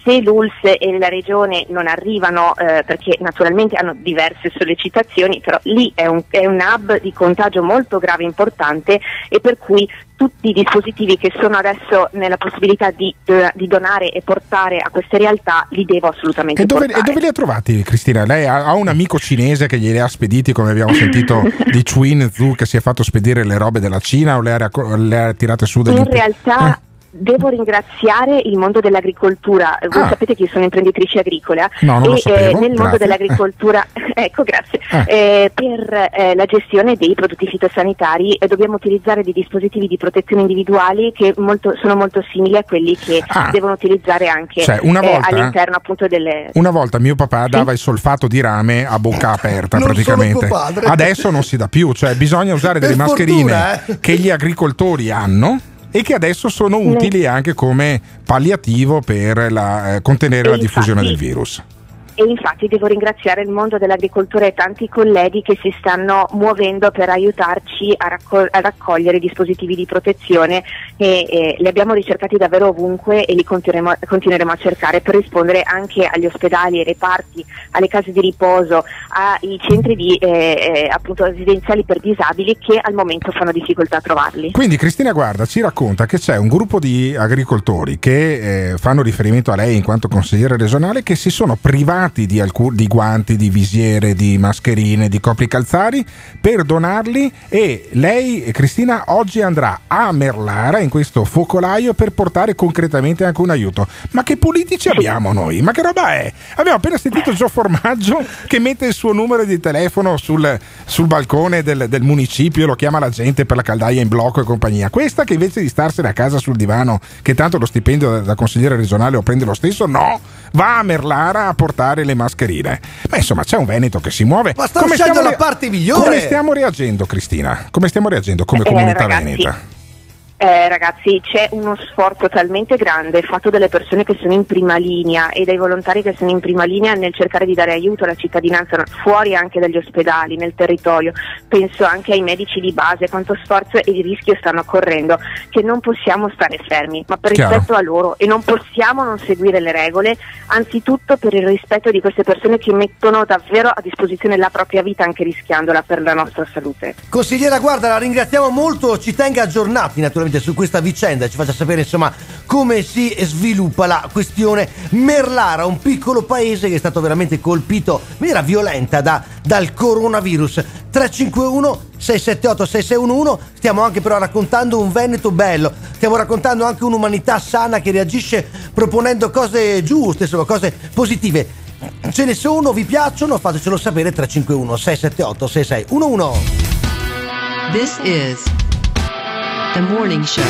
se l'ULS e la Regione non arrivano, eh, perché naturalmente hanno diverse sollecitazioni, però lì è un, è un hub di contagio molto grave e importante e per cui tutti i dispositivi che sono adesso nella possibilità di, di donare e portare a queste realtà li devo assolutamente E dove, e portare. dove li ha trovati Cristina? Lei ha, ha un amico cinese che glieli ha spediti, come abbiamo sentito (laughs) di Chuin Zhu che si è fatto spedire le robe della Cina o le ha, le ha tirate su dagli In realtà Eh. Devo ringraziare il mondo dell'agricoltura. Voi Ah. sapete che io sono imprenditrice agricola No, non lo e sapevo, nel mondo grazie. dell'agricoltura, (laughs) ecco grazie, Ah. eh, per eh, la gestione dei prodotti fitosanitari eh, dobbiamo utilizzare dei dispositivi di protezione individuali che molto- sono molto simili a quelli che Ah. devono utilizzare anche Cioè, una eh, volta- all'interno appunto delle... Una volta mio papà dava il solfato di rame a bocca aperta Non praticamente. solo tuo padre. Adesso non si dà più, cioè bisogna usare delle Per mascherine fortuna, eh. che gli agricoltori hanno e che adesso sono utili anche come palliativo per la- eh, contenere E la diffusione infatti- del virus. E infatti devo ringraziare il mondo dell'agricoltura e tanti colleghi che si stanno muovendo per aiutarci a, raccol- a raccogliere dispositivi di protezione e, e li abbiamo ricercati davvero ovunque e li continueremo, continueremo a cercare per rispondere anche agli ospedali, ai reparti, alle case di riposo, ai centri di, eh, eh, appunto residenziali per disabili che al momento fanno difficoltà a trovarli. Quindi Cristina Guarda ci racconta che c'è un gruppo di agricoltori che eh, fanno riferimento a lei in quanto consigliere regionale che si sono privati di, alcu- di guanti, di visiere, di mascherine, di copri calzari per donarli e lei, Cristina, oggi andrà a Merlara in questo focolaio per portare concretamente anche un aiuto. Ma che politici abbiamo noi? Ma che roba è? Abbiamo appena sentito Gio Formaggio che mette il suo numero di telefono sul, sul balcone del, del municipio, lo chiama la gente per la caldaia in blocco e compagnia. Questa che invece di starsene a casa sul divano, che tanto lo stipendio da, da consigliere regionale lo prende lo stesso, no, va a Merlara a portare le mascherine. Ma insomma c'è un Veneto che si muove. Ma sta uscendo la parte migliore. Come stiamo reagendo Cristina? Come stiamo reagendo come Eh, comunità ragazzi, veneta? Eh, ragazzi, c'è uno sforzo talmente grande fatto dalle persone che sono in prima linea e dai volontari che sono in prima linea nel cercare di dare aiuto alla cittadinanza fuori anche dagli ospedali, nel territorio. Penso anche ai medici di base, quanto sforzo e di rischio stanno correndo, che non possiamo stare fermi, ma per Chiaro. rispetto a loro e non possiamo non seguire le regole, anzitutto per il rispetto di queste persone che mettono davvero a disposizione la propria vita anche rischiandola per la nostra salute. Consigliera, guarda, la ringraziamo molto, ci tenga aggiornati naturalmente su questa vicenda, ci faccia sapere insomma come si sviluppa la questione Merlara, un piccolo paese che è stato veramente colpito in maniera violenta da- dal coronavirus. 351 678 6611, stiamo anche però raccontando un Veneto bello, stiamo raccontando anche un'umanità sana che reagisce proponendo cose giuste, insomma cose positive. Ce ne sono, vi piacciono? Fatecelo sapere 351 678 6611. This is the morning show.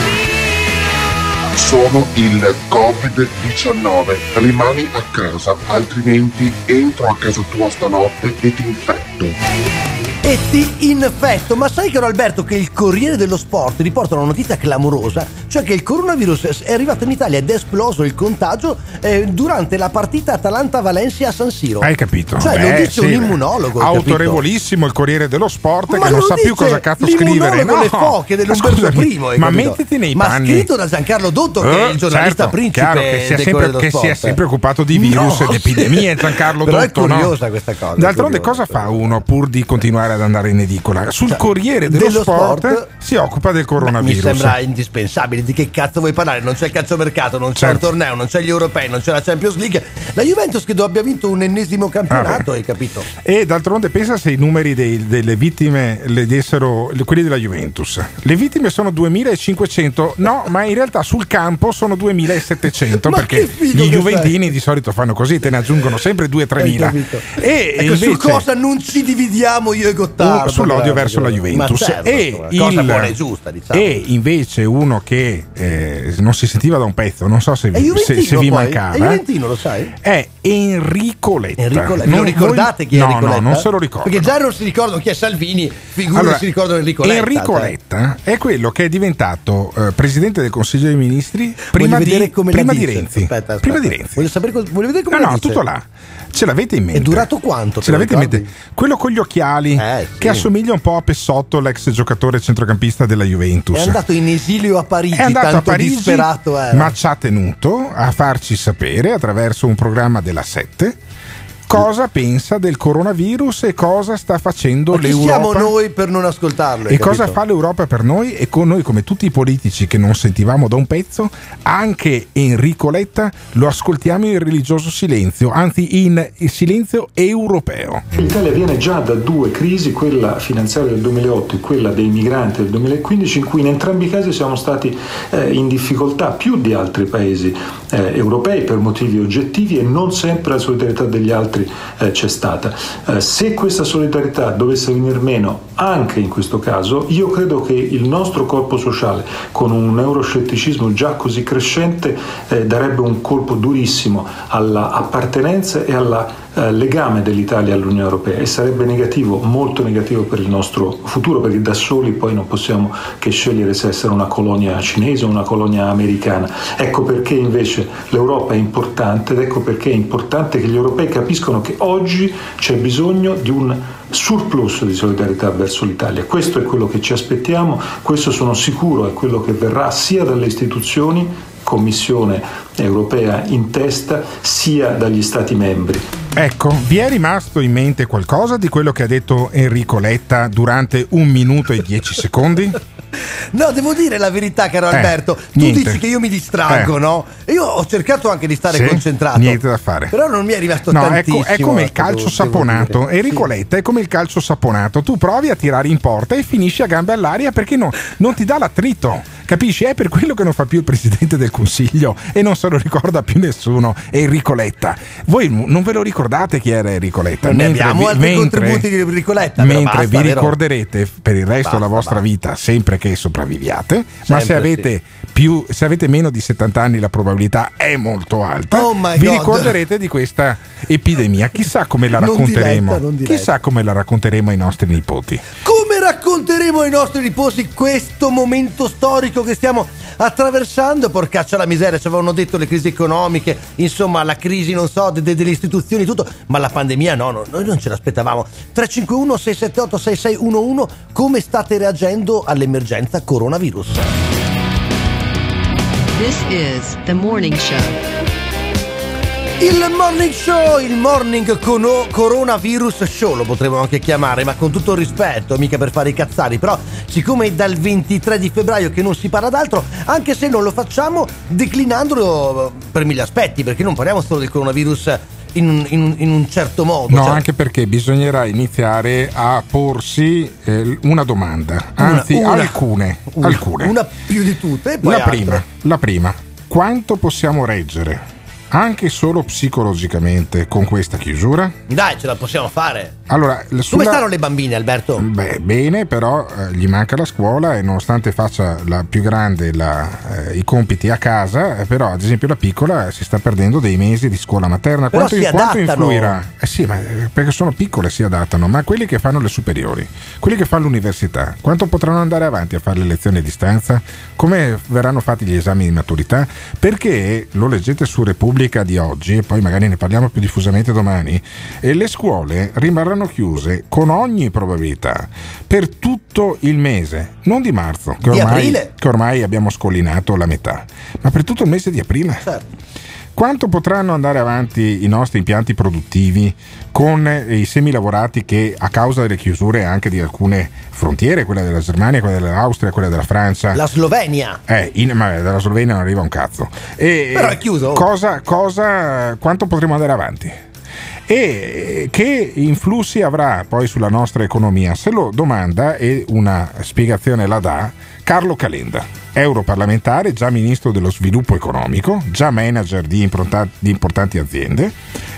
Sono il Covid-19. Rimani a casa, altrimenti entro a casa tua stanotte e ti infetto. E ti infetto. Ma sai caro Alberto che il Corriere dello Sport riporta una notizia clamorosa, cioè che il coronavirus è arrivato in Italia ed è esploso il contagio eh, durante la partita Atalanta-Valencia a San Siro. Hai capito? Cioè lo Beh, dice un sì, immunologo. hai capito? Autorevolissimo il Corriere dello Sport Ma che non sa più cosa cazzo scrivere. No, le foche ma dell'Umberto I. Ma capito? mettiti nei Ma panni. scritto da Giancarlo Dotto, che è Eh, il giornalista certo, principe che si è del sempre, che si è sempre occupato di virus No, ed epidemie Giancarlo Però è Dotto no? curiosa questa cosa, è d'altronde cosa fa uno pur di continuare ad andare in edicola sul Cioè, Corriere dello, dello sport, Sport si occupa del Mi coronavirus sembra indispensabile. Di che cazzo vuoi parlare? Non c'è il calciomercato, non c'è Certo. il torneo, non c'è gli europei, non c'è la Champions League. La Juventus che abbia vinto un ennesimo campionato, Ah, hai capito? E d'altronde pensa se i numeri dei- delle vittime le dessero quelli della Juventus. Le vittime sono 2500, no, ma in realtà sul campo sono 2700 Ma perché gli Juventini di solito fanno così, te ne aggiungono sempre 2-3 Hai mila. capito? E Ecco, su invece cosa non ci dividiamo io e? Uh, sull'odio verso la Juventus certo, e, cosa il- e giusta, diciamo. e invece uno che eh, non si sentiva da un pezzo, non so se vi, se, se vi mancava, È sai? è Enrico Letta. Enrico Letta. Non- ricordate chi è no, Enrico No, Letta? non se lo ricordo. Perché già non si ricordano chi è Salvini, figurati Allora, si ricordano Enrico Letta. Enrico cioè. Letta è quello che è diventato eh, presidente del Consiglio dei Ministri prima, di, prima di. Renzi. Aspetta, aspetta. Prima di Renzi. Voglio sapere cosa- voglio vedere come No, no, dice. tutto là. Ce l'avete in mente? È durato quanto? Ce l'avete in ricordi? mente? Quello con gli occhiali Eh, sì. che assomiglia un po' a Pessotto, l'ex giocatore centrocampista della Juventus. È andato in esilio a Parigi, È andato tanto a Parigi, disperato era. ma ci ha tenuto a farci sapere attraverso un programma della 7 cosa pensa del coronavirus e cosa sta facendo Ma chi l'Europa. siamo noi per non ascoltarlo? E cosa capito? fa l'Europa per noi? E con noi, come tutti i politici che non sentivamo da un pezzo, anche Enrico Letta lo ascoltiamo in religioso silenzio, anzi in silenzio europeo. L'Italia viene già da due crisi, quella finanziaria del 2008 e quella dei migranti del 2015, in cui in entrambi i casi siamo stati eh, in difficoltà più di altri paesi eh, europei per motivi oggettivi e non sempre la solidarietà degli altri eh, c'è stata. Eh, se questa solidarietà dovesse venir meno anche in questo caso, io credo che il nostro corpo sociale, con un euroscetticismo già così crescente, eh, darebbe un colpo durissimo alla appartenenza e alla eh, legame dell'Italia all'Unione Europea e sarebbe negativo, molto negativo per il nostro futuro, perché da soli poi non possiamo che scegliere se essere una colonia cinese o una colonia americana. Ecco perché invece l'Europa è importante ed ecco perché è importante che gli europei capiscono che oggi c'è bisogno di un surplus di solidarietà verso l'Italia. Questo è quello che ci aspettiamo, questo sono sicuro è quello che verrà sia dalle istituzioni, Commissione europea in testa, sia dagli Stati membri. Ecco, vi è rimasto in mente qualcosa di quello che ha detto Enrico Letta durante un minuto e dieci (laughs) secondi? No, devo dire la verità, caro Eh, Alberto. Tu niente. dici che io mi distraggo, Eh. no? Io ho cercato anche di stare Sì, concentrato. Niente da fare. Però non mi è rimasto No, è, tantissimo. co- è come il ecco, calcio saponato. Enrico Letta è come il calcio saponato. Tu provi a tirare in porta e finisci a gambe all'aria perché no- non ti dà l'attrito. Capisci? È per quello che non fa più il presidente del consiglio e non se lo ricorda più nessuno. È Enrico Letta. Voi non ve lo ricordate chi era Enrico Letta? Non ne Mentre abbiamo vi- altri mentre- contributi di Enrico Letta. Mentre basta, vi ricorderete per il resto Basta, della vostra basta. vita sempre che sopravviviate, ma se Sempre, avete, più, se avete meno di 70 anni la probabilità è molto alta, Oh vi God. ricorderete di questa epidemia. Chissà come la Non racconteremo. diretta, non diretta. Chissà come la racconteremo ai nostri nipoti. Come racconteremo ai nostri riposi questo momento storico che stiamo attraversando? Porcaccia la miseria, ci avevano detto le crisi economiche, insomma la crisi, non so, de- de- delle istituzioni, tutto, ma la pandemia no, no, noi non ce l'aspettavamo. 351 678 6611, come state reagendo all'emergenza coronavirus? This is the morning show. Il morning show, il morning cono- coronavirus show lo potremmo anche chiamare, ma con tutto il rispetto, mica per fare i cazzari, però siccome è dal 23 di febbraio che non si parla d'altro, anche se non lo facciamo declinandolo per mille aspetti, perché non parliamo solo del coronavirus in, un- in in un certo modo. No, cioè- anche perché bisognerà iniziare a porsi eh, una domanda, anzi una- alcune, una- alcune. Una più di tutte. E poi La altre. prima, la prima, quanto possiamo reggere, anche solo psicologicamente, con questa chiusura? Dai, ce la possiamo fare. Allora, Come sulla- stanno le bambine, Alberto? Beh, bene, però eh, gli manca la scuola e nonostante faccia la più grande la- eh, i compiti a casa, eh, però ad esempio la piccola si sta perdendo dei mesi di scuola materna. Però quanto, si quanto influirà? Eh sì, ma eh, perché sono piccole si adattano, ma quelli che fanno le superiori, quelli che fanno l'università, quanto potranno andare avanti a fare le lezioni a distanza? Come verranno fatti gli esami di maturità? Perché lo leggete su Repubblica di oggi, e poi magari ne parliamo più diffusamente domani, e le scuole rimarranno chiuse con ogni probabilità per tutto il mese, non di marzo, che ormai, che ormai abbiamo scollinato la metà, ma per tutto il mese di aprile. Certo. Quanto potranno andare avanti i nostri impianti produttivi con eh, i semilavorati che a causa delle chiusure anche di alcune frontiere, quella della Germania, quella dell'Austria, quella della Francia, La Slovenia. eh, in, ma dalla Slovenia non arriva un cazzo. E, Però è chiuso. Cosa, cosa, quanto potremo andare avanti? E che influssi avrà poi sulla nostra economia? Se lo domanda e una spiegazione la dà Carlo Calenda, europarlamentare, già ministro dello sviluppo economico, già manager di, di importanti aziende,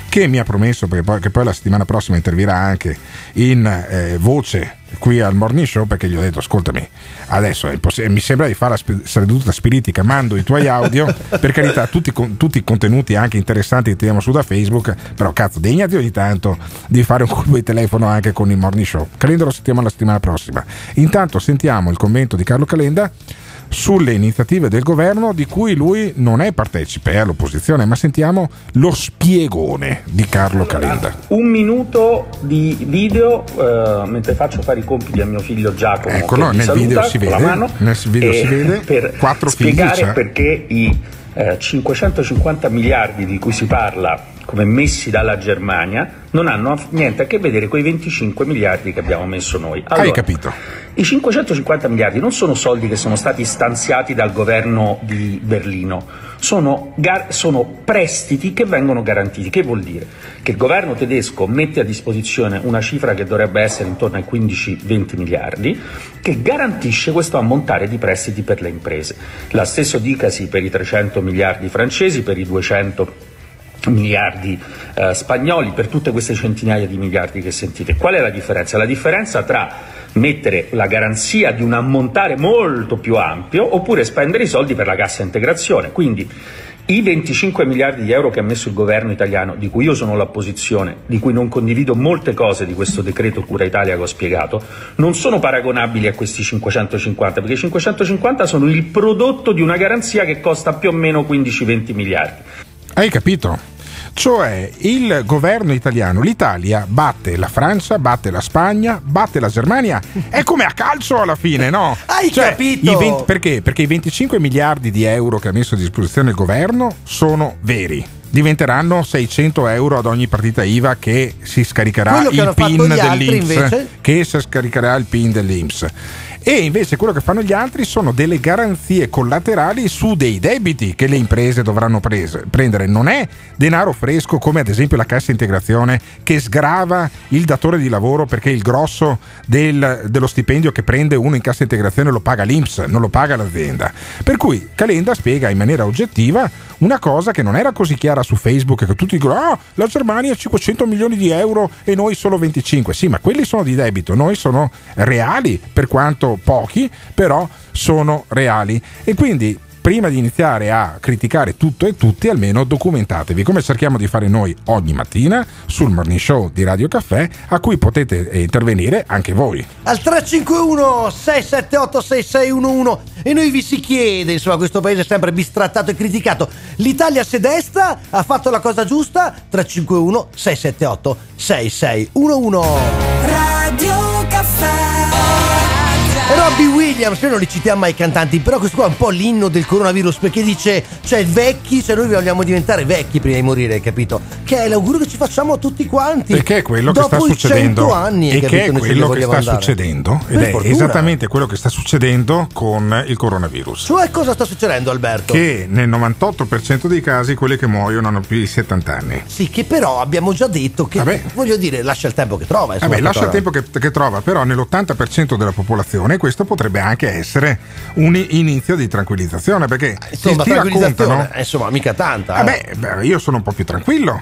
che mi ha promesso perché poi, poi la settimana prossima intervirà anche in eh, voce qui al morning show perché gli ho detto ascoltami adesso è imposs- mi sembra di fare la sp- seduta spiritica mando i tuoi audio (laughs) per carità tutti, con- tutti i contenuti anche interessanti che tiriamo su da facebook però cazzo degnati ogni tanto di fare un colpo di telefono anche con il morning show. Calenda lo sentiamo la settimana prossima. Intanto sentiamo il commento di Carlo Calenda sulle iniziative del governo di cui lui non è partecipe, è all'opposizione, ma sentiamo lo spiegone di Carlo Calenda. Un minuto di video eh, mentre faccio fare i compiti a mio figlio Giacomo. Che vi nel video si vede, mano, nel video si vede, per quattro figli spiegare c'è. perché i eh, 550 miliardi di cui si parla come messi dalla Germania non hanno niente a che vedere con i 25 miliardi che abbiamo messo noi. Hai capito? I 550 miliardi non sono soldi che sono stati stanziati dal governo di Berlino, sono, gar- sono prestiti che vengono garantiti. Che vuol dire? Che il governo tedesco mette a disposizione una cifra che dovrebbe essere intorno ai 15-20 miliardi, che garantisce questo ammontare di prestiti per le imprese. La stesso dicasi per i 300 miliardi francesi, per i 200 miliardi eh, spagnoli per tutte queste centinaia di miliardi che sentite. Qual è la differenza? La differenza tra mettere la garanzia di un ammontare molto più ampio oppure spendere i soldi per la cassa integrazione. Quindi i 25 miliardi di euro che ha messo il governo italiano, di cui io sono l'opposizione, di cui non condivido molte cose di questo decreto Cura Italia che ho spiegato, non sono paragonabili a questi 550, perché i 550 sono il prodotto di una garanzia che costa più o meno 15-20 miliardi. Hai capito? Cioè il governo italiano, l'Italia batte la Francia, batte la Spagna, batte la Germania. È come a calcio alla fine, no? (laughs) Hai Cioè, capito? i 20 perché? Perché i 25 miliardi di euro che ha messo a disposizione il governo sono veri. Diventeranno 600 euro ad ogni partita IVA che si scaricherà Quello il PIN dell'Inps. Che si scaricherà il PIN dell'Inps. E invece quello che fanno gli altri sono delle garanzie collaterali su dei debiti che le imprese dovranno prese- prendere. Non è denaro fresco come ad esempio la cassa integrazione che sgrava il datore di lavoro perché il grosso del- dello stipendio che prende uno in cassa integrazione lo paga l'Inps, non lo paga l'azienda. Per cui Calenda spiega in maniera oggettiva una cosa che non era così chiara su Facebook che tutti dicono ah la Germania ha 500 milioni di euro e noi solo 25 sì ma quelli sono di debito noi sono reali per quanto pochi però sono reali e quindi prima di iniziare a criticare tutto e tutti almeno documentatevi come cerchiamo di fare noi ogni mattina sul morning show di Radio Caffè a cui potete eh, intervenire anche voi Al 351 678 6611 e noi vi si chiede, insomma, questo paese è sempre bistrattato e criticato. L'Italia se destra ha fatto la cosa giusta? 351 678 6611 Radio Caffè. Robbie Williams, noi non li citiamo mai i cantanti, però questo qua è un po' l'inno del coronavirus perché dice, cioè vecchi, cioè noi vogliamo diventare vecchi prima di morire, capito? Che è l'augurio che ci facciamo a tutti quanti. Perché è quello che Dopo sta succedendo 100 anni, e che è quello che sta andare. succedendo ed Per è fortuna. esattamente quello che sta succedendo con il coronavirus. Cioè cosa sta succedendo Alberto? Che nel 98% dei casi quelli che muoiono hanno più di 70 anni. Sì, che però abbiamo già detto che, voglio dire, lascia il tempo che trova. insomma, Vabbè, lascia il tempo che, che trova, però nell'80% della popolazione questo potrebbe anche essere un inizio di tranquillizzazione perché Insomma, ti, ti raccontano. eh, insomma, mica tanta. eh. Vabbè, beh, io sono un po' più tranquillo.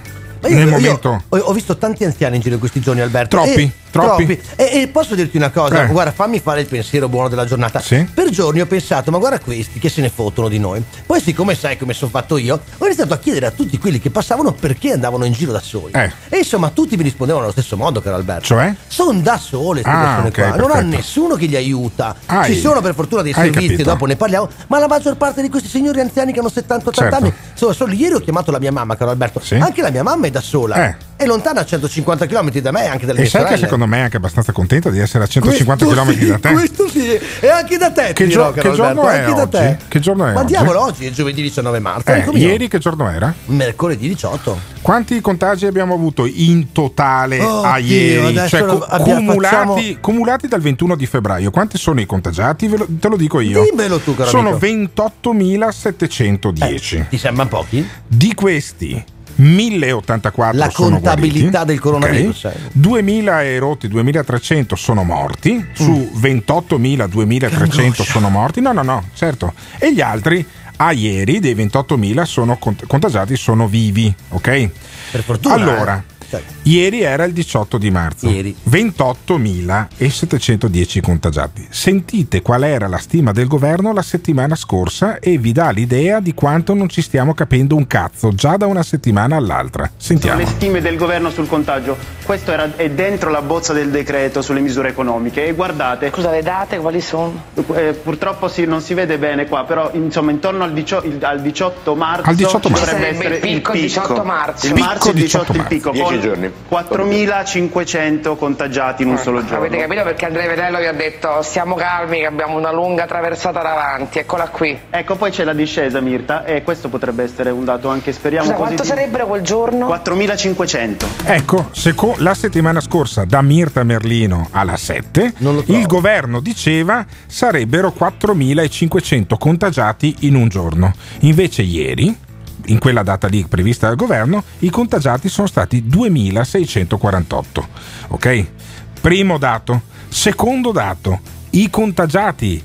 Io, nel momento. ho, ho visto tanti anziani in giro in questi giorni, Alberto. Troppi, E- troppi. E, e posso dirti una cosa? Eh. Guarda, fammi fare il pensiero buono della giornata. Sì. Per giorni ho pensato, ma guarda questi che se ne fottono di noi. Poi, siccome sai come sono fatto io, ho iniziato a chiedere a tutti quelli che passavano perché andavano in giro da soli. Eh. E insomma, tutti mi rispondevano allo stesso modo, caro Alberto. Cioè? Sono da sole queste Ah, persone ok, qua, non ha perfetto. nessuno che li aiuta. Ah, Ci hai- sono per fortuna dei hai servizi, capito. dopo ne parliamo, ma la maggior parte di questi signori anziani che hanno 70-80 Certo. anni, solo, solo ieri ho chiamato la mia mamma, caro Alberto. Sì. Anche la mia mamma è da sola. Eh. È lontana a 150 km da me, anche dalle E mie sai che secondo me è anche abbastanza contenta di essere a 150 Questo km sì, da te. Questo sì, e anche da te. Che, gio- che giorno è anche da oggi? te. Che giorno è Ma oggi? diavolo, oggi è giovedì 19 marzo. Eh, ieri che giorno era? Mercoledì 18. Quanti contagi abbiamo avuto in totale Oh, a Dio, ieri? adesso Cioè, abbia- cumulati, facciamo- cumulati dal 21 di febbraio. Quanti sono i contagiati? Ve lo- te lo dico io. Dimmelo tu, caro Sono amico. 28.710. Ti sembrano pochi? Di questi 1084 La sono contabilità guariti, del coronavirus, ok? eh. 2000 e rotti, 2300 sono morti, su 28.000, 2300 sono morti. No, no, no, certo. E gli altri a ieri dei 28.000 sono cont- contagiati sono vivi, ok? Per fortuna. Allora, eh. Cioè, Ieri era il 18 di marzo. Ieri. 28.710 contagiati. Sentite qual era la stima del governo la settimana scorsa e vi dà l'idea di quanto non ci stiamo capendo un cazzo già da una settimana all'altra. Sentiamo. Le stime del governo sul contagio, questo era, è dentro la bozza del decreto sulle misure economiche e guardate... Scusa, le date quali sono? purtroppo sì, non si vede bene qua, però insomma intorno al, dio- il- al 18 marzo Al 18 ci marzo. dovrebbe Sarebbe essere il picco il 18 picco. marzo. Il Picco marzo 18 18 il marzo. picco, Con Quatt- 4.500 contagiati in un solo giorno. Avete capito perché Andrea Vedello vi ha detto stiamo calmi che abbiamo una lunga traversata davanti, eccola qui. Ecco, poi c'è la discesa, Mirta, e questo potrebbe essere un dato anche, speriamo, Scusa, quanto positivo. sarebbero quel giorno? 4.500. Ecco, seco- la settimana scorsa da Mirta Merlino alla 7, il governo diceva sarebbero 4.500 contagiati in un giorno. Invece ieri, in quella data lì prevista dal governo, i contagiati sono stati 2.648. Ok? Primo dato. Secondo dato, i contagiati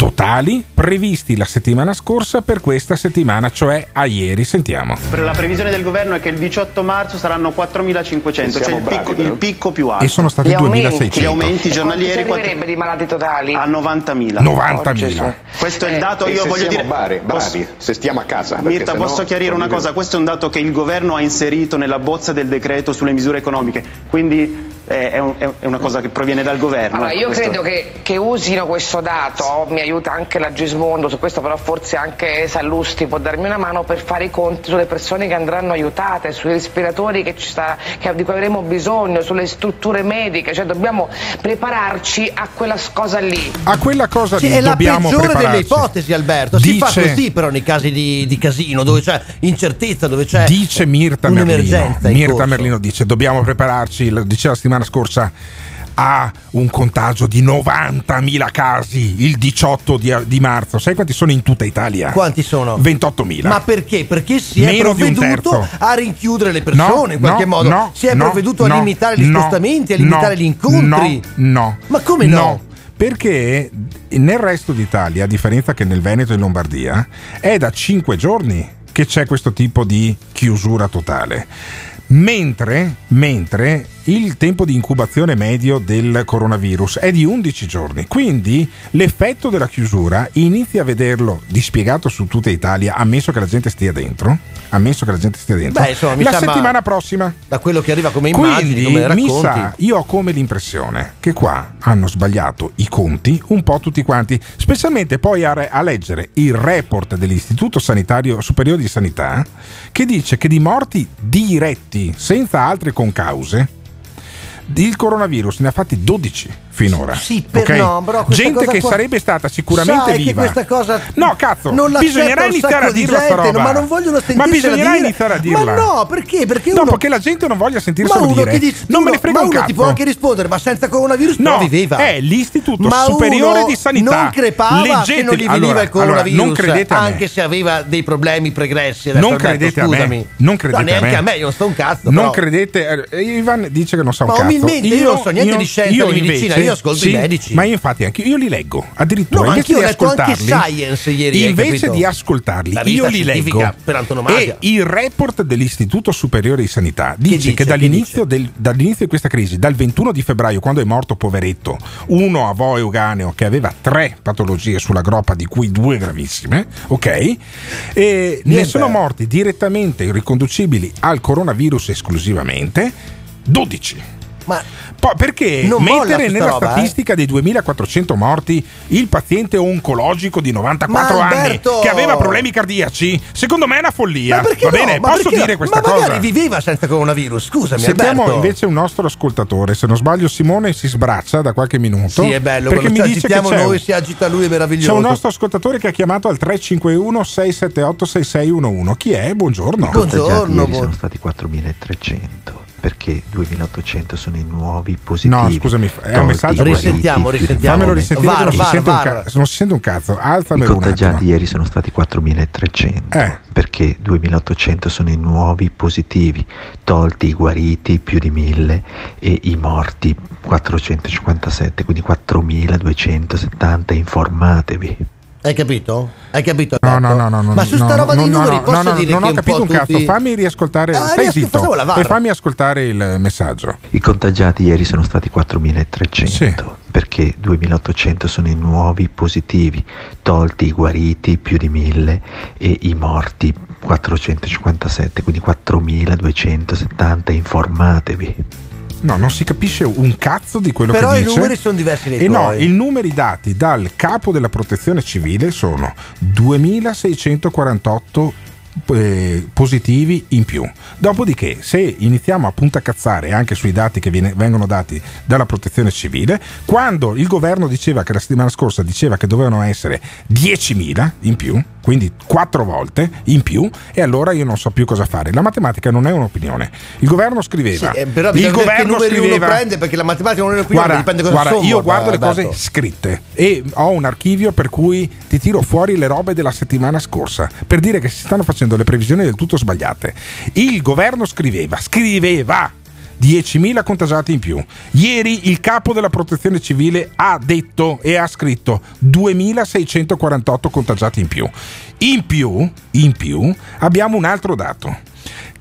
totali previsti la settimana scorsa per questa settimana, cioè a ieri. Sentiamo. La previsione del governo è che il 18 marzo saranno 4.500, cioè il picco, il picco più alto. E sono stati Gli aumenti. 2.600. Gli aumenti giornalieri Quanto di malati totali? a 90.000. 90.000. Questo è il Eh, dato, io voglio dire... bravi, posso- bravi, se stiamo a casa. Mirta, posso chiarire una cosa? Questo è un dato che il governo ha inserito nella bozza del decreto sulle misure economiche, quindi è, un- è una cosa che proviene dal governo. Allora, io Questo- credo che, che usino questo dato, mi aiuta anche la Gismondo su questo, però forse anche Sallusti può darmi una mano per fare i conti sulle persone che andranno aiutate, sui respiratori che ci sta- che- di cui avremo bisogno, sulle strutture mediche, cioè dobbiamo prepararci a quella cosa lì. A quella cosa Sì, lì è la peggiore delle ipotesi, Alberto. Si fa Dice- così, però, nei casi di, di casino, dove c'è incertezza, dove c'è Dice Mirta Merlino. un'emergenza. in Mirta corso. Merlino dice: Dobbiamo prepararci, lo diceva la settimana scorsa, a un contagio di 90.000 casi il 18 di, di marzo. Sai quanti sono in tutta Italia? Quanti sono? 28.000. Ma perché? Perché si è Meno provveduto a rinchiudere le persone No, in qualche no, modo. no, si è provveduto a limitare gli spostamenti, a limitare gli incontri. No, no. Ma come no? Perché nel resto d'Italia, a differenza che nel Veneto e in Lombardia, è da 5 giorni che c'è questo tipo di chiusura totale. Mentre, mentre il tempo di incubazione medio del coronavirus è di 11 giorni, quindi l'effetto della chiusura inizia a vederlo dispiegato su tutta Italia, ammesso che la gente stia dentro, ammesso che la gente stia dentro, Beh, insomma, mi la settimana prossima. Da quello che arriva come immagini, Quindi come mi racconti. sa, io ho come l'impressione che qua hanno sbagliato i conti un po' tutti quanti, specialmente poi a, re- a leggere il report dell'Istituto Sanitario Superiore di Sanità che dice che di morti diretti senza altre concause il coronavirus ne ha fatti 12 finora. Sì, per- ok? no, questa Gente che qua- sarebbe stata sicuramente Sai che viva. questa cosa No, cazzo, non bisognerà iniziare a di dirla sta gente, roba. Ma non vogliono Ma sentirsela bisognerà dire. iniziare a dirla. Ma no, perché? Perché No, uno perché la gente non voglia ma sentirselo uno dire. che dice, non me ne frega ma un uno cazzo. ti può anche rispondere, ma senza coronavirus No, non viveva. è l'Istituto Ma Superiore di Sanità. Non crepava che Leggete- non gli veniva allora, il coronavirus, allora, anche se aveva dei problemi pregressi. Non credete a me. scusami. Non credete no, neanche a me. a me, io non sto un cazzo. Non credete, eh, Ivan dice che non sa un Ma cazzo. umilmente io non so niente di scienza, di medicina, io ascolto i medici. Ma io infatti anche io li leggo, addirittura No, invece anch'io di ho letto anche ascoltarli. Science ieri, invece di ascoltarli, io li leggo. per. E il report dell'Istituto Superiore di Sanità dice che, dice? Che dall'inizio, del- dall'inizio di questa crisi, dal 21 di febbraio, quando è morto poveretto, uno a Vo Euganeo che aveva tre patologie sulla groppa, di cui due gravissime, ok? E ne sono morti direttamente riconducibili al coronavirus esclusivamente 12. Ma Poi perché mettere nella roba, eh? statistica dei 2400 morti il paziente oncologico di 94 Ma anni che aveva problemi cardiaci, secondo me è una follia. Ma Va no? bene, Ma posso perché no? dire questa ma cosa? magari viveva senza coronavirus, scusami Sentiamo Alberto. invece un nostro ascoltatore, se non sbaglio Simone si sbraccia da qualche minuto. Sì, è bello, perché mi dice che agitiamo c'è noi si agita lui, è c'è meraviglioso. un nostro ascoltatore che ha chiamato al 351 678 6611. Chi è? Buongiorno. Contagiati ieri sono stati 4.300 perché 2.800 sono i nuovi positivi. No, scusami, è un messaggio i Risentiamo, risentiamo. Fammelo risentire Var, non, var, si sente un var. ca- non si sente un cazzo. I Alzamelo un contagiati ieri sono stati 4.300 Eh. perché 2.800 sono i nuovi positivi, tolti i guariti più di 1.000 e i morti 457, quindi 4.270, informatevi. Hai capito? Hai capito? No, no, no, no, Ma su no, sta no, roba no, dei no, numeri no, posso no, dire non che ho capito un cazzo. tutti- Fammi riascoltare. Ah, stai riesco- zitto e fammi ascoltare il messaggio. I contagiati ieri sono stati 4.300 perché 2.800 sono i nuovi positivi, tolti i guariti più di 1.000 e i morti 457, quindi 4.270, informatevi. No, non si capisce un cazzo di quello Però che i dice. numeri sono diversi dai E no, tuoi. i numeri dati dal capo della protezione civile sono 2648 eh, positivi in più. Dopodiché, se iniziamo a puntacazzare anche sui dati che viene- vengono dati dalla protezione civile, quando il governo diceva che la settimana scorsa diceva che dovevano essere 10.000 in più, quindi quattro volte in più, e allora io non so più cosa fare. La matematica non è un'opinione. Il governo scriveva. Sì, eh, però il governo scriveva. prende perché la matematica non è un'opinione, Guarda, dipende cosa guarda, sommo, io guardo le cose scritte e ho un archivio per cui ti tiro fuori le robe della settimana scorsa per dire che si stanno facendo le previsioni del tutto sbagliate. Il governo scriveva, scriveva 10.000 contagiati in più. Ieri il capo della protezione civile ha detto e ha scritto 2.648 contagiati in più. In più, in più abbiamo un altro dato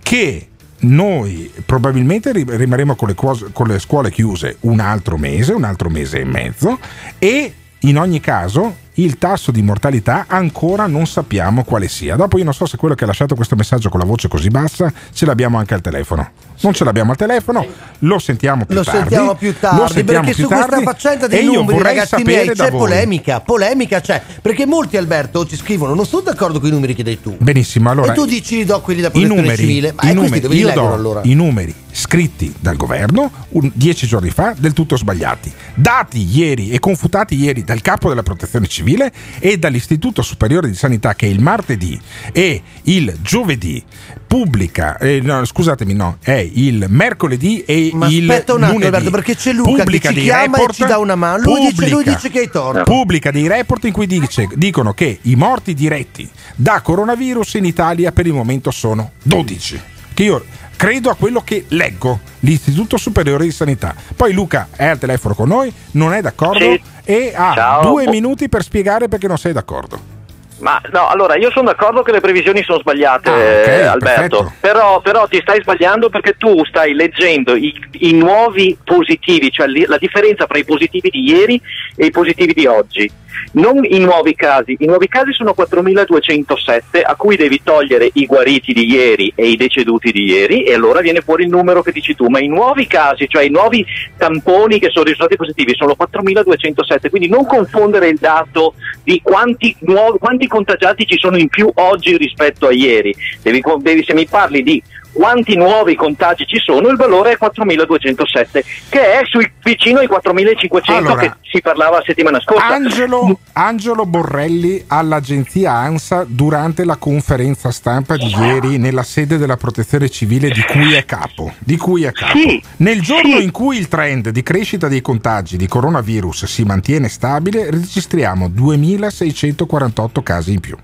che noi probabilmente ri- rimarremo con le, cose- con le scuole chiuse un altro mese, un altro mese e mezzo e in ogni caso il tasso di mortalità ancora non sappiamo quale sia. Dopo io non so se quello che ha lasciato questo messaggio con la voce così bassa ce l'abbiamo anche al telefono. Non ce l'abbiamo al telefono, lo sentiamo più Lo tardi. sentiamo più Lo tardi sentiamo perché più su questa tardi faccenda e dei numeri, ragazzi miei, c'è polemica. Polemica c'è perché molti, Alberto, ci scrivono: Non sono d'accordo con i numeri che dai tu. Benissimo, allora e tu dici li do quelli da protezione numeri, civile. Ma i numeri, io leggono do allora? i numeri scritti dal governo un- dieci giorni fa del tutto sbagliati, dati ieri e confutati ieri dal capo della protezione civile e dall'Istituto Superiore di Sanità che il martedì e il giovedì pubblica, eh, no, scusatemi no, è il mercoledì e Ma il aspetta un attimo, lunedì. Alberto, perché c'è Luca che Pubblica ci dei chiama e report- ci dà una mano. Lui dice, lui pubblica- dice che hai torto. Pubblica dei report in cui dice- dicono che i morti diretti da coronavirus in Italia per il momento sono 12. Che io credo a quello che leggo, l'Istituto Superiore di Sanità. Poi Luca è al telefono con noi, non è d'accordo Sì. e ha Ciao. due minuti per spiegare perché non sei d'accordo. Ma no, allora io sono d'accordo che le previsioni sono sbagliate, Ah, ok, eh, Alberto. Però, però ti stai sbagliando perché tu stai leggendo i, i nuovi positivi, cioè li- la differenza tra i positivi di ieri e i positivi di oggi. Non i nuovi casi, i nuovi casi sono 4.207 a cui devi togliere i guariti di ieri e i deceduti di ieri e allora viene fuori il numero che dici tu, ma i nuovi casi, cioè i nuovi tamponi che sono risultati positivi sono 4.207, quindi non confondere il dato di quanti, nuovi, quanti contagiati ci sono in più oggi rispetto a ieri. Devi, devi- se mi parli di quanti nuovi contagi ci sono, il valore è 4.207, che è sui, vicino ai 4.500 Allora, che si parlava la settimana scorsa. Angelo, Angelo Borrelli all'agenzia ANSA durante la conferenza stampa di ieri nella sede della protezione civile di cui è capo. Di cui è capo. Nel giorno in cui il trend di crescita dei contagi di coronavirus si mantiene stabile, registriamo 2648 casi in più.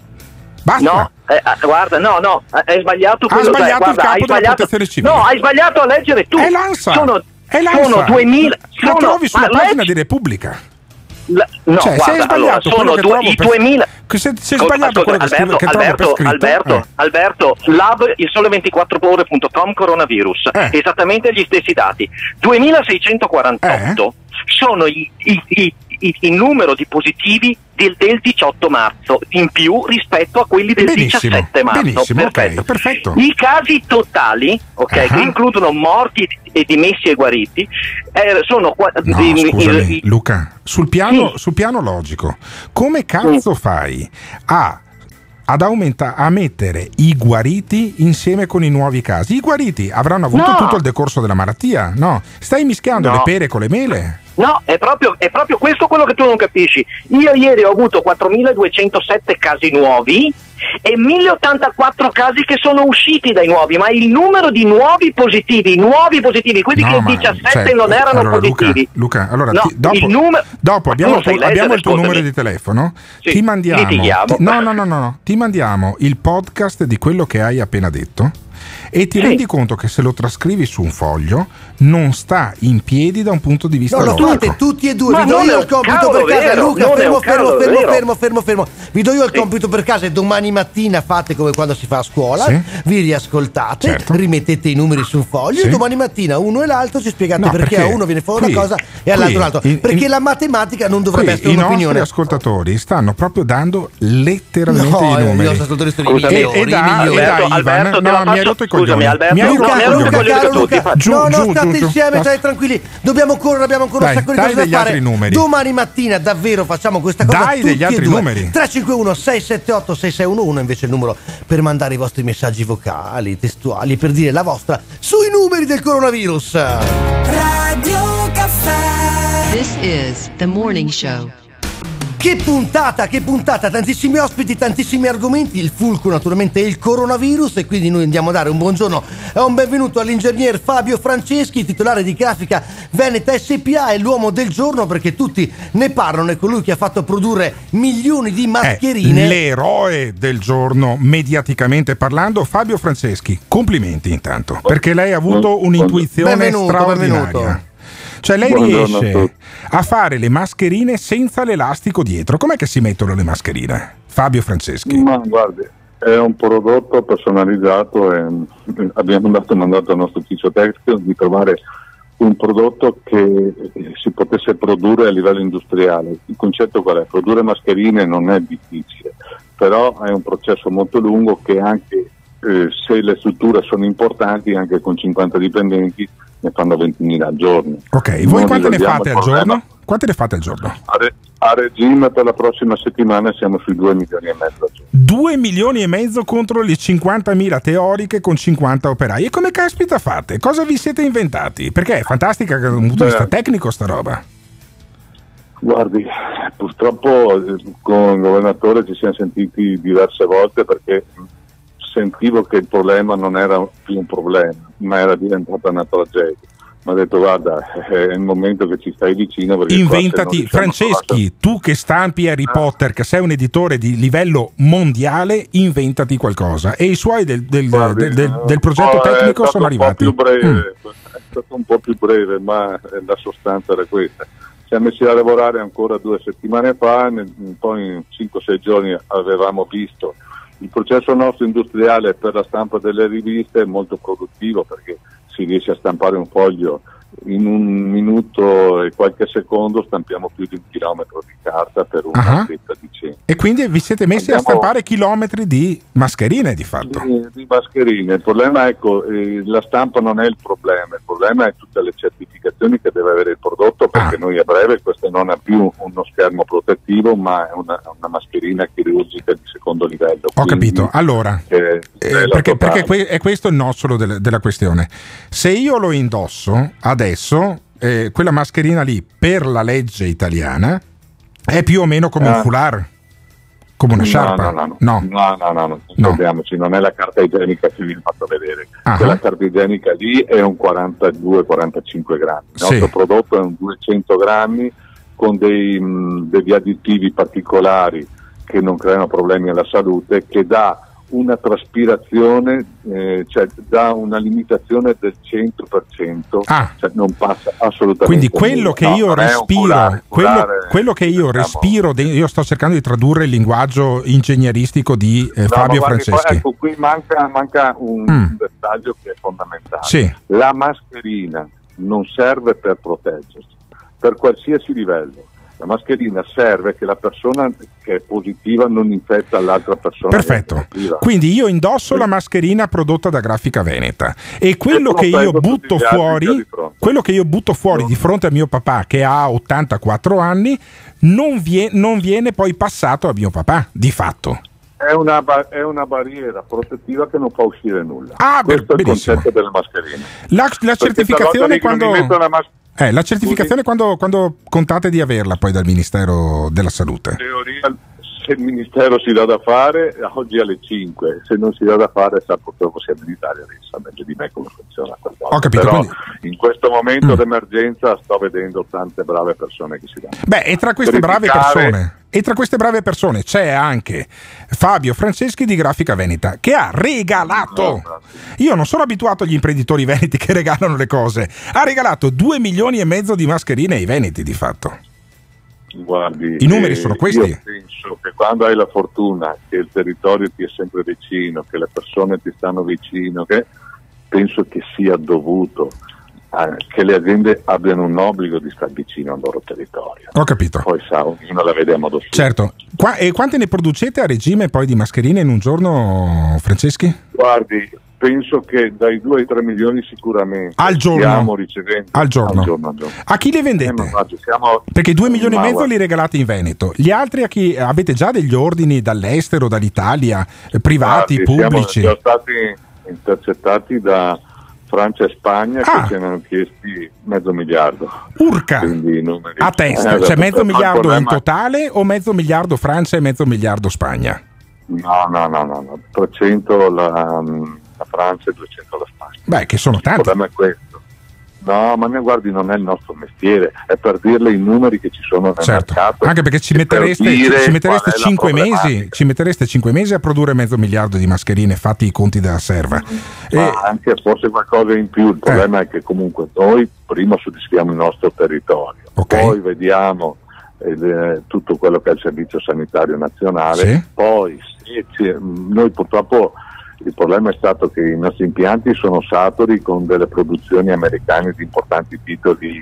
Basta. No, eh, eh, guarda, no, no, eh, hai sbagliato Ha quello sbagliato cioè, guarda, hai sbagliato. No, hai sbagliato a leggere tu. È l'ANSA. Sono, È l'ANSA. sono 2000 Lo sono, trovi sulla pagina leggi- di Repubblica. La- no, Cioè, guarda, sbagliato allora, sono due- i per- 2000 che se- se sbagliato ascolta, scrive- che Alberto, per Alberto, scritto, eh. Alberto, Lab, il sole 24 ore.com coronavirus, Eh. esattamente gli stessi dati. 2648 Eh. sono i- i- i- il numero di positivi del, del 18 marzo in più rispetto a quelli del Benissimo, 17 marzo. benissimo, ok, perfetto. perfetto. I casi totali, ok, Ah. che includono morti e dimessi e guariti, eh, sono qua- No, i- i- scusami, i- Luca, sul piano, sul piano logico, come cazzo fai a, ad aumenta- a mettere i guariti insieme con i nuovi casi? I guariti avranno avuto No. tutto il decorso della malattia, no? Stai mischiando No. le pere con le mele? No, è proprio, è proprio questo quello che tu non capisci. Io ieri ho avuto 4.207 casi nuovi e 1.084 casi che sono usciti dai nuovi, ma il numero di nuovi positivi, nuovi positivi, quelli No, che il ma, 17 cioè, non erano allora, Luca, positivi. Luca, allora, No, ti- dopo, il numero- dopo abbiamo, tu il tuo, non sai abbiamo leggere, il tuo numero di telefono, Sì, ti mandiamo, ti- no, no, no, no, no, ti mandiamo il podcast di quello che hai appena detto e ti Sì. rendi conto che se lo trascrivi su un foglio non sta in piedi da un punto di vista No, lo logico. fate tutti e due, Ma vi do io il compito per casa, vero, Luca, fermo, fermo, fermo, fermo, fermo, fermo. Vi do io il compito per casa e domani mattina fate come quando si fa a scuola, Sì. vi riascoltate, Certo. rimettete i numeri su un foglio Sì. e domani mattina uno e l'altro ci spiegate No, perché, perché a uno viene fuori qui- una cosa e all'altro un'altra. perché in- la matematica non dovrebbe Qui essere i nostri un'opinione. ascoltatori stanno proprio dando letteralmente No, i i numeri nostri ascoltatori sono i e, migliori, e da, i migliori. e Alberto, Ivan Alberto, no, mi hai rotto i coglioni. scusami Alberto, Mi hai Luca, rotto i Luca, coglioni. Luca, Caro Luca. Giù, no, no, giù, state insieme, state tranquilli. Dobbiamo correre, abbiamo ancora Dai, un sacco di cose da fare. numeri. Domani mattina davvero facciamo questa cosa. Dai tutti degli e altri due. numeri. 351 678 6611 invece è il numero per mandare i vostri messaggi vocali, testuali, per dire la vostra sui numeri del coronavirus. Radio Caffè. This is the morning show. Che puntata, che puntata, tantissimi ospiti, tantissimi argomenti, il fulcro naturalmente è il coronavirus e quindi noi andiamo a dare un buongiorno e un benvenuto all'ingegner Fabio Franceschi, titolare di grafica Veneta SPA e l'uomo del giorno perché tutti ne parlano, è colui che ha fatto produrre milioni di È mascherine. l'eroe del giorno, mediaticamente parlando, Fabio Franceschi. Complimenti intanto, perché lei ha avuto un'intuizione Benvenuto, straordinaria. benvenuto. Cioè lei Buongiorno a riesce tutti. A fare le mascherine senza l'elastico dietro. Com'è che si mettono le mascherine? Fabio Franceschi. Ma guardi, è un prodotto personalizzato e mm, abbiamo dato mandato al nostro ufficio tecnico di trovare un prodotto che eh, si potesse produrre a livello industriale. Il concetto qual è? Produrre mascherine non è difficile, però è un processo molto lungo che anche eh, se le strutture sono importanti, anche con 50 dipendenti, ne fanno 20.000 al giorno. Ok, voi Non quante ne fate al giorno? Quante ne fate al giorno? A, re- a regime per la prossima settimana siamo sui 2 milioni e mezzo al giorno. 2 milioni e mezzo contro le 50.000 teoriche con 50 operai. E come caspita fate? Cosa vi siete inventati? Perché è fantastica da un punto di vista tecnico sta roba. Guardi, purtroppo eh, con il governatore ci siamo sentiti diverse volte perché sentivo che il problema non era più un problema, ma era diventata una tragedia. Mi ha detto guarda, è il momento che ci stai vicino Inventati, riusciamo a Franceschi, tu che stampi Harry Potter, che sei un editore di livello mondiale, inventati qualcosa. E i suoi del, del- Guardi, del- del- del progetto è tecnico sono arrivati. breve, Mm. È stato un po' più breve, ma eh, la sostanza era questa. Siamo messi a lavorare ancora due settimane fa, poi in 5-6 giorni avevamo visto il processo nostro industriale per la stampa delle riviste è molto produttivo perché si riesce a stampare un foglio in un minuto e qualche secondo stampiamo più di un chilometro di carta per una scritta di 100. E quindi vi siete messi a Abbiamo- stampare chilometri di mascherine di fatto. Di, di mascherine, il problema ecco, eh, la stampa non è il problema, il problema è tutte le certificazioni che deve avere il prodotto perché noi a breve questo non è più uno schermo protettivo ma è una, una mascherina chirurgica di secondo livello. Ho Quindi, capito. Allora, eh, eh, perché, perché que- è questo il nocciolo del- della questione. Se io lo indosso adesso, eh, quella mascherina lì per la legge italiana è più o meno come un Ah. foulard, come una No, sciarpa. No, no, no, no, no, ricordiamoci, non è la carta igienica che vi ho fatto vedere. Ah. Quella carta igienica lì è un 42-45 grammi. Il nostro prodotto è un 200 grammi con degli additivi particolari che non creano problemi alla salute, che dà una traspirazione, eh, cioè dà una limitazione del 100%, cioè non passa assolutamente Ah. Quindi quello che io respiro, quello, quello che io respiro, de- io sto cercando di tradurre il linguaggio ingegneristico di eh, No, Fabio guardi, poi, Franceschi. ecco, qui manca, manca un Mm. dettaglio che è fondamentale. Sì. La mascherina non serve per proteggersi, per qualsiasi livello. La mascherina serve che la persona che è positiva non infetta l'altra persona. Perfetto. Quindi io indosso la mascherina prodotta da Grafica Veneta e quello che io fuori, quello che io butto fuori di fronte a mio papà che ha 84 anni, non, vie- non viene poi passato a mio papà, di fatto. È una, è una barriera protettiva che non fa uscire nulla. Ah, Questo è il benissimo. concetto delle mascherine. La, la certificazione quando... mi metto la mas- Eh, la certificazione quando, quando contate di averla poi dal Ministero della Salute. teoria se il ministero si dà da fare oggi alle 5 se non si dà da fare sa purtroppo siamo in Italia sa meglio di me come funziona. Ho capito, però quindi- in questo momento Mm. d'emergenza sto vedendo tante brave persone che si danno Beh, e tra queste brave persone, e tra queste brave persone c'è anche Fabio Franceschi di Grafica Veneta che ha regalato. Io non sono abituato agli imprenditori (laughs) veneti che regalano le cose. Ha regalato 2 milioni e mezzo di mascherine ai veneti di fatto. Guardi, I numeri sono questi? Io penso che quando hai la fortuna che il territorio ti è sempre vicino, che le persone ti stanno vicino, che penso che sia dovuto eh, che le aziende abbiano un obbligo di stare vicino al loro territorio. Ho capito. Poi sa, ognuno la vede a modo suo. Certo. Qua- e quante ne producete a regime poi di mascherine in un giorno, Franceschi? Guardi, penso che dai 2 ai 3 milioni sicuramente Al giorno? stiamo ricevendo Al giorno. al giorno, al giorno. A chi le vendete? Eh, siamo- Perché 2 milioni e mezzo guarda, li regalate in Veneto. Gli altri a chi avete già degli ordini dall'estero, dall'Italia, eh, privati, guardi, pubblici? Siamo già stati intercettati da Francia e Spagna Ah. che ci hanno chiesti mezzo miliardo. Urca! A testa, Eh, cioè mezzo miliardo in totale o mezzo miliardo Francia e mezzo miliardo Spagna? No, no, no, no, no. 300 la, la Francia e 200 la Spagna. Beh, che sono Il tanti. problema è questo. No, ma ne guardi, non è il nostro mestiere, è per dirle i numeri che ci sono nel Certo, mercato. anche perché ci e per mettereste, dire ci mettereste qual è la 5 problematica. mesi, ci mettereste 5 mesi a produrre mezzo miliardo di mascherine fatti i conti della serva. E- Ma anche forse qualcosa in più, il problema è che comunque noi prima soddisfiamo il nostro territorio, poi vediamo eh, tutto quello che è il servizio sanitario nazionale, Sì. poi ci- noi purtroppo il problema è stato che i nostri impianti sono saturi con delle produzioni americane di importanti titoli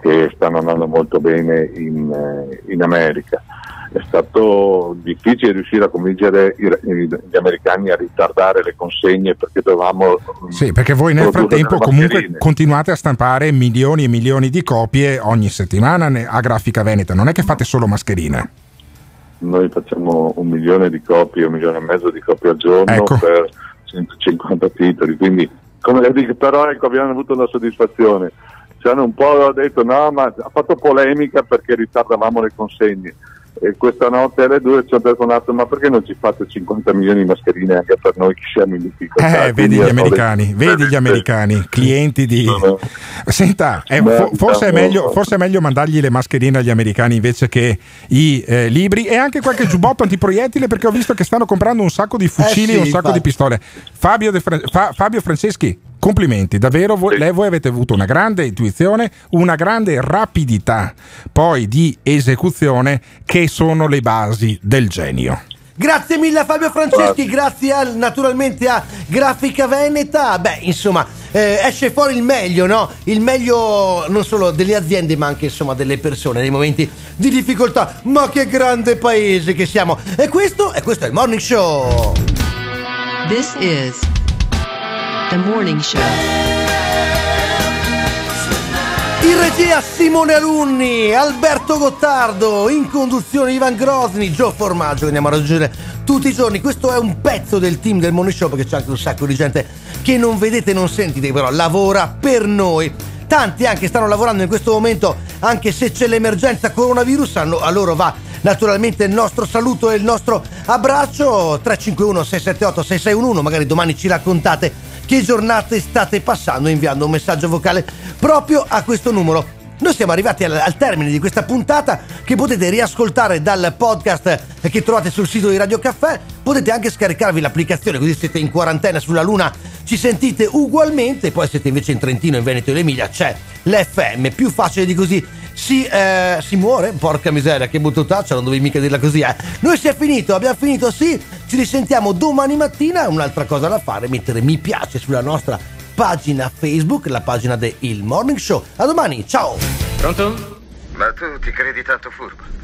che stanno andando molto bene in, eh, in America. È stato difficile riuscire a convincere gli americani a ritardare le consegne perché dovevamo Sì, perché voi nel frattempo comunque continuate a stampare milioni e milioni di copie ogni settimana a Grafica Veneta, non è che fate solo mascherine. Noi facciamo un milione di copie, un milione e mezzo di copie al giorno Ecco. per 150 titoli, quindi come le dico, però ecco, abbiamo avuto la soddisfazione. Ci hanno un po' detto no, ma ha fatto polemica perché ritardavamo le consegne. E questa notte alle due ci ho telefonato, ma perché non ci fate 50 milioni di mascherine anche per noi che siamo in difficoltà? Eh, vedi gli americani, detto, vedi gli americani, clienti di... Senta, eh, fo- forse, è meglio, forse è meglio mandargli le mascherine agli americani invece che i eh, libri e anche qualche giubbotto antiproiettile perché ho visto che stanno comprando un sacco di fucili Eh e sì, un sacco infatti. di pistole. Fabio, De Fran- Fa- Fabio Franceschi, complimenti, davvero voi, lei- voi avete avuto una grande intuizione, una grande rapidità poi di esecuzione che sono le basi del genio. Grazie mille a Fabio Franceschi, grazie al- naturalmente a Grafica Veneta. Beh, insomma, eh, esce fuori il meglio, no? Il meglio non solo delle aziende, ma anche insomma delle persone nei momenti di difficoltà. Ma che grande paese che siamo! E questo, e questo è il Morning Show. This is the morning show. In regia Simone Alunni, Alberto Gottardo, in conduzione Ivan Grosni, Gio Formaggio che andiamo a raggiungere tutti i giorni. Questo è un pezzo del team del Morning Show perché c'è anche un sacco di gente che non vedete non sentite, però lavora per noi. Tanti anche stanno lavorando in questo momento, anche se c'è l'emergenza coronavirus, a loro va naturalmente il nostro saluto e il nostro abbraccio 351 678 6611 magari domani ci raccontate che giornate state passando inviando un messaggio vocale proprio a questo numero noi siamo arrivati al, al termine di questa puntata che potete riascoltare dal podcast che trovate sul sito di Radio Caffè. Potete anche scaricarvi l'applicazione così siete in quarantena sulla Luna, ci sentite ugualmente. Poi siete invece in Trentino, in Veneto e l'Emilia, c'è l'FM. Più facile di così si, eh, si muore. Porca miseria, che buttutaccia, non dovevi mica dirla così. Eh. Noi si è finito, abbiamo finito, sì. Ci risentiamo domani mattina. Un'altra cosa da fare, mettere mi piace sulla nostra pagina Facebook, la pagina del Il Morning Show. A domani, ciao! Pronto? Ma tu ti credi tanto furbo?